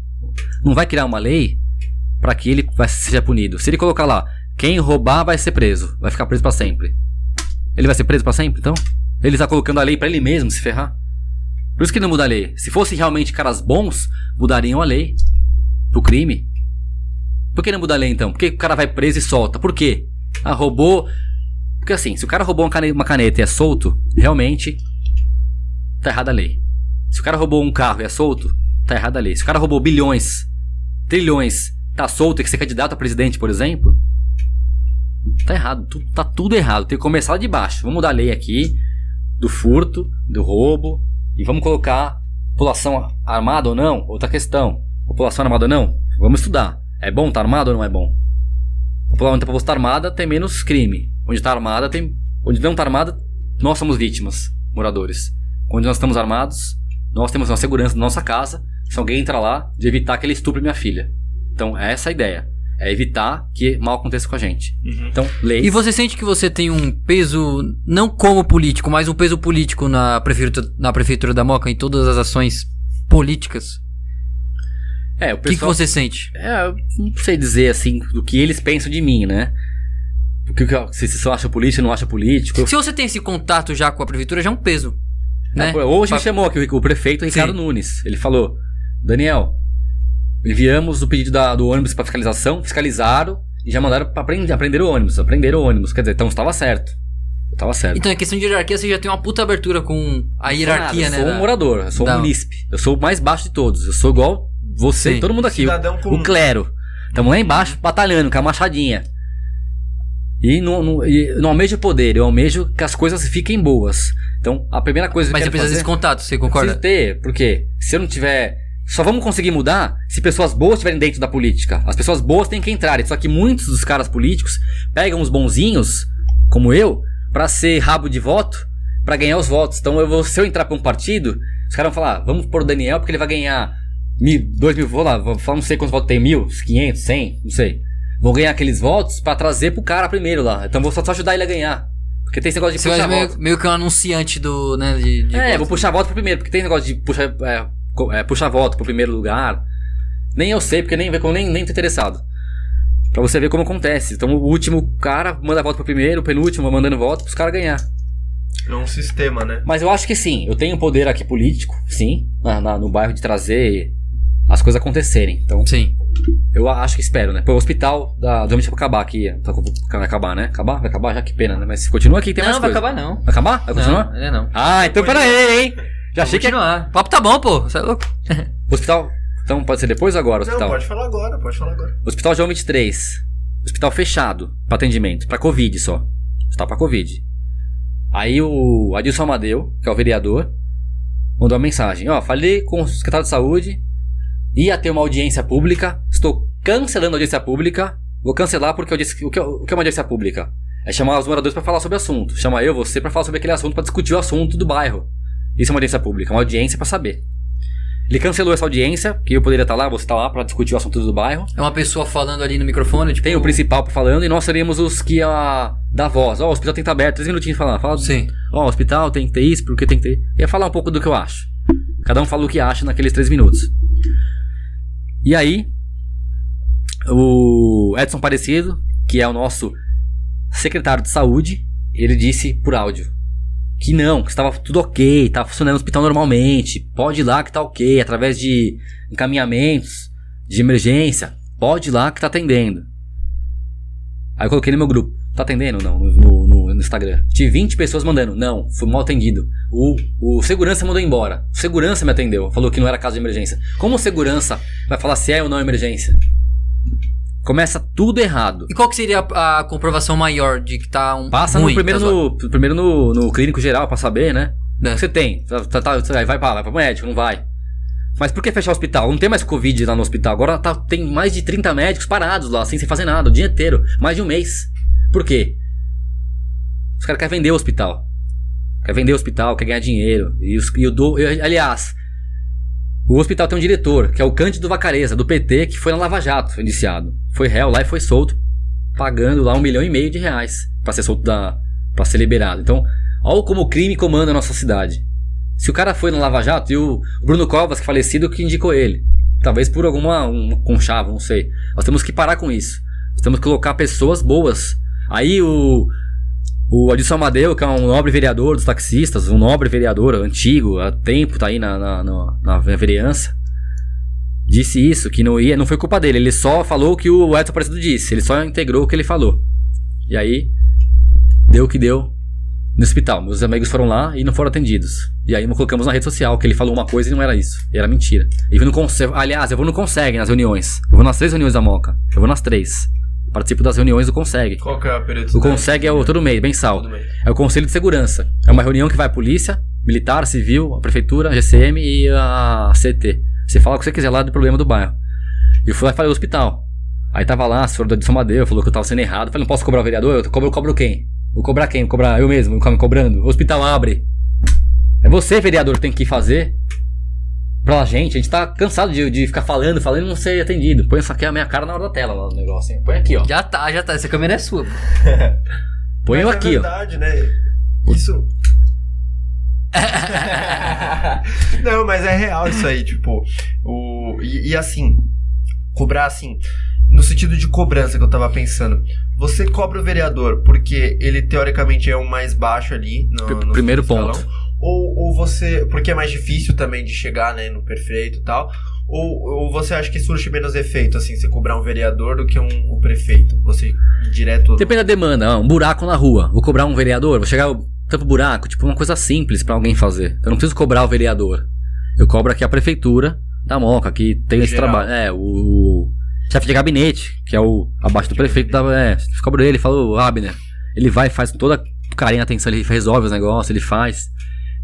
não vai criar uma lei pra que ele seja punido. Se ele colocar lá, quem roubar vai ser preso, vai ficar preso pra sempre. Ele vai ser preso pra sempre, então? Ele está colocando a lei pra ele mesmo se ferrar. Por isso que não muda a lei. Se fossem realmente caras bons, mudariam a lei pro crime. Por que não muda a lei então? Por que o cara vai preso e solta? Por quê? Ah, roubou. Porque assim, se o cara roubou uma caneta, e é solto, realmente tá errada a lei. Se o cara roubou um carro e é solto, tá errada a lei. Se o cara roubou bilhões, trilhões, tá solto e que ser candidato a presidente, por exemplo, tá errado. Tu- Tá tudo errado. Tem que começar de baixo. Vamos mudar a lei aqui do furto, do roubo e vamos colocar população armada ou não? Outra questão. População armada ou não? Vamos estudar. É bom estar armado ou não é bom? Onde a população está armada tem menos crime. Onde está armada tem. Onde não está armada, nós somos vítimas, moradores. Onde nós estamos armados, nós temos uma segurança na nossa casa. Se alguém entrar lá, de evitar que ele estupre minha filha. Então, é essa a ideia. É evitar que mal aconteça com a gente. Uhum. Então, leis. E você sente que você tem um peso, não como político, mas um peso político na prefeitura, na prefeitura da Moca, em todas as ações políticas? É, o O que, que pessoal. você sente? É, eu não sei dizer assim do que eles pensam de mim, né? O que, se se eu acho político ou não acho político. Se você tem esse contato já com a prefeitura, já é um peso. Né? É, hoje me Pa- chamou aqui o, o prefeito Ricardo Sim. Nunes. Ele falou: Daniel, enviamos o pedido da- do ônibus para fiscalização, fiscalizaram e já mandaram para aprender, aprender o ônibus. Aprender o ônibus. Quer dizer, então estava certo. Estava certo. Então, em questão de hierarquia, você já tem uma puta abertura com a hierarquia, eu né? sou um da- morador, eu sou da- um munícipe. Eu sou o mais baixo de todos. Eu sou igual você Sim. e todo mundo aqui. Cidadão comum. O clero. Estamos lá embaixo batalhando com a machadinha. E não, não, e não almejo poder, eu almejo que as coisas fiquem boas. Então, a primeira coisa que Mas eu você quero precisa fazer... desse contato, você Eu concorda? Preciso ter, porque se eu não tiver. Só vamos conseguir mudar se pessoas boas estiverem dentro da política. As pessoas boas têm que entrar. Só que muitos dos caras políticos pegam os bonzinhos, como eu, pra ser rabo de voto, pra ganhar os votos. Então eu vou, se eu entrar pra um partido, os caras vão falar, "Ah, vamos pôr o Daniel porque ele vai ganhar mil, dois mil, vou lá, vou falar, não sei quantos votos tem, mil, quinhentos, cem, não sei. Vou ganhar aqueles votos pra trazer pro cara primeiro lá. Então vou só, só ajudar ele a ganhar. Porque tem esse negócio de Você puxar meio, voto. meio que um anunciante do, né, de... de É, voto. vou puxar voto pro primeiro, porque tem negócio de puxar, é, é, puxar voto pro primeiro lugar. Nem eu sei, porque nem, nem, nem tô interessado. Pra você ver como acontece. Então o último cara manda voto pro primeiro, o penúltimo vai mandando voto pros caras ganhar. É um sistema, né? Mas eu acho que sim, eu tenho poder aqui político, sim, na- na- no bairro de trazer as coisas acontecerem. Então Sim. eu acho que espero, né? Pô, o hospital da do vai acabar aqui. Tá, vai acabar, né? Acabar? Vai acabar já, que pena, né? Mas continua aqui, tem não, mais vai coisa. acabar não. Vai acabar? Vai continuar? Não, ainda não. Ah, então pera aí, hein? Já achei que é. O papo tá bom, pô. Você é louco? Hospital. Então pode ser depois ou agora? o Não, Hospital. pode falar agora, pode falar agora. Hospital João 23. Hospital fechado para atendimento. Pra Covid só. Hospital pra Covid. Aí o Adilson Amadeu, que é o vereador, mandou uma mensagem. Ó, falei com o secretário de saúde. Ia ter uma audiência pública. Estou cancelando a audiência pública. Vou cancelar porque eu disse. O que, o que é uma audiência pública? É chamar os moradores pra falar sobre o assunto. Chama eu, você, pra falar sobre aquele assunto, pra discutir o assunto do bairro. Isso é uma audiência pública, uma audiência pra saber. Ele cancelou essa audiência, que eu poderia estar lá, você tá lá pra discutir o assunto do bairro. É uma pessoa falando ali no microfone, tipo... Tem o principal falando e nós seríamos os que ia dar voz. Ó, o hospital tem que estar aberto, três minutinhos de falar. Fala, Sim. Ó, o hospital tem que ter isso, porque tem que ter. Ia falar um pouco do que eu acho. Cada um fala o que acha naqueles três minutos. E aí, o Edson Parecido, que é o nosso secretário de saúde, ele disse por áudio que não, que estava tudo ok, estava funcionando o hospital normalmente, pode ir lá que tá ok, através de encaminhamentos de emergência, pode ir lá que tá atendendo. Aí eu coloquei no meu grupo, tá atendendo? Não, no, no, no Instagram. Tive 20 pessoas mandando, não, fui mal atendido. O, o segurança mandou embora. O segurança me atendeu, falou que não era caso de emergência. Como o segurança vai falar se é ou não emergência? Começa tudo errado. E qual que seria a, a comprovação maior de que tá um Passa ruim, no primeiro, tá no, primeiro no, no clínico geral pra saber, né? É. Você tem? Tá, tá, tá, vai, pra, vai pro médico, não vai. Mas por que fechar o hospital? Não tem mais Covid lá no hospital. Agora tá- tem mais de 30 médicos parados lá, sem sem fazer nada, o dia inteiro. Mais de um mês. Por quê? Os caras querem vender o hospital. Quer vender o hospital, quer ganhar dinheiro. E, os, e o do, e, aliás, o hospital tem um diretor, que é o Cândido Vacareza, do PT, que foi na Lava Jato, indiciado. Foi réu lá e foi solto, pagando lá um milhão e meio de reais pra ser solto da. para ser liberado. Então, olha como o crime comanda a nossa cidade. Se o cara foi na Lava Jato e o Bruno Covas, que é falecido, que indicou ele. Talvez por alguma um, conchavo, não sei. Nós temos que parar com isso. Nós temos que colocar pessoas boas. Aí o. O Adilson Amadeu, que é um nobre vereador dos taxistas, um nobre vereador antigo, há tempo tá aí na, na, na, na vereança, disse isso, que não ia, não foi culpa dele, ele só falou o que o Edson Aparecido disse, ele só integrou o que ele falou. E aí, deu o que deu no hospital. Meus amigos foram lá e não foram atendidos. E aí colocamos na rede social que ele falou uma coisa e não era isso. E era mentira. Eu não consegue, aliás, eu vou no Consegue nas reuniões. Eu vou nas três reuniões da Moca. Eu vou nas três. Participo das reuniões do Consegue. Qual que é a O periodicidade? Consegue é o todo mês, mensal. Todo mês. É o Conselho de Segurança. É uma reunião que vai a polícia, militar, civil, a prefeitura, a GCM e a CT. Você fala o que você quiser lá do problema do bairro. E eu fui lá e falei do hospital. Aí tava lá, a senhora do Edson Madeu, falou que eu tava sendo errado. Eu falei, não posso cobrar o vereador? Eu cobro, eu cobro quem? Vou cobrar quem? Vou cobrar eu mesmo, vou me cobrando. O hospital abre. É você, vereador, que tem que fazer. Pra gente, a gente tá cansado de, de ficar falando, falando e não ser atendido. Põe isso aqui a minha cara na hora da tela lá no negócio, hein? Põe aqui, ó. Já tá, já tá. Essa câmera é sua. pô. Põe eu Mas aqui, é ó. verdade, né? Isso. Não, mas é real isso aí, tipo. O, e, e assim, cobrar assim, no sentido de cobrança que eu tava pensando. Você cobra o vereador porque ele teoricamente é o mais baixo ali no, no primeiro escalão, ponto. Ou, ou você. Porque é mais difícil também de chegar né, no perfeito e tal. Ou, ou você acha que surge menos efeito, assim, você cobrar um vereador do que um, o prefeito? Você ir direto. Depende da demanda. um buraco na rua. Vou cobrar um vereador, vou chegar tampo buraco, tipo uma coisa simples pra alguém fazer. Eu não preciso cobrar o vereador. Eu cobro aqui a prefeitura da Moca, que tem esse trabalho. É, o, o chefe de gabinete, que é o abaixo do prefeito da. É, cobro ele, falo, "Ô, Abner. Ele vai, faz toda carinho, atenção, ele resolve os negócios, ele faz.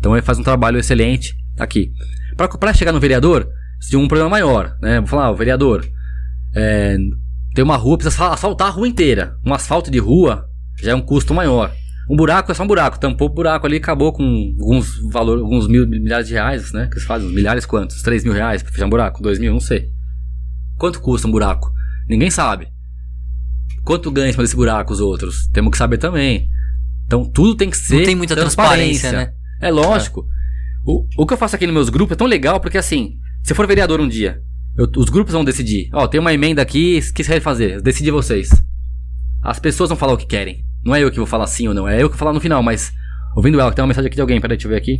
Então ele faz um trabalho excelente aqui. Pra, pra chegar no vereador, precisa de um problema maior, né? Vou falar, o vereador. É, tem uma rua, precisa asfaltar a rua inteira. Um asfalto de rua já é um custo maior. Um buraco é só um buraco. Tampou o buraco ali acabou com alguns valor, alguns mil milhares de reais, né? Que eles fazem, milhares quantos? 3 mil reais pra fechar um buraco? 2 mil? Não sei. Quanto custa um buraco? Ninguém sabe. Quanto ganha em cima desse buraco os outros? Temos que saber também. Então tudo tem que ser. Não tem muita transparência, né? É lógico. O, o que eu faço aqui nos meus grupos é tão legal porque assim, se for vereador um dia, eu- os grupos vão decidir. Ó, tem uma emenda aqui, o que vocês querem fazer? Decide vocês. As pessoas vão falar o que querem. Não é eu que vou falar sim ou não, é eu que vou falar no final, mas. Ouvindo ela, tem uma mensagem aqui de alguém, peraí, deixa eu ver aqui.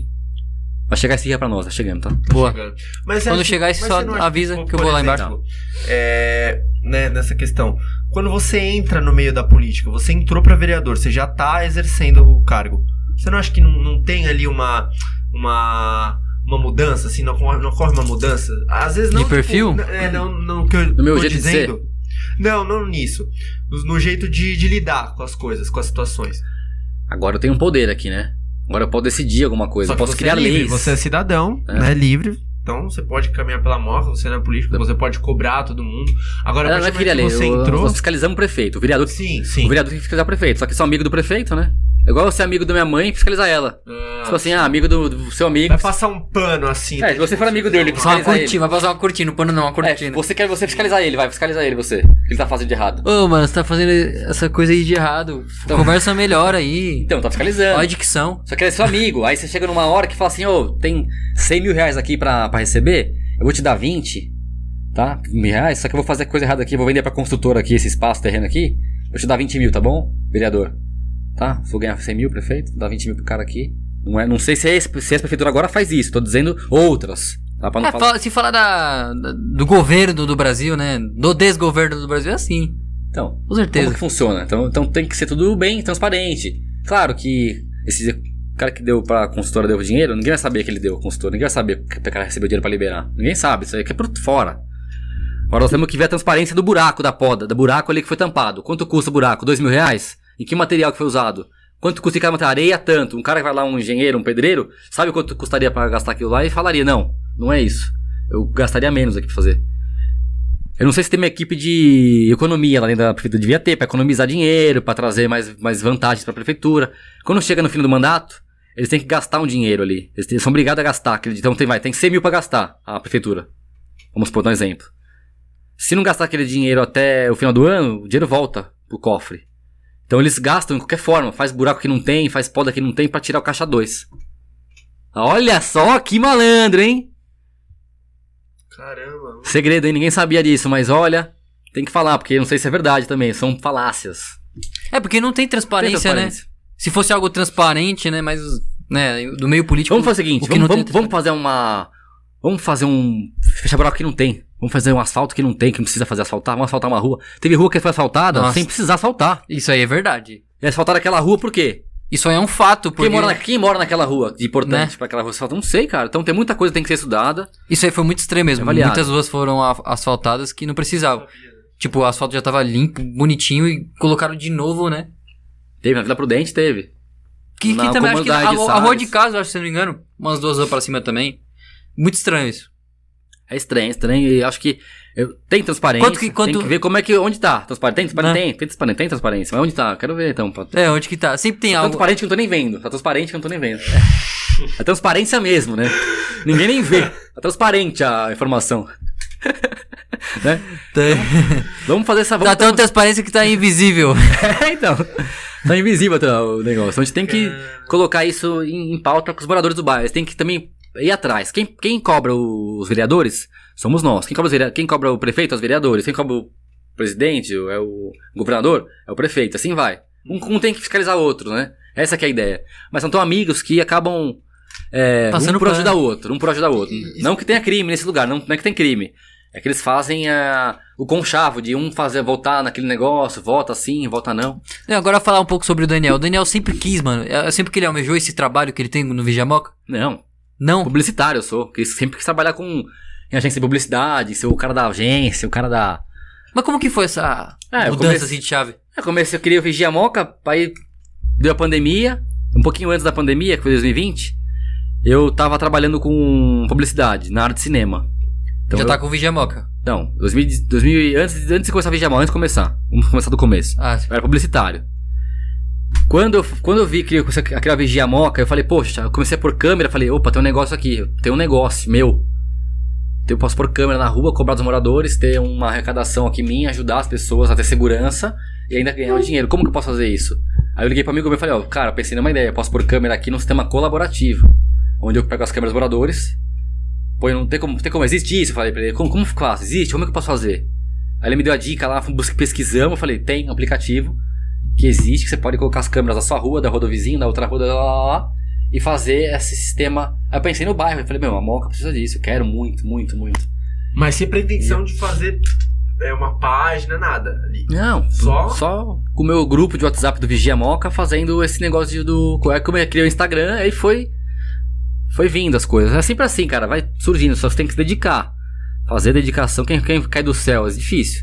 Vai chegar esse dia pra nós, tá chegando, tá? Boa. chegando. Mas Quando acha- chegar, mas só avisa por- que eu vou lá exemplo, É, né, nessa questão. Quando você entra no meio da política, você entrou pra vereador, você já tá exercendo o cargo. Você não acha que não, não tem ali uma. uma uma mudança, assim, não ocorre, não ocorre uma mudança? Às vezes não. De perfil? Tipo, é, não, não que eu No meu tô jeito de dizendo. Não, não nisso. No, no jeito de, de lidar com as coisas, com as situações. Agora eu tenho um poder aqui, né? Agora eu posso decidir alguma coisa, Só eu que posso você criar é livre, leis. Você é cidadão, É. né? Livre. Então você pode caminhar pela moca, você não é político, você pode cobrar todo mundo. Agora, Não, não é que você entrou. nós fiscalizamos o prefeito. O vereador, Sim, o sim. vereador tem que fiscalizar o prefeito, só que sou amigo do prefeito, né? É igual você é amigo da minha mãe e fiscalizar ela. Ah, tipo assim, ah, amigo do, do seu amigo. Vai passar um pano assim. É, se você for amigo dele, Só uma fiscalizar ele. cortina, vai passar uma cortina, pano não, uma É, cortina. você quer você fiscalizar ele, vai fiscalizar ele, você. O que ele tá fazendo de errado. Ô, mano, você tá fazendo essa coisa aí de errado. Conversa melhor aí. Então, tá fiscalizando. Olha a dicção. Só que ele é seu amigo. Aí você chega numa hora que fala assim, ô, tem 100 mil reais aqui pra, pra receber, eu vou te dar 20. Tá? Mil reais, só que eu vou fazer coisa errada aqui, vou vender pra construtora aqui esse espaço, terreno aqui. Vou te dar 20 mil, tá bom, vereador? Tá? Se eu ganhar 100 mil, prefeito, dar 20 mil pro cara aqui. Não, é, não sei se, é se essa prefeitura agora faz isso, tô dizendo outras. Tá? Pra não É, falar. fala- se falar da, do governo do Brasil, né? Do desgoverno do Brasil é assim. Então, Com certeza. Como que funciona? Então, então tem que ser tudo bem transparente. Claro que esse cara que deu pra consultora deu dinheiro, ninguém vai saber que ele deu a consultora, ninguém vai saber que o cara recebeu dinheiro pra liberar. Ninguém sabe, isso aí que é por fora. Agora nós temos que ver a transparência do buraco da poda, do buraco ali que foi tampado. Quanto custa o buraco? Dois mil reais? E que material que foi usado? Quanto custa cada? Areia tanto. Um cara que vai lá, um engenheiro, um pedreiro, sabe quanto custaria pra gastar aquilo lá e falaria, não, não é isso. Eu gastaria menos aqui pra fazer. Eu não sei se tem uma equipe de economia lá dentro da prefeitura. Devia ter, pra economizar dinheiro, pra trazer mais, mais vantagens pra prefeitura. Quando chega no fim do mandato, eles têm que gastar um dinheiro ali. Eles, têm- são obrigados a gastar. Então tem, vai, tem 100 mil pra gastar, a prefeitura. Vamos supor, dar um exemplo. Se não gastar aquele dinheiro até o final do ano, o dinheiro volta pro cofre. Então eles gastam de qualquer forma. Faz buraco que não tem, faz poda que não tem pra tirar o caixa 2. Olha só que malandro, hein? Caramba. Segredo, hein? Ninguém sabia disso, mas olha, tem que falar, porque eu não sei se é verdade também, são falácias. É porque não tem Tem transparência, transparência. né? Se fosse algo transparente, né? Mas, né, do meio político. Vamos fazer o seguinte, o vamos, vamos, vamos fazer uma... Vamos fazer um... Fechar buraco que não tem. Vamos fazer um asfalto que não tem, que não precisa fazer asfaltar. Vamos asfaltar uma rua. Teve rua que foi asfaltada Nossa. sem precisar asfaltar. Isso aí é verdade. E asfaltaram aquela rua por quê? Isso aí é um fato, porque Quem, mora na, quem mora naquela rua de importante Né? pra aquela rua asfaltada? Não sei, cara. Então tem muita coisa que tem que ser estudada. isso aí foi muito estranho mesmo. Avaliado. Muitas ruas foram asfaltadas que não precisavam. Tipo, o asfalto já tava limpo, bonitinho e colocaram de novo, né? Teve, na Vila Prudente teve. Que, que também acho que a, a rua de casa, acho, se não me engano, umas duas ruas pra cima também. Muito estranho isso. É estranho, é estranho. E acho que eu, tem transparência. Quanto que- quanto- Tem que ver como é que. Onde tá? Transparente? Tem transparência? Tem, tem transparência, tem transparência. Mas onde tá? Quero ver então. Tá É, onde que tá? Sempre tem algo. transparente que eu não tô nem vendo. Tá transparente que eu não tô nem vendo. É transparência mesmo, né? Ninguém nem vê. Tá transparente a informação. né? Vamos fazer essa Tá volta. tão transparência que tá invisível. É, então. Tá invisível tá, o negócio. A gente tem que colocar isso em, em pauta com os moradores do bairro. Eles têm que também ir atrás. Quem, quem cobra os vereadores somos nós. Quem cobra, verea- quem cobra o prefeito é os vereadores. Quem cobra o presidente é o governador é o prefeito. Assim vai. Um, um tem que fiscalizar o outro, né? Essa que é a ideia. Mas são tão amigos que acabam é, Passando um por ajudar o outro. Um por ajudar o outro. Não que tenha crime nesse lugar. Não, não é que tem crime. É que eles fazem ah, o conchavo de um fazer voltar naquele negócio, volta assim, volta não. Não, agora falar um pouco sobre o Daniel. O Daniel sempre quis, mano. É, Sempre que ele almejou esse trabalho que ele tem no Vijamoca. Não, Não. publicitário eu sou. Que sempre quis trabalhar com em agência de publicidade, ser o cara da agência, o cara da. Mas como que foi essa eu mudança comecei- assim de chave? Eu comecei, eu queria vigiar a moca, aí deu a pandemia, um pouquinho antes da pandemia, que foi 2020, eu tava trabalhando com publicidade na área de cinema. Então, Já eu- tá com o Vijamoca. Não, 2000, 2000, antes, antes de começar a vigiar a moca, antes de começar. Vamos começar do começo. Ah, Eu era publicitário. Quando eu, quando eu vi que eu comecei a criar vigia moca, eu falei, poxa, eu comecei a pôr câmera, falei, opa, tem um negócio aqui, tem um negócio meu. Eu posso pôr câmera na rua, cobrar dos moradores, ter uma arrecadação aqui minha, ajudar as pessoas a ter segurança e ainda ganhar um dinheiro. Como que eu posso fazer isso? Aí eu liguei para amigo meu e falei, ó, cara, pensei numa ideia, eu posso pôr câmera aqui num sistema colaborativo, onde eu pego as câmeras dos moradores, põe, não tem como, tem como, existe isso? Eu falei pra ele, como, como faz? Existe? Como é que eu posso fazer? Aí ele me deu a dica lá, pesquisamos, eu falei, tem um aplicativo que existe, que você pode colocar as câmeras da sua rua, da rua do vizinho, da outra rua, lá, lá, lá, e fazer esse sistema. Aí eu pensei no bairro, eu falei, meu, a Moca precisa disso, eu quero muito, muito, muito. Mas sem pretensão de fazer é, uma página, nada ali. Não, Só? só com o meu grupo de WhatsApp do Vigia Moca fazendo esse negócio de- do. É como eu criei o Instagram, aí foi. Foi vindo as coisas. É sempre assim, cara, vai surgindo, só você tem que se dedicar. Fazer dedicação, quem, quem cai do céu é difícil.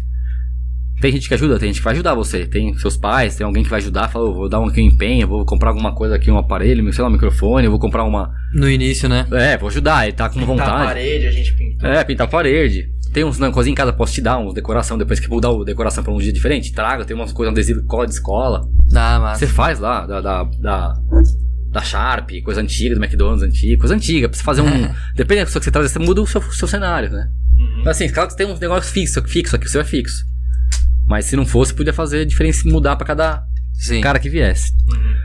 Tem gente que ajuda, tem gente que vai ajudar você. Tem seus pais, tem alguém que vai ajudar, fala, "Ô, vou dar um aqui um empenho, vou comprar alguma coisa aqui, um aparelho, sei lá, um microfone, eu vou comprar uma. no início, né? É, vou ajudar, ele tá com Pintar a vontade. parede, a gente pintou. É, pintar a parede. Tem uns né, coisinhas em casa, posso te dar, uns decoração, depois que mudar o decoração pra um dia diferente, traga, tem umas coisas, um adesivo cola de escola. Dá, mas. Você faz lá, da, da, da, da Sharp, coisa antiga, do McDonald's antiga, coisa antiga, pra você fazer um. Depende da pessoa que você traz, você muda o seu, seu cenário, né? Uhum. Mas assim, claro que tem uns negócios fixos, fixo aqui, o seu é fixo. Mas se não fosse, podia fazer diferença e mudar pra cada Sim. cara que viesse. Uhum.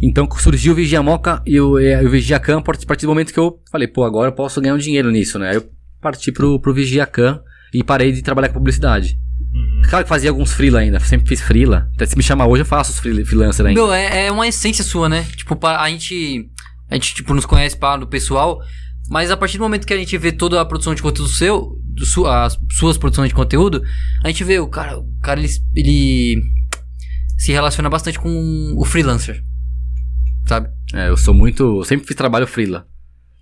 Então surgiu o Vigia Moca e o, e o Vigia Cam a partir do momento que eu falei, pô, agora eu posso ganhar um dinheiro nisso, né? Aí eu parti pro, pro Vigia Cam. e parei de trabalhar com publicidade. Uhum. Claro que fazia alguns freela ainda, sempre fiz freela. Até se me chamar hoje eu faço os freela- freelancer ainda. Meu, é, é uma essência sua, né? Tipo, a gente. A gente, tipo, nos conhece para do pessoal. Mas a partir do momento que a gente vê toda a produção de conteúdo seu, su- as suas produções de conteúdo, a gente vê o cara, o cara ele, ele se relaciona bastante com o freelancer. Sabe? É, eu sou muito. Eu sempre fiz trabalho freela.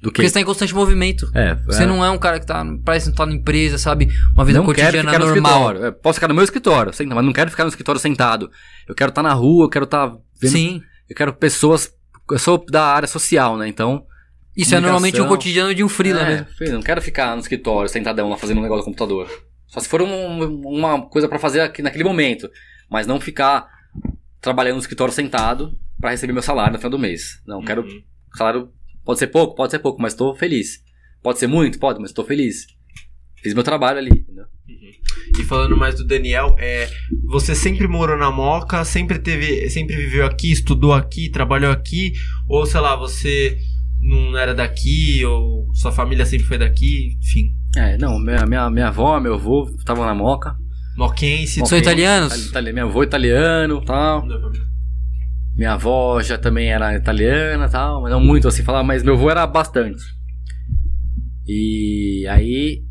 Do que. Porque você tá em constante movimento. É, Você é. não é um cara que tá. Parece que não tá na empresa, sabe? Uma vida não quero cotidiana no normal. escritório. É, posso ficar no meu escritório, mas não quero ficar no escritório sentado. Eu quero estar na rua, eu quero estar vendo. Sim. Eu quero pessoas. Eu sou da área social, né? Então. Isso é normalmente o cotidiano de um freela é, filho, não quero ficar no escritório, sentadão lá fazendo um negócio no computador. Só se for um- uma coisa pra fazer aqui, naquele momento. Mas não ficar trabalhando no escritório sentado pra receber meu salário no final do mês. Não, quero. Uhum. Salário pode ser pouco, pode ser pouco, mas tô feliz. Pode ser muito, pode, mas tô feliz. Fiz meu trabalho ali, entendeu? E falando mais do Daniel, é, você sempre morou na Moca, sempre teve, sempre viveu aqui, estudou aqui, trabalhou aqui, ou sei lá, você não era daqui, ou sua família sempre foi daqui, enfim, É, não, minha, minha, minha avó, meu avô estavam na moca. moquense. São italianos? Itali- Meu avô italiano tal. Minha avó já também era italiana tal, mas não muito assim falar, mas meu avô era bastante. E aí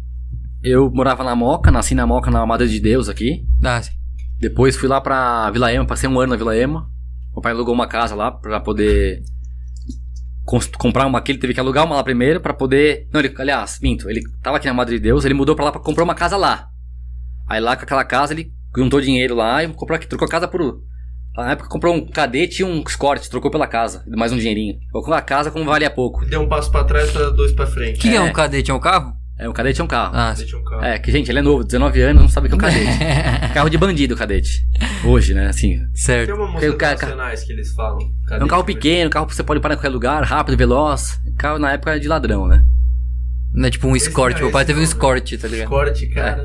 eu morava na Moca, nasci na Moca na Madre de Deus aqui. Ah, sim. Depois fui lá pra Vila Ema, passei um ano na Vila Ema. Meu pai alugou uma casa lá pra poder comprar uma aqui, ele teve que alugar uma lá primeiro pra poder. Não, ele, aliás, minto, ele tava aqui na Madre de Deus, ele mudou pra lá pra comprar uma casa lá. Aí lá com aquela casa ele juntou dinheiro lá e comprou aqui, trocou a casa por. Na época comprou um cadete e um escort, trocou pela casa, mais um dinheirinho. Colocou a casa como valia pouco. Deu um passo pra trás pra dois pra frente. O que é. É. um cadete? É um carro? É, um cadete é um carro. Ah, sim. Deixa um carro. É, que gente, ele é novo, 19 anos, não sabe o que é um cadete. carro de bandido, o cadete. Hoje, né, assim. Tem certo. uma Porque música o ca- nacionais que eles falam. É um carro pequeno, um carro que você pode parar em qualquer lugar, rápido, veloz. Carro na época era de ladrão, né? Não é tipo um Esse escort. Meu pai teve um escort, tá ligado? Corte, cara.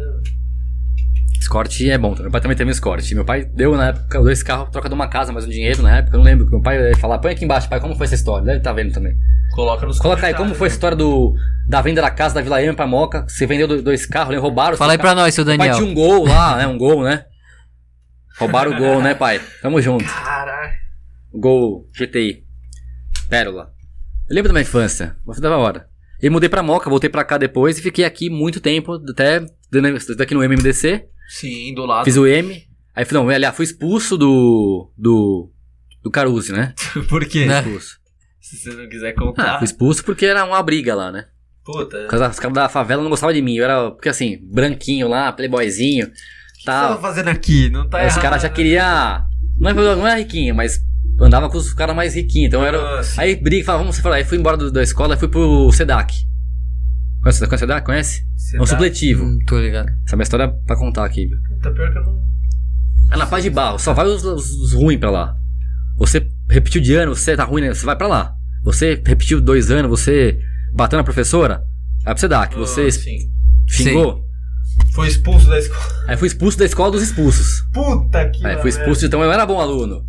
Escort é bom, meu pai também teve um escort. Meu pai deu na época dois carros, troca de uma casa, mais um dinheiro na época. Eu não lembro que meu pai ia falar, põe aqui embaixo, pai, como foi essa história? Deve estar vendo também. Coloca nos Coloca aí, como foi a né? história do da venda da casa da Vila Ema pra Moca? Você vendeu do- dois carros, né? roubaram. Fala aí pra nós, seu Daniel. tinha um gol lá, né? Um gol, né? Roubaram o gol, né, pai? Tamo junto. Caraca. Gol GTI. Pérola. Eu lembro da minha infância. Foi da hora. E mudei pra Moca, voltei pra cá depois e fiquei aqui muito tempo, até daqui no MMDC. Sim, do lado. Fiz o M. Aí falei, não, aliás, fui expulso do. do. do Caruzi, né? Por quê? Né? Expulso. Se você não quiser Ah, contar. fui expulso porque era uma briga lá, né? Puta. Por causa- Os caras da favela não gostavam de mim. Eu era, porque assim, branquinho lá, playboyzinho. O que você tá fazendo aqui? Não tá Aí os caras já queriam. Não é, não é riquinho, mas andava com os caras mais riquinhos. Então era. Ah, sim. Aí briga, falava, vamos separar. Aí fui embora do- da escola e fui pro SEDAC. Conhece, conhece o SEDAC? Conhece? É um tá- supletivo. Hum, tô ligado. Essa é uma história pra contar aqui, viu? Puta, pior que eu não. É na Paz de Barro, só vai os, os, os ruins pra lá. Você repetiu de ano, você tá ruim, né? Você vai pra lá. Você repetiu dois anos, você bateu na professora, vai pro SEDAC. Você Ah, sim. xingou. Foi expulso da escola. Aí fui expulso da escola dos expulsos. Puta que. Aí fui expulso, então eu era bom aluno.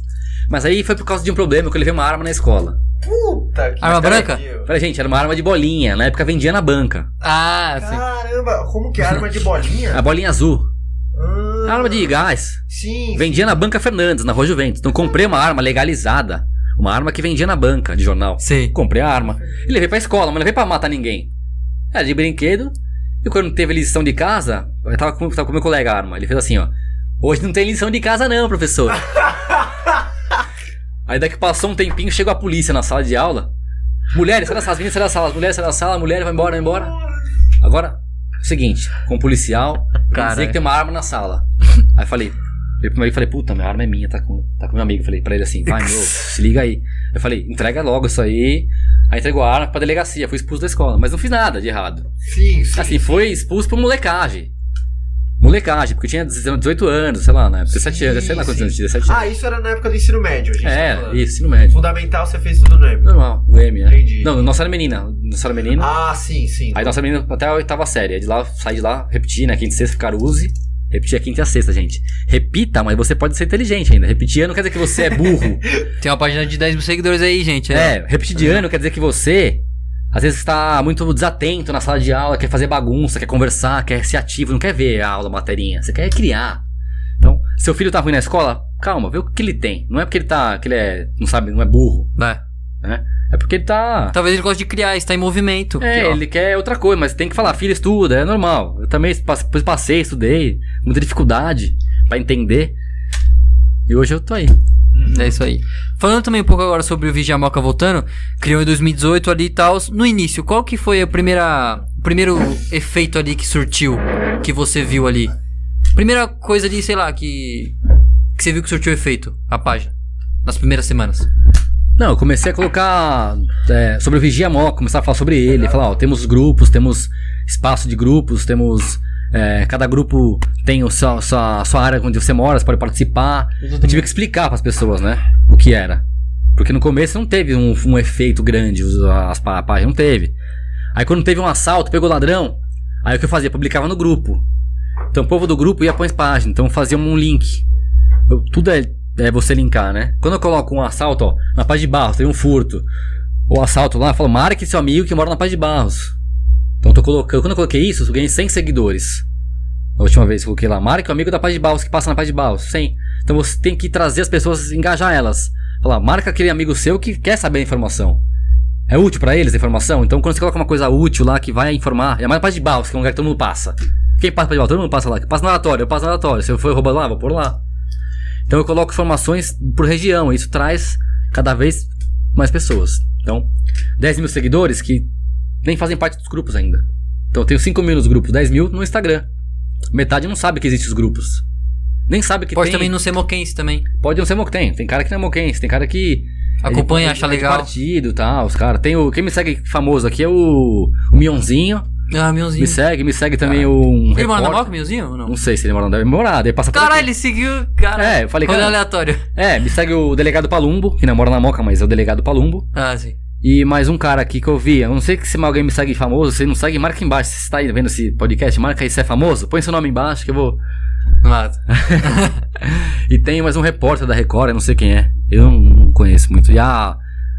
Mas aí foi por causa de um problema que eu levei uma arma na escola. Puta que. Arma branca? Falei, gente, era uma arma de bolinha. Na época vendia na banca. Ah, sim. Caramba, como que é arma de bolinha? A bolinha azul. Ah, Arma de gás. Sim. Vendia na banca Fernandes, na Rua Juventus. Então comprei uma arma legalizada. Uma arma que vendia na banca de jornal. Sei. Comprei a arma e levei pra escola, mas não levei pra matar ninguém. Era de brinquedo. E quando teve lição de casa, eu tava com, tava com meu colega a arma. Ele fez assim, ó. Hoje não tem lição de casa não, professor. Aí daqui passou um tempinho, chegou a polícia na sala de aula. Mulheres, sai da sala, as meninas saem da sala, as mulheres saem da sala, mulheres vai embora, vai embora. Agora, é seguinte, com o policial, Cara. dizer que tem uma arma na sala. Aí eu falei, eu primeiro falei, puta, minha arma é minha, tá com, tá com meu amigo. Eu falei pra ele assim, vai, meu, se liga aí. Eu falei, entrega logo isso aí. Aí entregou a arma pra delegacia, fui expulso da escola. Mas não fiz nada de errado. Sim, sim. Assim, foi expulso por molecagem. Molecagem, porque eu tinha 18 anos, sei lá, né? 17 anos, sei lá quantos sim. anos, 17 anos. Ah, isso era na época do ensino médio, a gente tá é, falando. isso, ensino médio. Fundamental você fez tudo no M. Normal, o M, né? Entendi. Não, nossa era menina. Nossa era menina. Ah, sim, sim. Aí nossa menina até a oitava série. Aí de lá, saí de lá, repeti, né? Quinta e sexta, Caruzi. Repeti a quinta e a sexta, gente. Repita, mas você pode ser inteligente ainda. Repetir ano quer dizer que você é burro. Tem uma página de 10 mil seguidores aí, gente. é, repetir de ano quer dizer que você Às vezes está muito desatento na sala de aula, quer fazer bagunça, quer conversar, quer ser ativo, não quer ver a aula, a materinha. Você quer criar. Então, seu filho tá ruim na escola, calma, vê o que ele tem. Não é porque ele tá, que ele é, não sabe, não é burro, É. né? É porque ele tá Talvez ele goste de criar, está em movimento. é, Que, ele quer outra coisa, mas tem que falar, filho, estuda, é normal. Eu também passei, estudei, muita dificuldade pra entender. E hoje eu tô aí. É isso aí. Falando também um pouco agora sobre o Vigiamoca voltando, criou em 2018 ali e tal. No início, qual que foi a primeira, o primeiro efeito ali que surtiu, que você viu ali? Primeira coisa ali, sei lá, que, que você viu que surtiu efeito, a página, nas primeiras semanas. Não, eu comecei a colocar é, sobre o Vigia Moca, começar a falar sobre ele, falar, ó, temos grupos, temos espaço de grupos, temos. É, cada grupo tem o seu, sua, sua área onde você mora, você pode participar. Eu tive que explicar para as pessoas, né? O que era. Porque no começo não teve um, um efeito grande, as a página não teve. Aí quando teve um assalto, pegou o ladrão, aí o que eu fazia? Publicava no grupo. Então o povo do grupo ia pra página, então fazia um link. Eu- tudo é, é você linkar, né? Quando eu coloco um assalto, ó, na Paz de Barros, tem um furto. O assalto lá, eu falo, marque seu amigo que mora na Paz de Barros. Então tô colocando, quando eu coloquei isso, eu ganhei 100 seguidores. A última vez que eu coloquei lá, marque o amigo da Paz de Barros que passa na Paz de Barros, 100. Então você tem que trazer as pessoas, engajar elas. Falar, marca aquele amigo seu que quer saber a informação. É útil pra eles a informação? Então quando você coloca uma coisa útil lá que vai informar, é mais na Paz de Barros, que é um lugar que todo mundo passa. Quem passa Paz de Barros? Todo mundo passa lá. Passa no oratório, eu passo no oratório. Se eu for roubado lá, vou por lá. Então eu coloco informações por região. Isso traz cada vez mais pessoas. Então, 10 mil seguidores que nem fazem parte dos grupos ainda. Então eu tenho 5 mil nos grupos, 10 mil no Instagram. Metade não sabe que existem os grupos. Nem sabe que Pode tem. também não ser moquense também. Pode não ser moquense. Tem cara que não é moquense. Tem cara que. Acompanha, é de- acha é de legal. partido e tal, os caras. Tem o. Quem me segue famoso aqui é o. O Mionzinho. Ah, meuzinho. Me segue, me segue também Caralho. um. Ele mora na. Moca, meuzinho ou não? Não sei se ele mora na deve morar, daí passa por Caralho, ele seguiu. Cara, É, eu falei, cara- aleatório. É, me segue o delegado Palumbo, que não mora na Moca, mas é o delegado Palumbo. Ah, sim. E mais um cara aqui que eu vi. Eu não sei se alguém me segue famoso. Se não segue, marca embaixo. Se você tá aí vendo esse podcast, marca aí se é famoso. Põe seu nome embaixo que eu vou. Mata. E tem mais um repórter da Record, eu não sei quem é. Eu não, conheço muito. E a,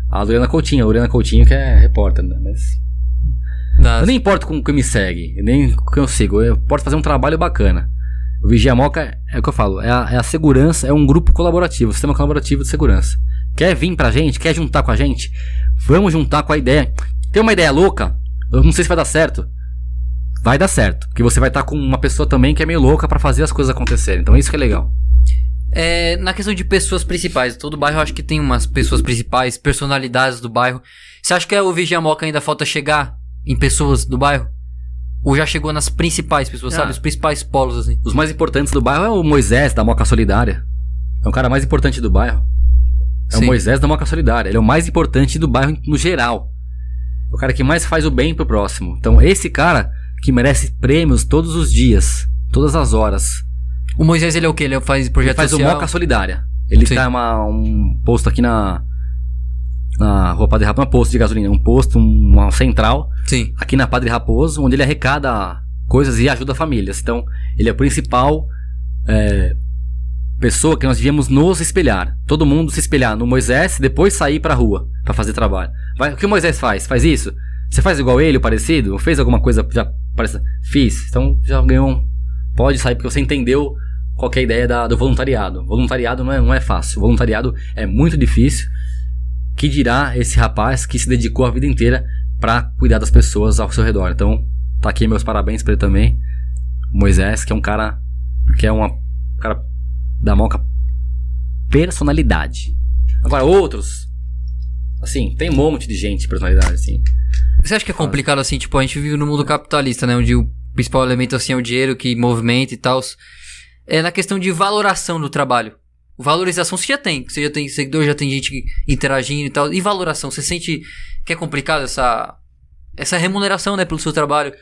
a Lorena Coutinho, a Lorena Coutinho que é repórter, né? Mas. Dá- Eu nem importo com quem me segue, nem com quem eu sigo. Eu posso fazer um trabalho bacana. O Vigia Moca é o que eu falo, é a, é a segurança, é um grupo colaborativo, sistema colaborativo de segurança. Quer vir pra gente, quer juntar com a gente? Vamos juntar com a ideia. Tem uma ideia louca? Eu não sei se vai dar certo. Vai dar certo, porque você vai estar com uma pessoa também que é meio louca pra fazer as coisas acontecerem. Então isso que é legal. É, na questão de pessoas principais, todo bairro eu acho que tem umas pessoas principais, personalidades do bairro. Você acha que o Vigia Moca ainda falta chegar em pessoas do bairro? Ou já chegou nas principais pessoas, Ah. sabe? Os principais polos, assim. Os mais importantes do bairro é o Moisés da Moca Solidária. É o cara mais importante do bairro. É Sim. o Moisés da Moca Solidária. Ele é o mais importante do bairro no geral. É o cara que mais faz o bem pro próximo. Então, esse cara que merece prêmios todos os dias, todas as horas. O Moisés, ele é o quê? Ele faz projeto Ele faz social? o Moca Solidária. Ele Sim. tá uma, um posto aqui na. Na Rua Padre Raposo, não é posto de gasolina, é um posto, um- uma central, Sim. aqui na Padre Raposo, onde ele arrecada coisas e ajuda famílias. Então, ele é o principal é, pessoa que nós devíamos nos espelhar. Todo mundo se espelhar no Moisés e depois sair pra rua pra fazer trabalho. Vai- o que o Moisés faz? Faz isso? Você faz igual ele, parecido? Ou fez alguma coisa já parecida? Fiz. Então já ganhou um. Pode sair porque você entendeu qual é a ideia da- do voluntariado. Voluntariado não é, não é fácil. Voluntariado é muito difícil. Que dirá esse rapaz que se dedicou a vida inteira pra cuidar das pessoas ao seu redor. Então, tá aqui meus parabéns pra ele também. Moisés, que é um cara que é uma um cara da moca personalidade. Agora outros assim, tem um monte de gente de personalidade assim. Você acha que é complicado assim, tipo, a gente vive no mundo capitalista, né? Onde o principal elemento assim é o dinheiro que movimenta e tal. É na questão de valoração do trabalho. Valorização você já tem, você já tem seguidor, já tem gente interagindo e tal. E valoração, você sente que é complicado essa essa remuneração, né, pelo seu trabalho?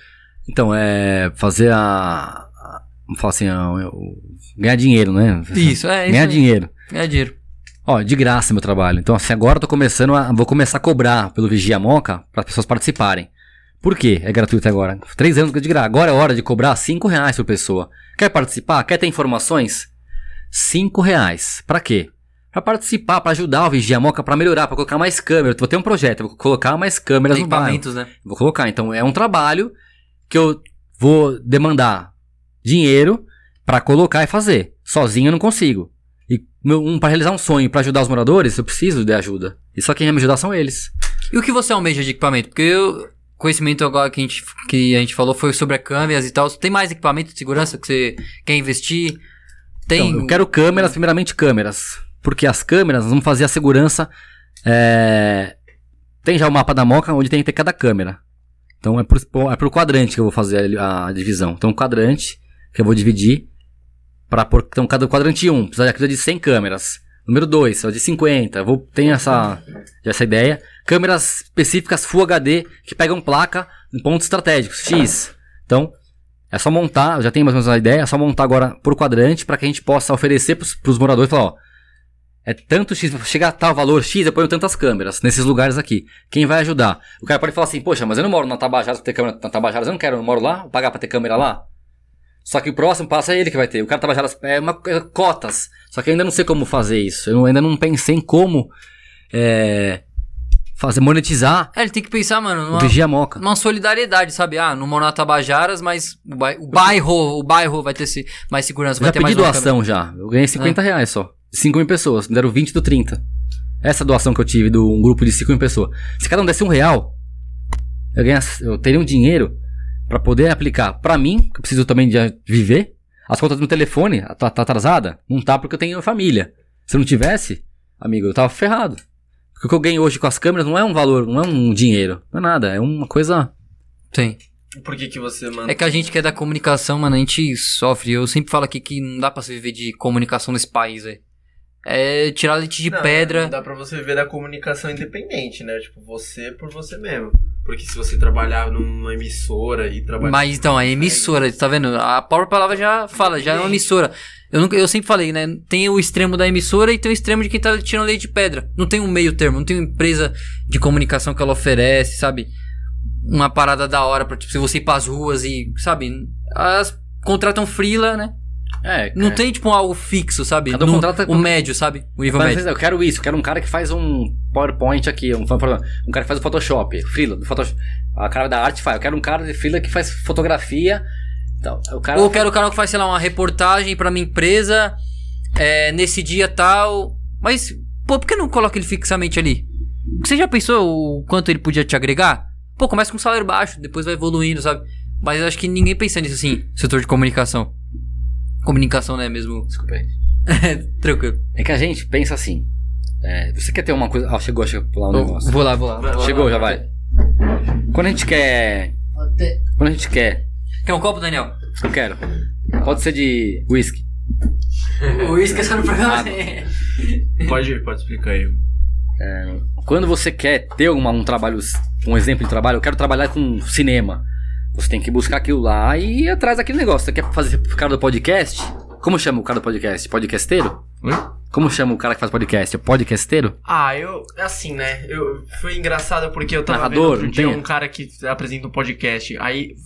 Então, é fazer a, a vamos falar assim, a- o- ganhar dinheiro, né? Isso, é isso. ganhar dinheiro. Ganhar dinheiro. Ó, de graça meu trabalho. Então, assim, agora eu tô começando a. Vou começar a cobrar pelo Vigia Moca para as pessoas participarem. Por quê? É gratuito agora. Três anos de graça. Agora é hora de cobrar cinco reais por pessoa. Quer participar? Quer ter informações? Cinco reais. Pra quê? Pra participar, pra ajudar o Vigia Moca, pra melhorar, pra colocar mais câmeras. Vou ter um projeto, eu vou colocar mais câmeras no bairro. Equipamentos, né? Vou colocar. Então é um trabalho que eu vou demandar dinheiro pra colocar e fazer. Sozinho eu não consigo. E um, para realizar um sonho, pra ajudar os moradores, eu preciso de ajuda. E só quem vai me ajudar são eles. E o que você almeja de equipamento? Porque eu, conhecimento agora que a gente, que a gente falou foi sobre câmeras e tal. Tem mais equipamento de segurança que você quer investir? Tem. Então, eu quero câmeras, primeiramente câmeras. Porque as câmeras vão fazer a segurança. é, Tem já o mapa da Moca onde tem que ter cada câmera. Então é por, é por quadrante que eu vou fazer a, a divisão. Então, um quadrante que eu vou dividir. Pra pôr, então, cada quadrante 1 precisa precisa de 100 câmeras. Número 2, precisa de 50. Eu vou, tem essa, essa ideia. Câmeras específicas Full HD que pegam placa em pontos estratégicos, X. Então, é só montar, já tenho mais ou menos uma ideia, é só montar agora por quadrante para que a gente possa oferecer para os moradores, falar, ó, é tanto X, chegar a tal valor X, eu ponho tantas câmeras nesses lugares aqui. Quem vai ajudar? O cara pode falar assim, poxa, mas eu não moro na Tabajaras pra ter câmera na Tabajaras, eu não quero, eu não moro lá, vou pagar pra ter câmera lá. Só que o próximo passo é ele que vai ter. O cara Tabajaras é uma é cotas. Só que eu ainda não sei como fazer isso. Eu ainda não pensei em como é, fazer monetizar É, ele tem que pensar, mano, o numa, Vigia Moca. numa solidariedade, sabe? Ah, não moro na Tabajaras, mas o, bai- o bairro, o bairro vai ter se- mais segurança, vai Já ter pedi mais doação já. Eu ganhei 50 Ah. reais só. De 5 mil pessoas. Me deram 20 do 30. Essa doação que eu tive de um grupo de 5 mil pessoas. Se cada um desse um real, eu, ganhasse, eu teria um dinheiro pra poder aplicar pra mim, que eu preciso também de viver. As contas do telefone, tá, tá atrasada? Não tá porque eu tenho família. Se eu não tivesse, amigo, eu tava ferrado. Porque o que eu ganho hoje com as câmeras não é um valor, não é um dinheiro. Não é nada, é uma coisa. Tem. Por que, que você manda? É que a gente que é da comunicação, mano, a gente sofre. Eu sempre falo aqui que não dá pra se viver de comunicação nesse país, velho. É tirar leite de Não, pedra. Não dá pra você viver da comunicação independente, né? Tipo, você por você mesmo. Porque se você trabalhar numa emissora e trabalhar. Mas então, a emissora, tá vendo? A própria palavra já fala, já é uma emissora. Eu, nunca, eu sempre falei, né? Tem o extremo da emissora e tem o extremo de quem tá tirando leite de pedra. Não tem um meio termo, não tem uma empresa de comunicação que ela oferece, sabe? Uma parada da hora pra tipo, se você ir pras ruas e, sabe? Elas contratam freela, né? É, Não é. tem, tipo, algo fixo, sabe? Cada um No- contrata- o médio, sabe? O nível Mas, médio. eu quero isso, eu quero um cara que faz um PowerPoint aqui, um, um cara que faz o Photoshop, freela, do Photoshop. A cara da arte faz, eu quero um cara de freela que faz fotografia. Então, o cara Ou eu quero o cara que faz, sei lá, uma reportagem pra minha empresa é, nesse dia tal. Mas, pô, por que não coloca ele fixamente ali? Você já pensou o quanto ele podia te agregar? Pô, começa com um salário baixo, depois vai evoluindo, sabe? Mas eu acho que ninguém pensa nisso assim, setor de comunicação. Comunicação, né, mesmo? Desculpa aí. Tranquilo. É que a gente pensa assim. é, você quer ter uma coisa. Ah, chegou, chegou lá o Eu negócio. vou lá, vou lá. Vai lá. Chegou, já vai. Quando a gente quer. Quando a gente quer. Quer um copo, Daniel? Eu quero. Pode ser de whisky. O uísque é só no programa. Pode, pode explicar aí. Quando você quer ter uma, um trabalho, um exemplo de trabalho, eu quero trabalhar com cinema. Você tem que buscar aquilo lá e ir atrás daquele negócio. Você quer fazer o cara do podcast? Como chama o cara do podcast? Podcasteiro? Oi? Como chama o cara que faz podcast? É podcasteiro? Ah, eu. Assim, né? Eu, foi engraçado porque eu tava Narrador, vendo outro dia tem? um cara que apresenta um podcast. Aí,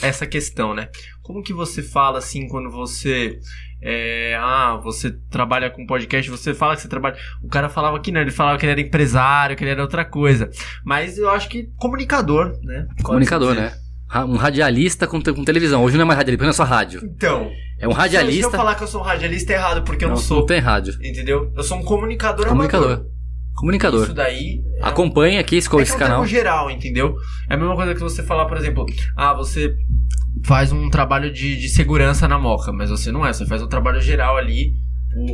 essa questão, né? Como que você fala assim quando você. é, ah, você trabalha com podcast, você fala que você trabalha. O cara falava que não, ele falava que ele era empresário, que ele era outra coisa. Mas eu acho que comunicador, né? Comunicador, né? Um radialista com, com televisão. Hoje não é mais radialista, não é só rádio. Então. É um Se eu radialista. falar que eu sou um radialista é errado, porque eu não, não, sou. não tem rádio. Entendeu? Eu sou um comunicador Comunicador. amador. Comunicador. Isso daí. é um- Acompanha aqui, escolha é esse é um termo canal. geral, entendeu? É a mesma coisa que você falar, por exemplo, ah, você faz um trabalho de, de segurança na moca, mas você não é, você faz um trabalho geral ali,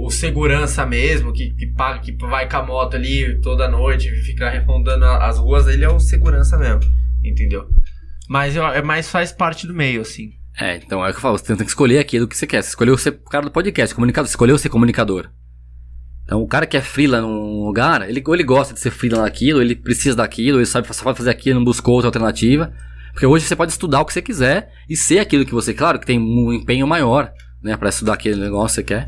o, segurança mesmo, que, que paga, que vai com a moto ali toda noite e fica rondando a- as ruas, ele é o segurança mesmo, entendeu? Mas eu- é mais faz parte do meio, assim. É, então é o que eu falo, você tem que escolher aquilo que você quer. Você escolheu ser o cara do podcast, comunicador, você escolheu ser comunicador. Então o cara que é freela num lugar, ele, ou ele gosta de ser freela naquilo, ele precisa daquilo, ele sabe, só vai fazer aquilo, não buscou outra alternativa. Porque hoje você pode estudar o que você quiser e ser aquilo que você, claro, que tem um empenho maior, né, pra estudar aquele negócio que você quer.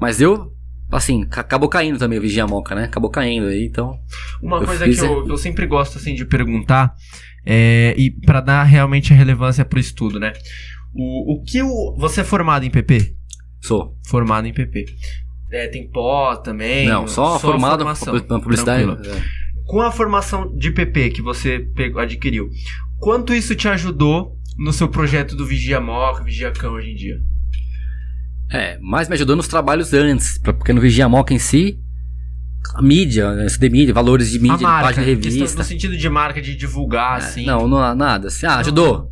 Mas eu, assim, ca- acabou caindo também o Vigia Moca, né? Acabou caindo aí, então. Uma coisa fiz, que eu, que eu sempre gosto assim de perguntar é, e pra dar realmente a relevância pro estudo, né? O, o que o, você é formado em PP? Sou. Formado em PP. é, tem pós também? Não, só, formado formação. na publicidade. É. Com a formação de PP que você pegou- adquiriu, quanto isso te ajudou no seu projeto do Vigia Moca, Vigia Cão hoje em dia? É, mas me ajudou nos trabalhos antes, porque no Vigia Moca em si, a mídia, SD mídia, valores de mídia, marca, página de revista. no sentido de marca, de divulgar, É, assim. Não, não, nada. Assim, ah, ajudou.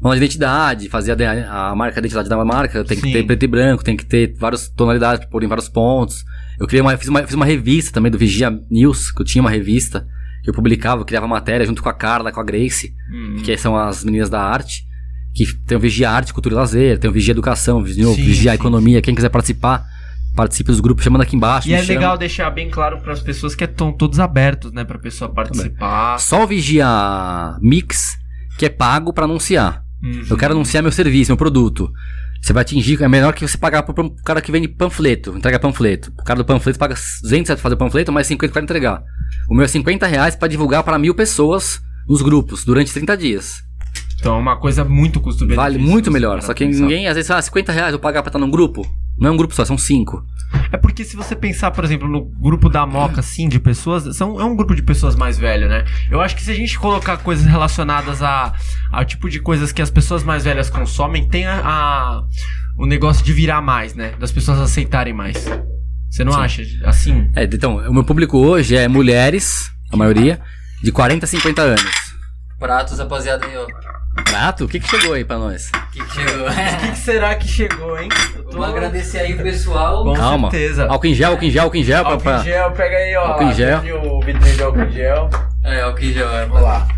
Uma identidade, fazer a, a marca, a identidade da marca, tem que Sim. ter preto e branco, tem que ter várias tonalidades pra pôr em vários pontos. Eu criei uma, fiz uma, fiz uma revista também do Vigia News, que eu tinha uma revista, que eu publicava, eu criava matéria junto com a Carla, com a Grace, Hum. que são as meninas da arte, que tem o Vigia Arte, Cultura e Lazer, tem o Vigia Educação, Vigia, Sim, Vigia sim. Economia, quem quiser participar, participe dos grupos, chamando aqui embaixo. E é chama. legal deixar bem claro para as pessoas que estão todos abertos, né, pra pessoa participar. Só o Vigia Mix, que é pago pra anunciar. Uhum. Eu quero anunciar meu serviço, meu produto. Você vai atingir, é melhor que você pagar pro cara que vende panfleto, entrega panfleto. O cara do panfleto paga 200 pra fazer o panfleto, mais 50 para entregar. O meu é 50 reais pra divulgar para mil pessoas nos grupos, durante 30 dias. Então é uma coisa muito custo-benefício. Vale muito melhor. Só que pra ninguém, às vezes, ah, 50 reais eu pagar pra estar num grupo. Não é um grupo só, são cinco. É porque se você pensar, por exemplo, no grupo da Moca, assim, de pessoas, são, é um grupo de pessoas mais velhas, né? Eu acho que se a gente colocar coisas relacionadas a, ao tipo de coisas que as pessoas mais velhas consomem, tem a, a- o negócio de virar mais, né? Das pessoas aceitarem mais. Você não Sim. acha? Assim. É, então, o meu público hoje é mulheres, a maioria, de 40 a 50 anos. Pratos, rapaziada, aí, ó. Prato? O que, que chegou aí pra nós? Que que chegou? O que, que será que chegou, hein? Eu tô- Vamos agradecer aí o pessoal. Com Calma. certeza. Álcool em gel, álcool em gel, álcool em gel. Álcool pra- em gel, pega aí, ó. Álcool em gel. O vitrine de álcool em gel. É, álcool em gel. é. Vamos lá.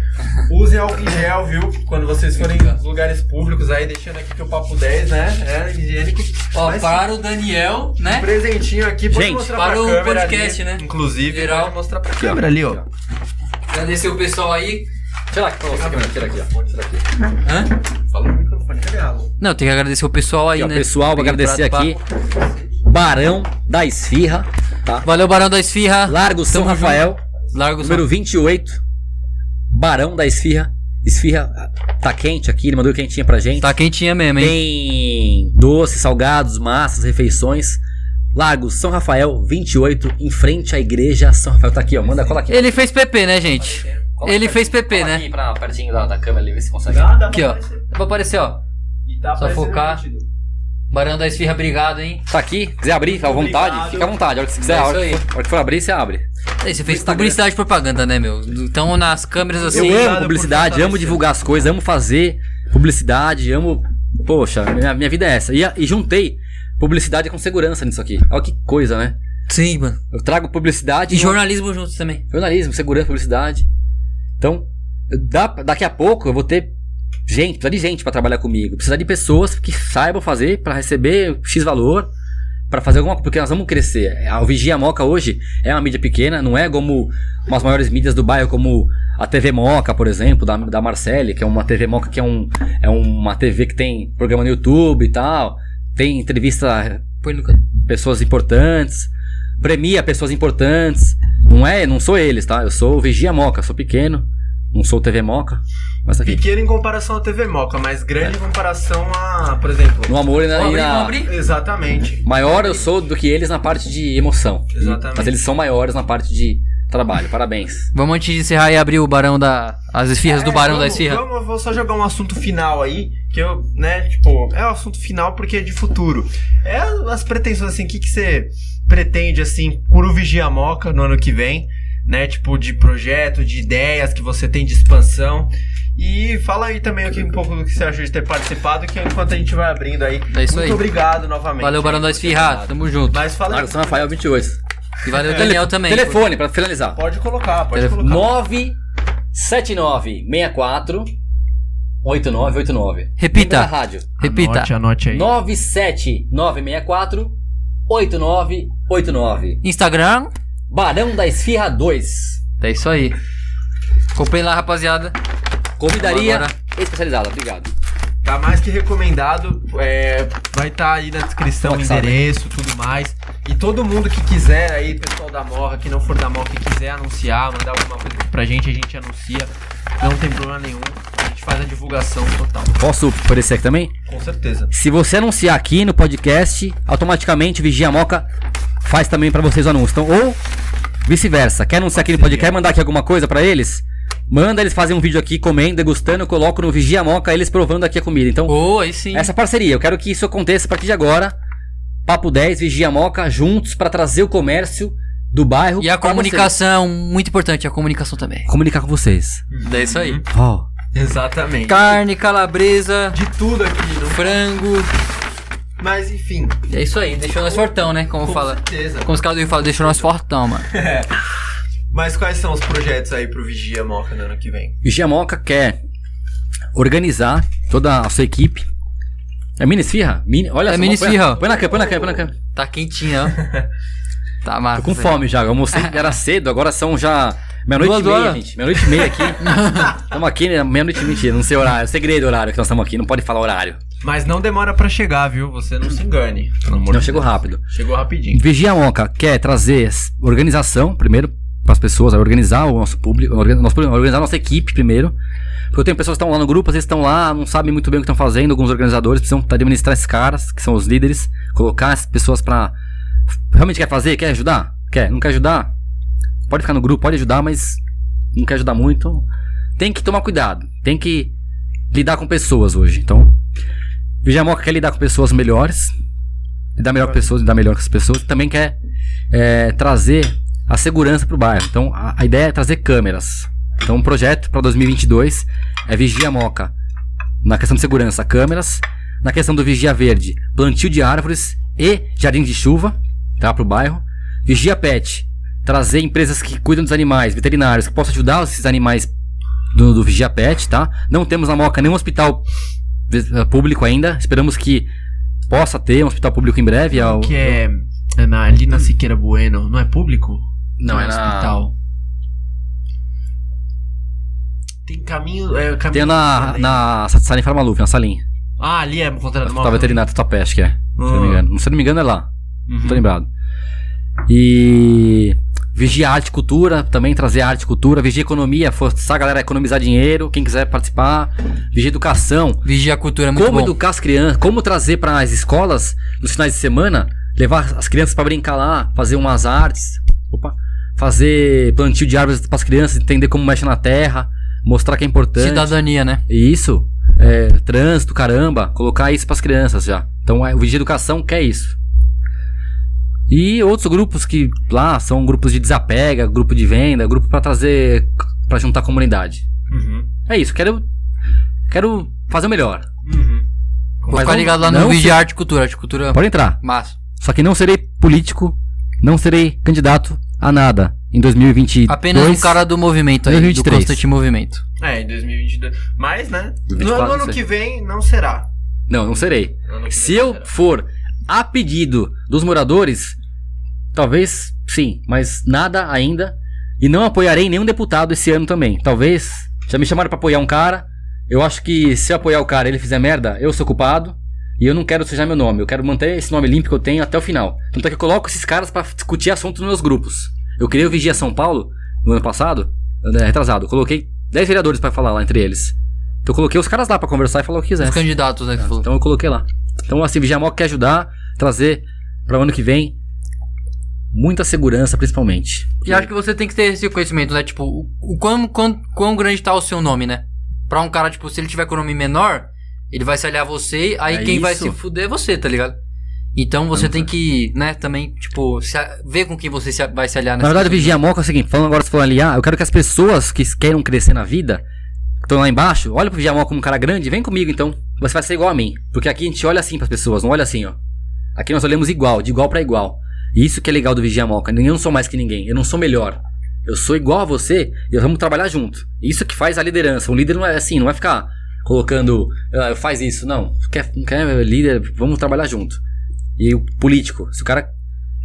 Usem álcool em gel, viu? Quando vocês forem em lugares públicos aí, deixando aqui que o papo 10, né? É higiênico. Ó, Mas para o Daniel, um né? presentinho aqui, pode Gente, mostrar para pra o câmera podcast, ali, né? Inclusive, Geral. mostrar pra câmera ali, ó. Agradecer o pessoal aí. Tira aqui pra você, câmera, tira aqui, ó. Tira aqui. Hã? Fala no microfone, cadê a? Não, tem que agradecer o pessoal aí, Aqui, ó, né? pessoal, vou agradecer aqui. Barão da Esfirra, tá? Valeu, Barão da Esfirra. Largo São Tamo Rafael, Largo número 28. Barão da Esfirra. Esfirra tá quente aqui, ele mandou quentinha pra gente. Tá quentinha mesmo, hein? Tem doces, salgados, massas, refeições. Largo São Rafael, 28, em frente à igreja São Rafael. Tá aqui, ó. Manda cola aqui. Ele fez PP, né, gente? Ele fez PP, né? Aqui pra, pertinho da, da câmera ali, vê se consegue. Aqui, ó. Vai aparecer, ó. E tá Só aparecendo focar. nítido. Barão da Esfirra, obrigado, hein? Tá aqui, quiser abrir, fica à vontade. Obrigado. Fica à vontade, a hora que você quiser, É a isso hora que, aí. for, a hora que for abrir, você abre. Aí, você fez Instagram. publicidade e propaganda, né, meu? Então, nas câmeras assim. Eu Obrigado amo por publicidade, amo fortalecer. divulgar as coisas, amo fazer publicidade, amo. Poxa, minha, minha vida é essa. E, a- e juntei publicidade com segurança nisso aqui. Olha que coisa, né? Sim, mano. Eu trago publicidade E no- jornalismo juntos também. jornalismo, segurança, publicidade. Então, dá- daqui a pouco eu vou ter gente, precisa de gente pra trabalhar comigo. Precisa de pessoas que saibam fazer pra receber X valor, pra fazer alguma coisa, porque nós vamos crescer. A Vigia Moca hoje é uma mídia pequena, não é como umas maiores mídias do bairro, como a TV Moca, por exemplo, da, da Marcele, que é uma TV Moca que é, um, é uma TV que tem programa no YouTube e tal, tem entrevista pessoas importantes, premia pessoas importantes. Não é, não sou eles, tá? Eu sou o Vigia Moca, sou pequeno, não sou o TV Moca, mas tá aqui. Pequeno em comparação à TV Moca, mas grande em comparação a, por exemplo. No amor e na, e abrir, na- abrir? Exatamente. maior eu sou do que eles na parte de emoção. E- Exatamente. mas eles são maiores na parte de trabalho. Parabéns. Vamos antes de encerrar e abrir o Barão da. As esfirras do É, Barão da vamos- Esfirra. Vamos, eu vou só jogar um assunto final aí, que eu, né, tipo, é o assunto final porque é de futuro. É as pretensões, assim, o que, que você pretende, assim, por o Vigia Moca no ano que vem, né, tipo, de projeto, de ideias que você tem de expansão. E fala aí também aqui um pouco do que você achou de ter participado, que enquanto a gente vai abrindo aí. É isso muito aí. obrigado novamente. Valeu, Barão da Esfirra. Tamo junto. Mas fala aí. São Rafael 28. E valeu, Daniel também. Telefone, pra finalizar. Pode colocar, pode Telefone. colocar. 97964 8989. Repita. Rádio. Repita. Anote, anote aí. 97964 8989. Instagram. Barão da Esfirra 2. É isso aí. Comprei lá, rapaziada. Comidaria Agora- especializada. Obrigado. Tá mais que recomendado. é, vai estar aí na descrição o endereço, tudo mais. E todo mundo que quiser aí, pessoal da Morra, que não for da Morra, que quiser anunciar, mandar alguma coisa pra gente, a gente anuncia. Não tem problema nenhum. A gente faz a divulgação total. Posso aparecer aqui também? Com certeza. Se você anunciar aqui no podcast, automaticamente Vigia Moca faz também pra vocês o anúncio. Então, ou vice-versa. Quer anunciar aqui no podcast, quer mandar aqui alguma coisa pra eles? Manda eles fazem um vídeo aqui comendo, degustando, eu coloco no Vigia Moca eles provando aqui a comida. Então, sim. essa parceria, eu quero que isso aconteça a partir de agora. Papo 10, Vigia Moca, juntos pra trazer o comércio do bairro. E a comunicação, muito importante, a comunicação também. Comunicar com vocês. É isso aí. Ó, Exatamente. Carne, calabresa, De tudo aqui, não? frango. Mas enfim, É isso aí, deixou nós fortão, né? Como com fala. certeza. Como os caras do Rio falam, deixou nós fortão, mano. Mas quais são os projetos aí pro Vigia Moca no ano que vem? Vigia Moca quer organizar toda a sua equipe. É mini esfirra? Mini, olha É só, mini põe- esfirra. Põe na câmera, põe na câmera, põe na câmera. Tá quentinho, ó. Tá massa. Tô com fome já, eu almocei, era cedo, agora são já meia-noite e meia, horas. gente. Meia-noite e meia aqui. Estamos aqui, né? Meia-noite e mentira, não sei horário. Segredo do horário que nós estamos aqui, não pode falar horário. Mas não demora pra chegar, viu? Você não se engane. Pelo amor Não, de chegou Deus. rápido. Chegou rapidinho. Vigia Moca quer trazer organização, primeiro, para as pessoas, organizar o nosso público, organizar a nossa equipe primeiro. Porque eu tenho pessoas que estão lá no grupo, às vezes estão lá, não sabem muito bem o que estão fazendo, alguns organizadores precisam administrar esses caras, que são os líderes, colocar as pessoas pra. Realmente quer fazer? Quer ajudar? Quer? Não quer ajudar? Pode ficar no grupo, pode ajudar, mas não quer ajudar muito. Tem que tomar cuidado, tem que lidar com pessoas hoje. Então, Vigia Moca quer lidar com pessoas melhores, lidar melhor com pessoas, lidar melhor com as pessoas, também quer é, trazer a segurança pro bairro. Então, a, a ideia é trazer câmeras. Então, um projeto para 2022 é Vigia Moca. Na questão de segurança, câmeras. Na questão do Vigia Verde, plantio de árvores e jardim de chuva, tá, pro bairro. Vigia Pet, trazer empresas que cuidam dos animais, veterinários, que possam ajudar esses animais do, do Vigia Pet, tá? Não temos na Moca nenhum hospital eh, público ainda. Esperamos que possa ter um hospital público em breve. ao- Que é, é na, ali na Siqueira Bueno, não é público? Não, é na- hospital. Tem caminho. É, caminho Tem na, na Saline Farmaluf, na salinha. Ah, ali é considerado Hospital veterinário Tatuapé, acho que é. Se eu não me Ah. engano. Se eu não me engano, é lá. Uhum. Não tô lembrado. E. Vigia arte e cultura, também trazer arte e cultura. Vigia economia, forçar a galera a economizar dinheiro. Quem quiser participar. Vigia educação. Vigia a cultura é muito como bom. educar as crianças. Como trazer para as escolas, nos finais de semana, levar as crianças para brincar lá, fazer umas artes. Opa. Fazer plantio de árvores para as crianças, entender como mexe na terra. Mostrar que é importante. Cidadania, né? Isso. É, trânsito, caramba. Colocar isso pras crianças já. Então é, o Vigia Educação quer isso. E outros grupos que lá são grupos de desapega, grupo de venda, grupo pra trazer. pra juntar a comunidade. Uhum. É isso, quero. Quero fazer o melhor. Uhum. Vou Mas ficar não- ligado lá no não Vigia se- Arte e Cultura. Arte e Cultura Pode entrar. massa. Só que não serei político, não serei candidato a nada em 2022. Apenas um cara do movimento aí, 2023. do constante movimento. É, em 2022. Mas, né? No, 24, no ano que vem não será. Não, não serei. Se eu será. for a pedido dos moradores, talvez sim, mas nada ainda. E não apoiarei nenhum deputado esse ano também. Talvez. Já me chamaram pra apoiar um cara. Eu acho que se eu apoiar o cara e ele fizer merda, eu sou culpado. E eu não quero sujar meu nome. Eu quero manter esse nome limpo que eu tenho até o final. Tanto é que eu coloco esses caras pra discutir assuntos nos meus grupos. Eu criei o Vigia São Paulo no ano passado, é, retrasado. Eu coloquei 10 vereadores pra falar lá entre eles. Então eu coloquei os caras lá pra conversar e falar o que Os quisesse. candidatos, né? Falou. Então eu coloquei lá. Então assim, Vigiamol quer ajudar, trazer para o ano que vem muita segurança, principalmente. E acho que você tem que ter esse conhecimento, né? Tipo, o, o quão, quão, quão grande tá o seu nome, né? Pra um cara, tipo, se ele tiver com o nome menor, ele vai se aliar a você, aí É quem vai isso. se fuder é você, tá ligado? Então você tem que, né, também, tipo, se a- ver com quem você se- vai se aliar Na nessa verdade, o questão. Vigiamol é o seguinte, falando agora, você falando ali, ah, eu quero que as pessoas que queiram crescer na vida, que estão lá embaixo, olha pro Vigiamol como um cara grande, vem comigo então. Você vai ser igual a mim. Porque aqui a gente olha assim pras pessoas, não olha assim, ó. Aqui nós olhamos igual, de igual pra igual. E isso que é legal do Vigiamoca. Eu não sou mais que ninguém, eu não sou melhor. Eu sou igual a você e vamos trabalhar junto. Isso que faz a liderança. Um líder não é assim, não vai ficar colocando, ah, faz isso, não. Quer, não quer líder, vamos trabalhar junto. E o político, se o cara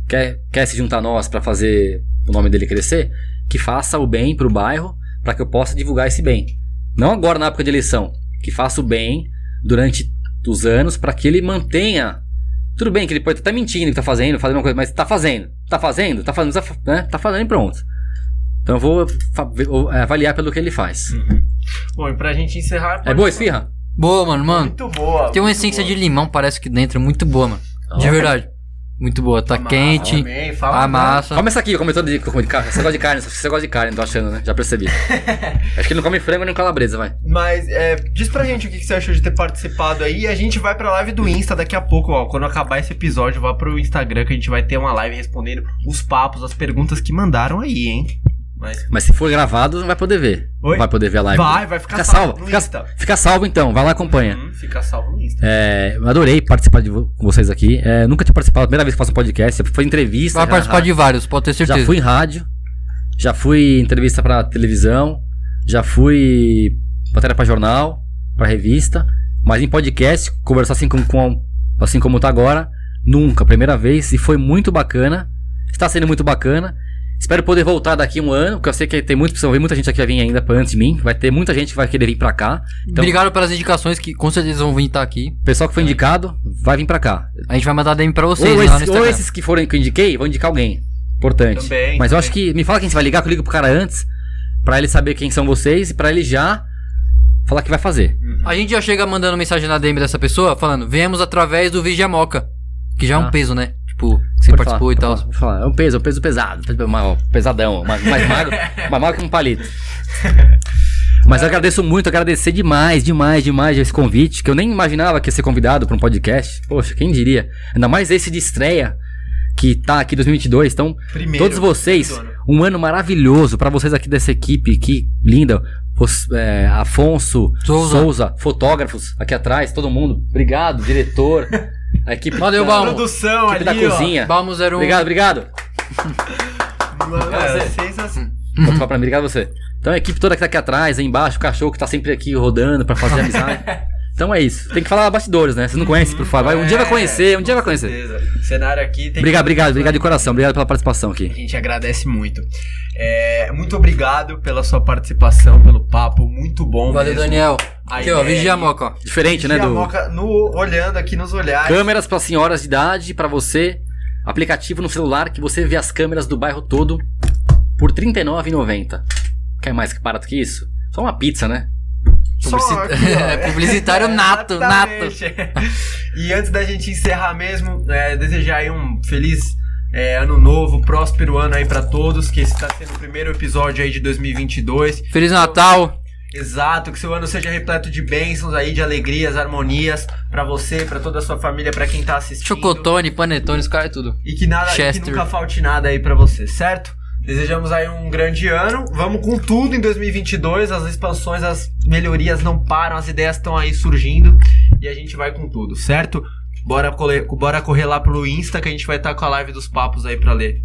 quer, quer se juntar a nós pra fazer o nome dele crescer, que faça o bem pro bairro pra que eu possa divulgar esse bem. Não agora na época de eleição, que faça o bem durante os anos pra que ele mantenha. Tudo bem que ele pode estar mentindo que tá fazendo, fazendo uma coisa, mas tá fazendo. Tá fazendo, tá fazendo, tá, né? tá fazendo e pronto. Então eu vou, é, avaliar pelo que ele faz. Uhum. Bom, e pra gente encerrar. É boa, esfirra? Boa, mano, mano. Muito boa. Tem uma essência boa. de limão, parece que dentro, é muito boa, mano. De Ó. verdade. Muito boa, tá quente. Também, fala A massa. Come essa aqui, comentou de, de carne. Você gosta de carne, você gosta de carne, tô achando, né? Já percebi. Acho que ele não come frango nem calabresa, vai. Mas é, diz pra gente o que que você achou de ter participado aí. E a gente vai pra live do Insta daqui a pouco, ó. Quando acabar esse episódio, vá pro Instagram que a gente vai ter uma live respondendo os papos, as perguntas que mandaram aí, hein? Mas Mas se for gravado, não vai poder ver. Oi? Não vai poder ver a live. vai, vai ficar Fica salvo salvo. no Fica, Insta. fica salvo então, vai lá e acompanha. Hum, fica salvo no Insta. É, eu adorei participar de com vocês aqui. É, nunca tinha participado, primeira vez que faço um podcast. Foi entrevista. Vai participar de vários, pode ter certeza. Já fui em rádio, já fui em entrevista pra televisão, já fui matéria pra jornal, pra revista, mas em podcast, conversar assim, com, com- assim como tá agora, nunca, primeira vez, e foi muito bacana, está sendo muito bacana. Espero poder voltar daqui um ano, porque eu sei que tem muito, precisa ver muita gente aqui vai vir ainda antes de mim, vai ter muita gente que vai querer vir pra cá. Então, Obrigado pelas indicações que com certeza vão vir estar aqui. o pessoal que foi indicado, vai vir pra cá. A gente vai mandar DM pra vocês Ou, lá no esses, ou esses que forem que eu indiquei, vão indicar alguém. Importante. Também, Mas eu também. acho que. Me fala quem você vai ligar, que eu ligo pro cara antes. Pra ele saber quem são vocês e pra ele já falar que vai fazer. A gente já chega mandando mensagem na DM dessa pessoa falando, viemos através do Vigia Moca. Que já é um Ah. peso, né? Tipo, que você Pode participou falar, e tal. pode falar. É um peso, é um peso pesado. Pesadão. Mais, mais magro. mais magro que um palito. Mas eu agradeço muito, agradecer demais, demais, demais esse convite, que eu nem imaginava que ia ser convidado pra um podcast. Poxa, quem diria? Ainda mais esse de estreia, que tá aqui em 2022. Então, Primeiro, todos vocês, um ano maravilhoso pra vocês aqui dessa equipe, que linda. Os, é, Afonso, Souza. Souza. fotógrafos aqui atrás, todo mundo. Obrigado, diretor. A equipe Valeu, da, Balmo. Produção equipe ali, da ó. cozinha. Balmo 01. Obrigado, obrigado. Mano, É, é, você. sensacional. Pode falar pra mim, obrigado a você. Então a equipe toda que tá aqui atrás, aí embaixo, o cachorro que tá sempre aqui rodando pra fazer amizade. Então é isso. Tem que falar bastidores, né? Você não conhece, por favor. Vai, um dia vai conhecer, um dia vai conhecer. certeza. Cenário aqui tem Obrigado, obrigado, obrigado de coração. Obrigado pela participação A aqui. gente agradece muito. É, muito obrigado pela sua participação, pelo papo, muito bom. Valeu, mesmo. Daniel. A Aqui, ó, Vigia aí. Moca, ó. Diferente, né? Vigia Do Moca no, olhando aqui nos olhares. câmeras para senhoras de idade, pra você. Aplicativo no celular que você vê as câmeras do bairro todo por R$ 39,90. Quer mais que barato que isso? Só uma pizza, né? Aqui. É, publicitário nato, Exatamente. E antes da gente encerrar mesmo, é, desejar aí um feliz é, ano novo, próspero ano aí pra todos, que esse tá sendo o primeiro episódio aí de 2022. Feliz Natal. Exato, que seu ano seja repleto de bênçãos aí, de alegrias, harmonias pra você, pra toda a sua família, pra quem tá assistindo. Chocotone, panetone, os caras é tudo. E que nada, e que Chester. nunca falte nada aí pra você, certo? Desejamos aí um grande ano. Vamos com tudo em 2022. As expansões, as melhorias não param, as ideias estão aí surgindo e a gente vai com tudo, certo? Bora correr, bora correr lá pro Insta que a gente vai estar com a live dos papos aí pra ler.